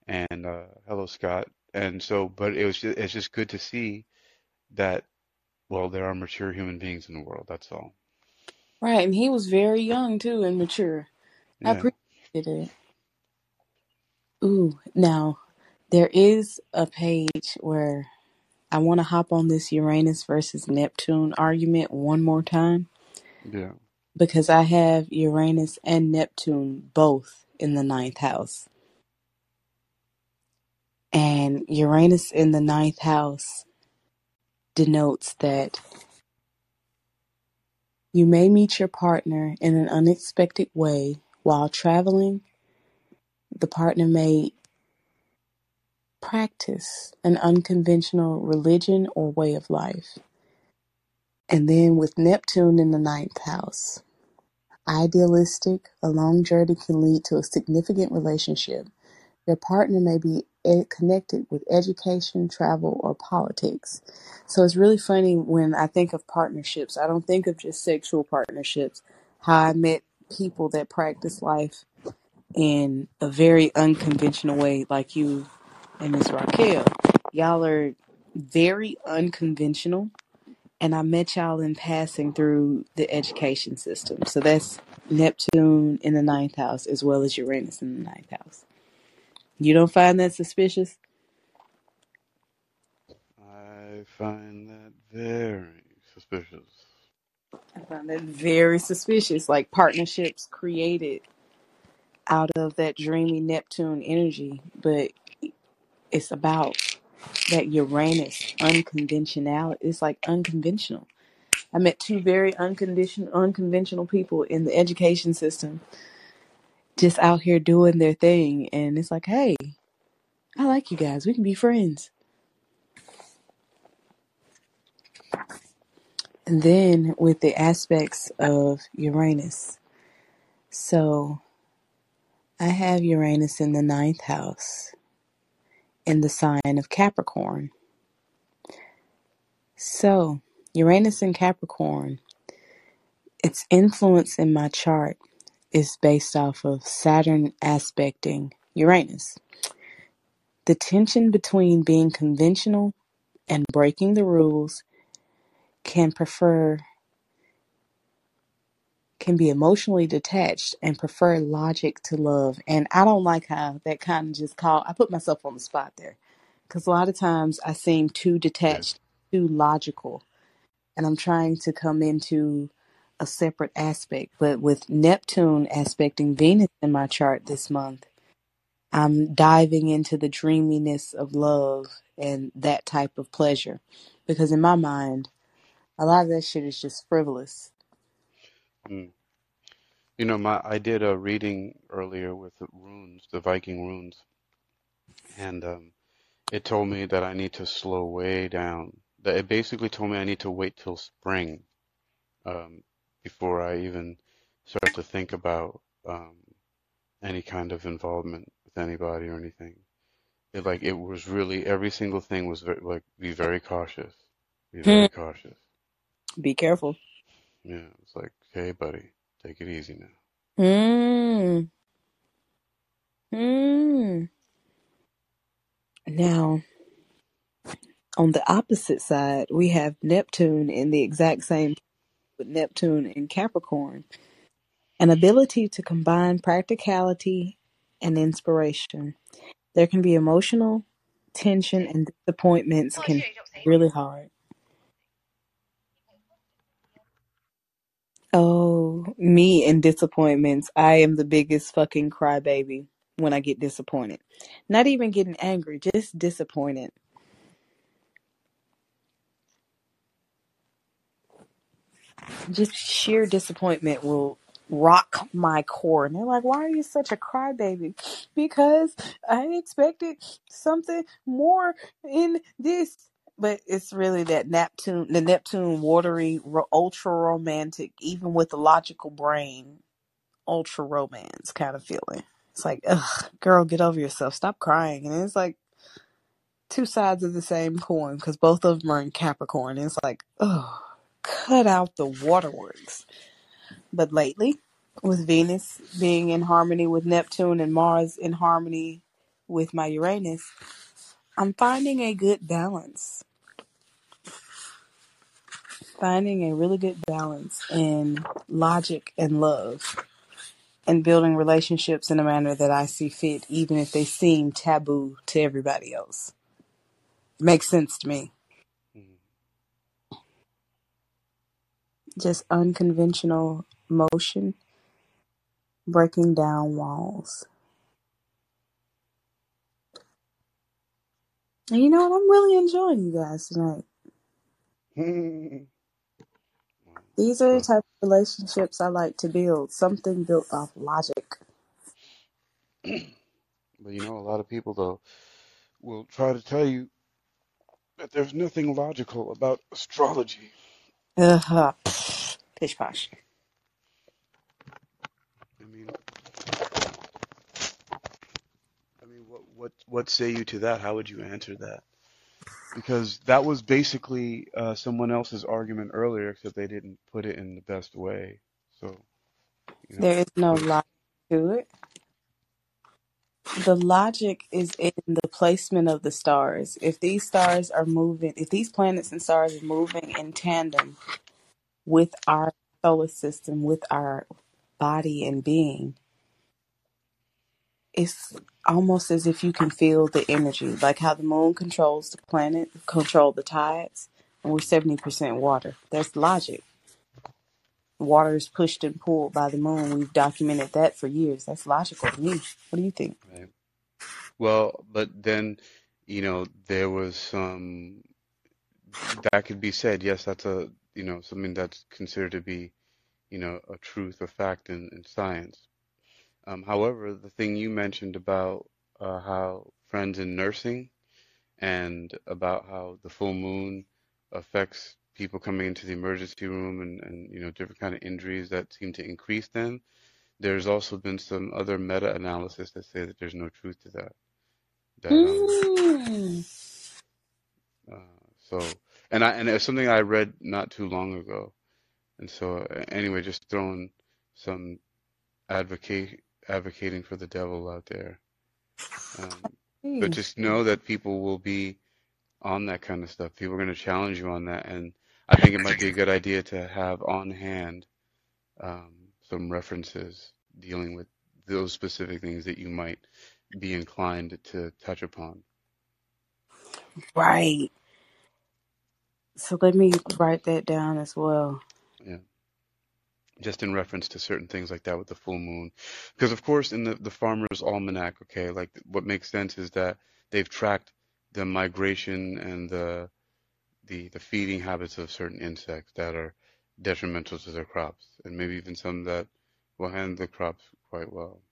And uh, hello, Scott. And so, but it was just, it's just good to see that. Well, there are mature human beings in the world. That's all. Right, and he was very young too and mature. I Yeah. appreciated it. Ooh, now there is a page where I want to hop on this Uranus versus Neptune argument one more time Yeah. because I have Uranus and Neptune both in the ninth house. And Uranus in the ninth house denotes that you may meet your partner in an unexpected way while traveling. The partner may practice an unconventional religion or way of life. And then with Neptune in the ninth house, idealistic, a long journey can lead to a significant relationship. Your partner may be ed- connected with education, travel, or politics. So it's really funny when I think of partnerships. I don't think of just sexual partnerships. How I met people that practice life in a very unconventional way, like you and Miss Raquel. Y'all are very unconventional, and I met y'all in passing through the education system. So that's Neptune in the ninth house as well as Uranus in the ninth house. You don't find that suspicious? I find that very suspicious. I find that very suspicious. Like partnerships created out of that dreamy Neptune energy, but it's about that Uranus unconventional. It's like unconventional. I met two very unconditional, unconventional people in the education system, just out here doing their thing, and it's like, hey, I like you guys. We can be friends. And then with the aspects of Uranus, so I have Uranus in the ninth house in the sign of Capricorn. So Uranus in Capricorn, its influence in my chart is based off of Saturn aspecting Uranus. The tension between being conventional and breaking the rules can prefer can be emotionally detached and prefer logic to love. And I don't like how that kind of just call I put myself on the spot there. Because a lot of times I seem too detached, too logical. And I'm trying to come into a separate aspect. But with Neptune aspecting Venus in my chart this month, I'm diving into the dreaminess of love and that type of pleasure. Because in my mind, a lot of that shit is just frivolous. Mm. You know, my I did a reading earlier with the runes, the Viking runes, and um, it told me that I need to slow way down. That it basically told me I need to wait till spring um, before I even start to think about um, any kind of involvement with anybody or anything. It like it was really every single thing was very, like be very cautious, be Hmm. very cautious. Be careful. Yeah, it's like, hey, buddy, take it easy now. Mm. Mm. Now, on the opposite side, we have Neptune in the exact same with Neptune in Capricorn. An ability to combine practicality and inspiration. There can be emotional tension and disappointments can be really hard. Oh, me and disappointments. I am the biggest fucking crybaby when I get disappointed. Not even getting angry, just disappointed. Just sheer disappointment will rock my core. And they're like, why are you such a crybaby? Because I expected something more in this. But it's really that Neptune, the Neptune watery, ultra romantic, even with the logical brain, ultra romance kind of feeling. It's like, ugh, girl, get over yourself. Stop crying. And it's like two sides of the same coin because both of them are in Capricorn. And It's like, ugh, cut out the waterworks. But lately, with Venus being in harmony with Neptune and Mars in harmony with my Uranus, I'm finding a good balance. Finding a really good balance in logic and love and building relationships in a manner that I see fit, even if they seem taboo to everybody else. Makes sense to me. Just unconventional motion, breaking down walls. And you know what? I'm really enjoying you guys tonight. These are the type of relationships I like to build. Something built off logic. but you know, a lot of people though will try to tell you that there's nothing logical about astrology. Ugh, pish posh. I mean, I mean, what what what say you to that? How would you answer that? Because that was basically uh, someone else's argument earlier, except they didn't put it in the best way. So, you know, There is no logic to it. The logic is in the placement of the stars. If these stars are moving, if these planets and stars are moving in tandem with our solar system, with our body and being, it's almost as if you can feel the energy, like how the moon controls the planet, control the tides, and we're seventy percent water. That's logic. Water is pushed and pulled by the moon. We've documented that for years. That's logical to me. What do you think? Right. Well, but then, you know, there was some that could be said. Yes, that's a, you know, something that's considered to be, you know, a truth or fact in, in science. Um, however, the thing you mentioned about uh, how friends in nursing and about how the full moon affects people coming into the emergency room and, and you know different kind of injuries that seem to increase then. There's also been some other meta-analysis that say that there's no truth to that. That um, Mm. uh, so and I and it's something I read not too long ago. And so uh, anyway, just throwing some advocate advocating for the devil out there. Um, but just know that people will be on that kind of stuff. People are going to challenge you on that, and I think it might be a good idea to have on hand um, some references dealing with those specific things that you might be inclined to touch upon. Right. So let me write that down as well. Yeah, just in reference to certain things like that with the full moon, because of course in the the Farmer's Almanac, okay, like what makes sense is that they've tracked the migration and the the the feeding habits of certain insects that are detrimental to their crops, and maybe even some that will handle the crops quite well.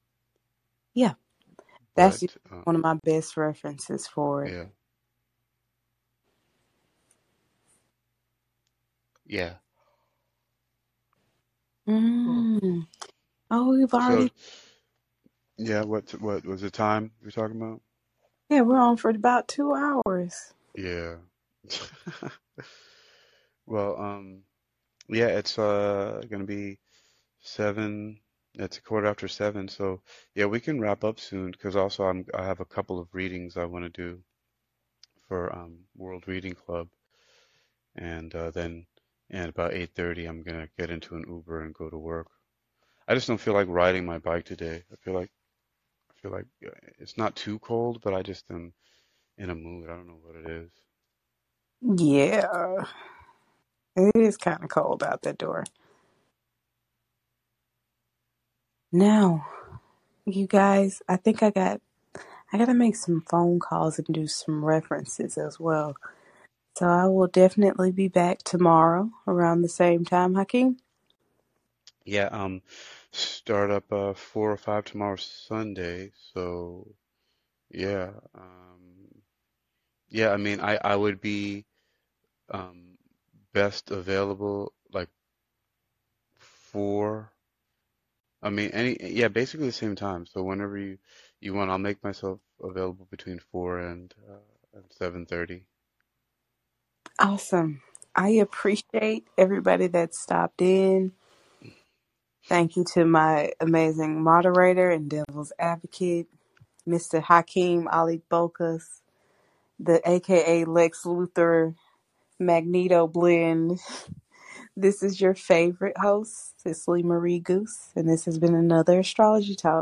Yeah, that's But uh, one of my best references for it. yeah, yeah. Mm. Oh, we've So already, yeah, what what was the time you're talking about? yeah, we're on for about two hours. Yeah. Well, um, yeah, it's uh gonna be seven. It's a quarter after seven, so yeah, we can wrap up soon because also I'm I have a couple of readings I want to do for um World Reading Club, and uh, then at about 8:30 I'm gonna get into an Uber and go to work. I just don't feel like riding my bike today. I feel like I feel like uh, it's not too cold, but I just am in a mood. I don't know what it is. Yeah, it is kind of cold out the door. Now, you guys, I think I got, I got to make some phone calls and do some references as well. So I will definitely be back tomorrow around the same time, Hakeem. Yeah, um, start up uh four or five tomorrow Sunday. So yeah, um, yeah. I mean, I I would be um best available like four. I mean, any yeah, basically the same time. So whenever you you want, I'll make myself available between four and uh, and seven thirty. Awesome. I appreciate everybody that stopped in. Thank you to my amazing moderator and devil's advocate, Mr. Hakeem Ali Bokas, the AKA Lex Luthor Magneto blend. This is your favorite host, Cicely Marie Goose, and this has been another Astrology Talk.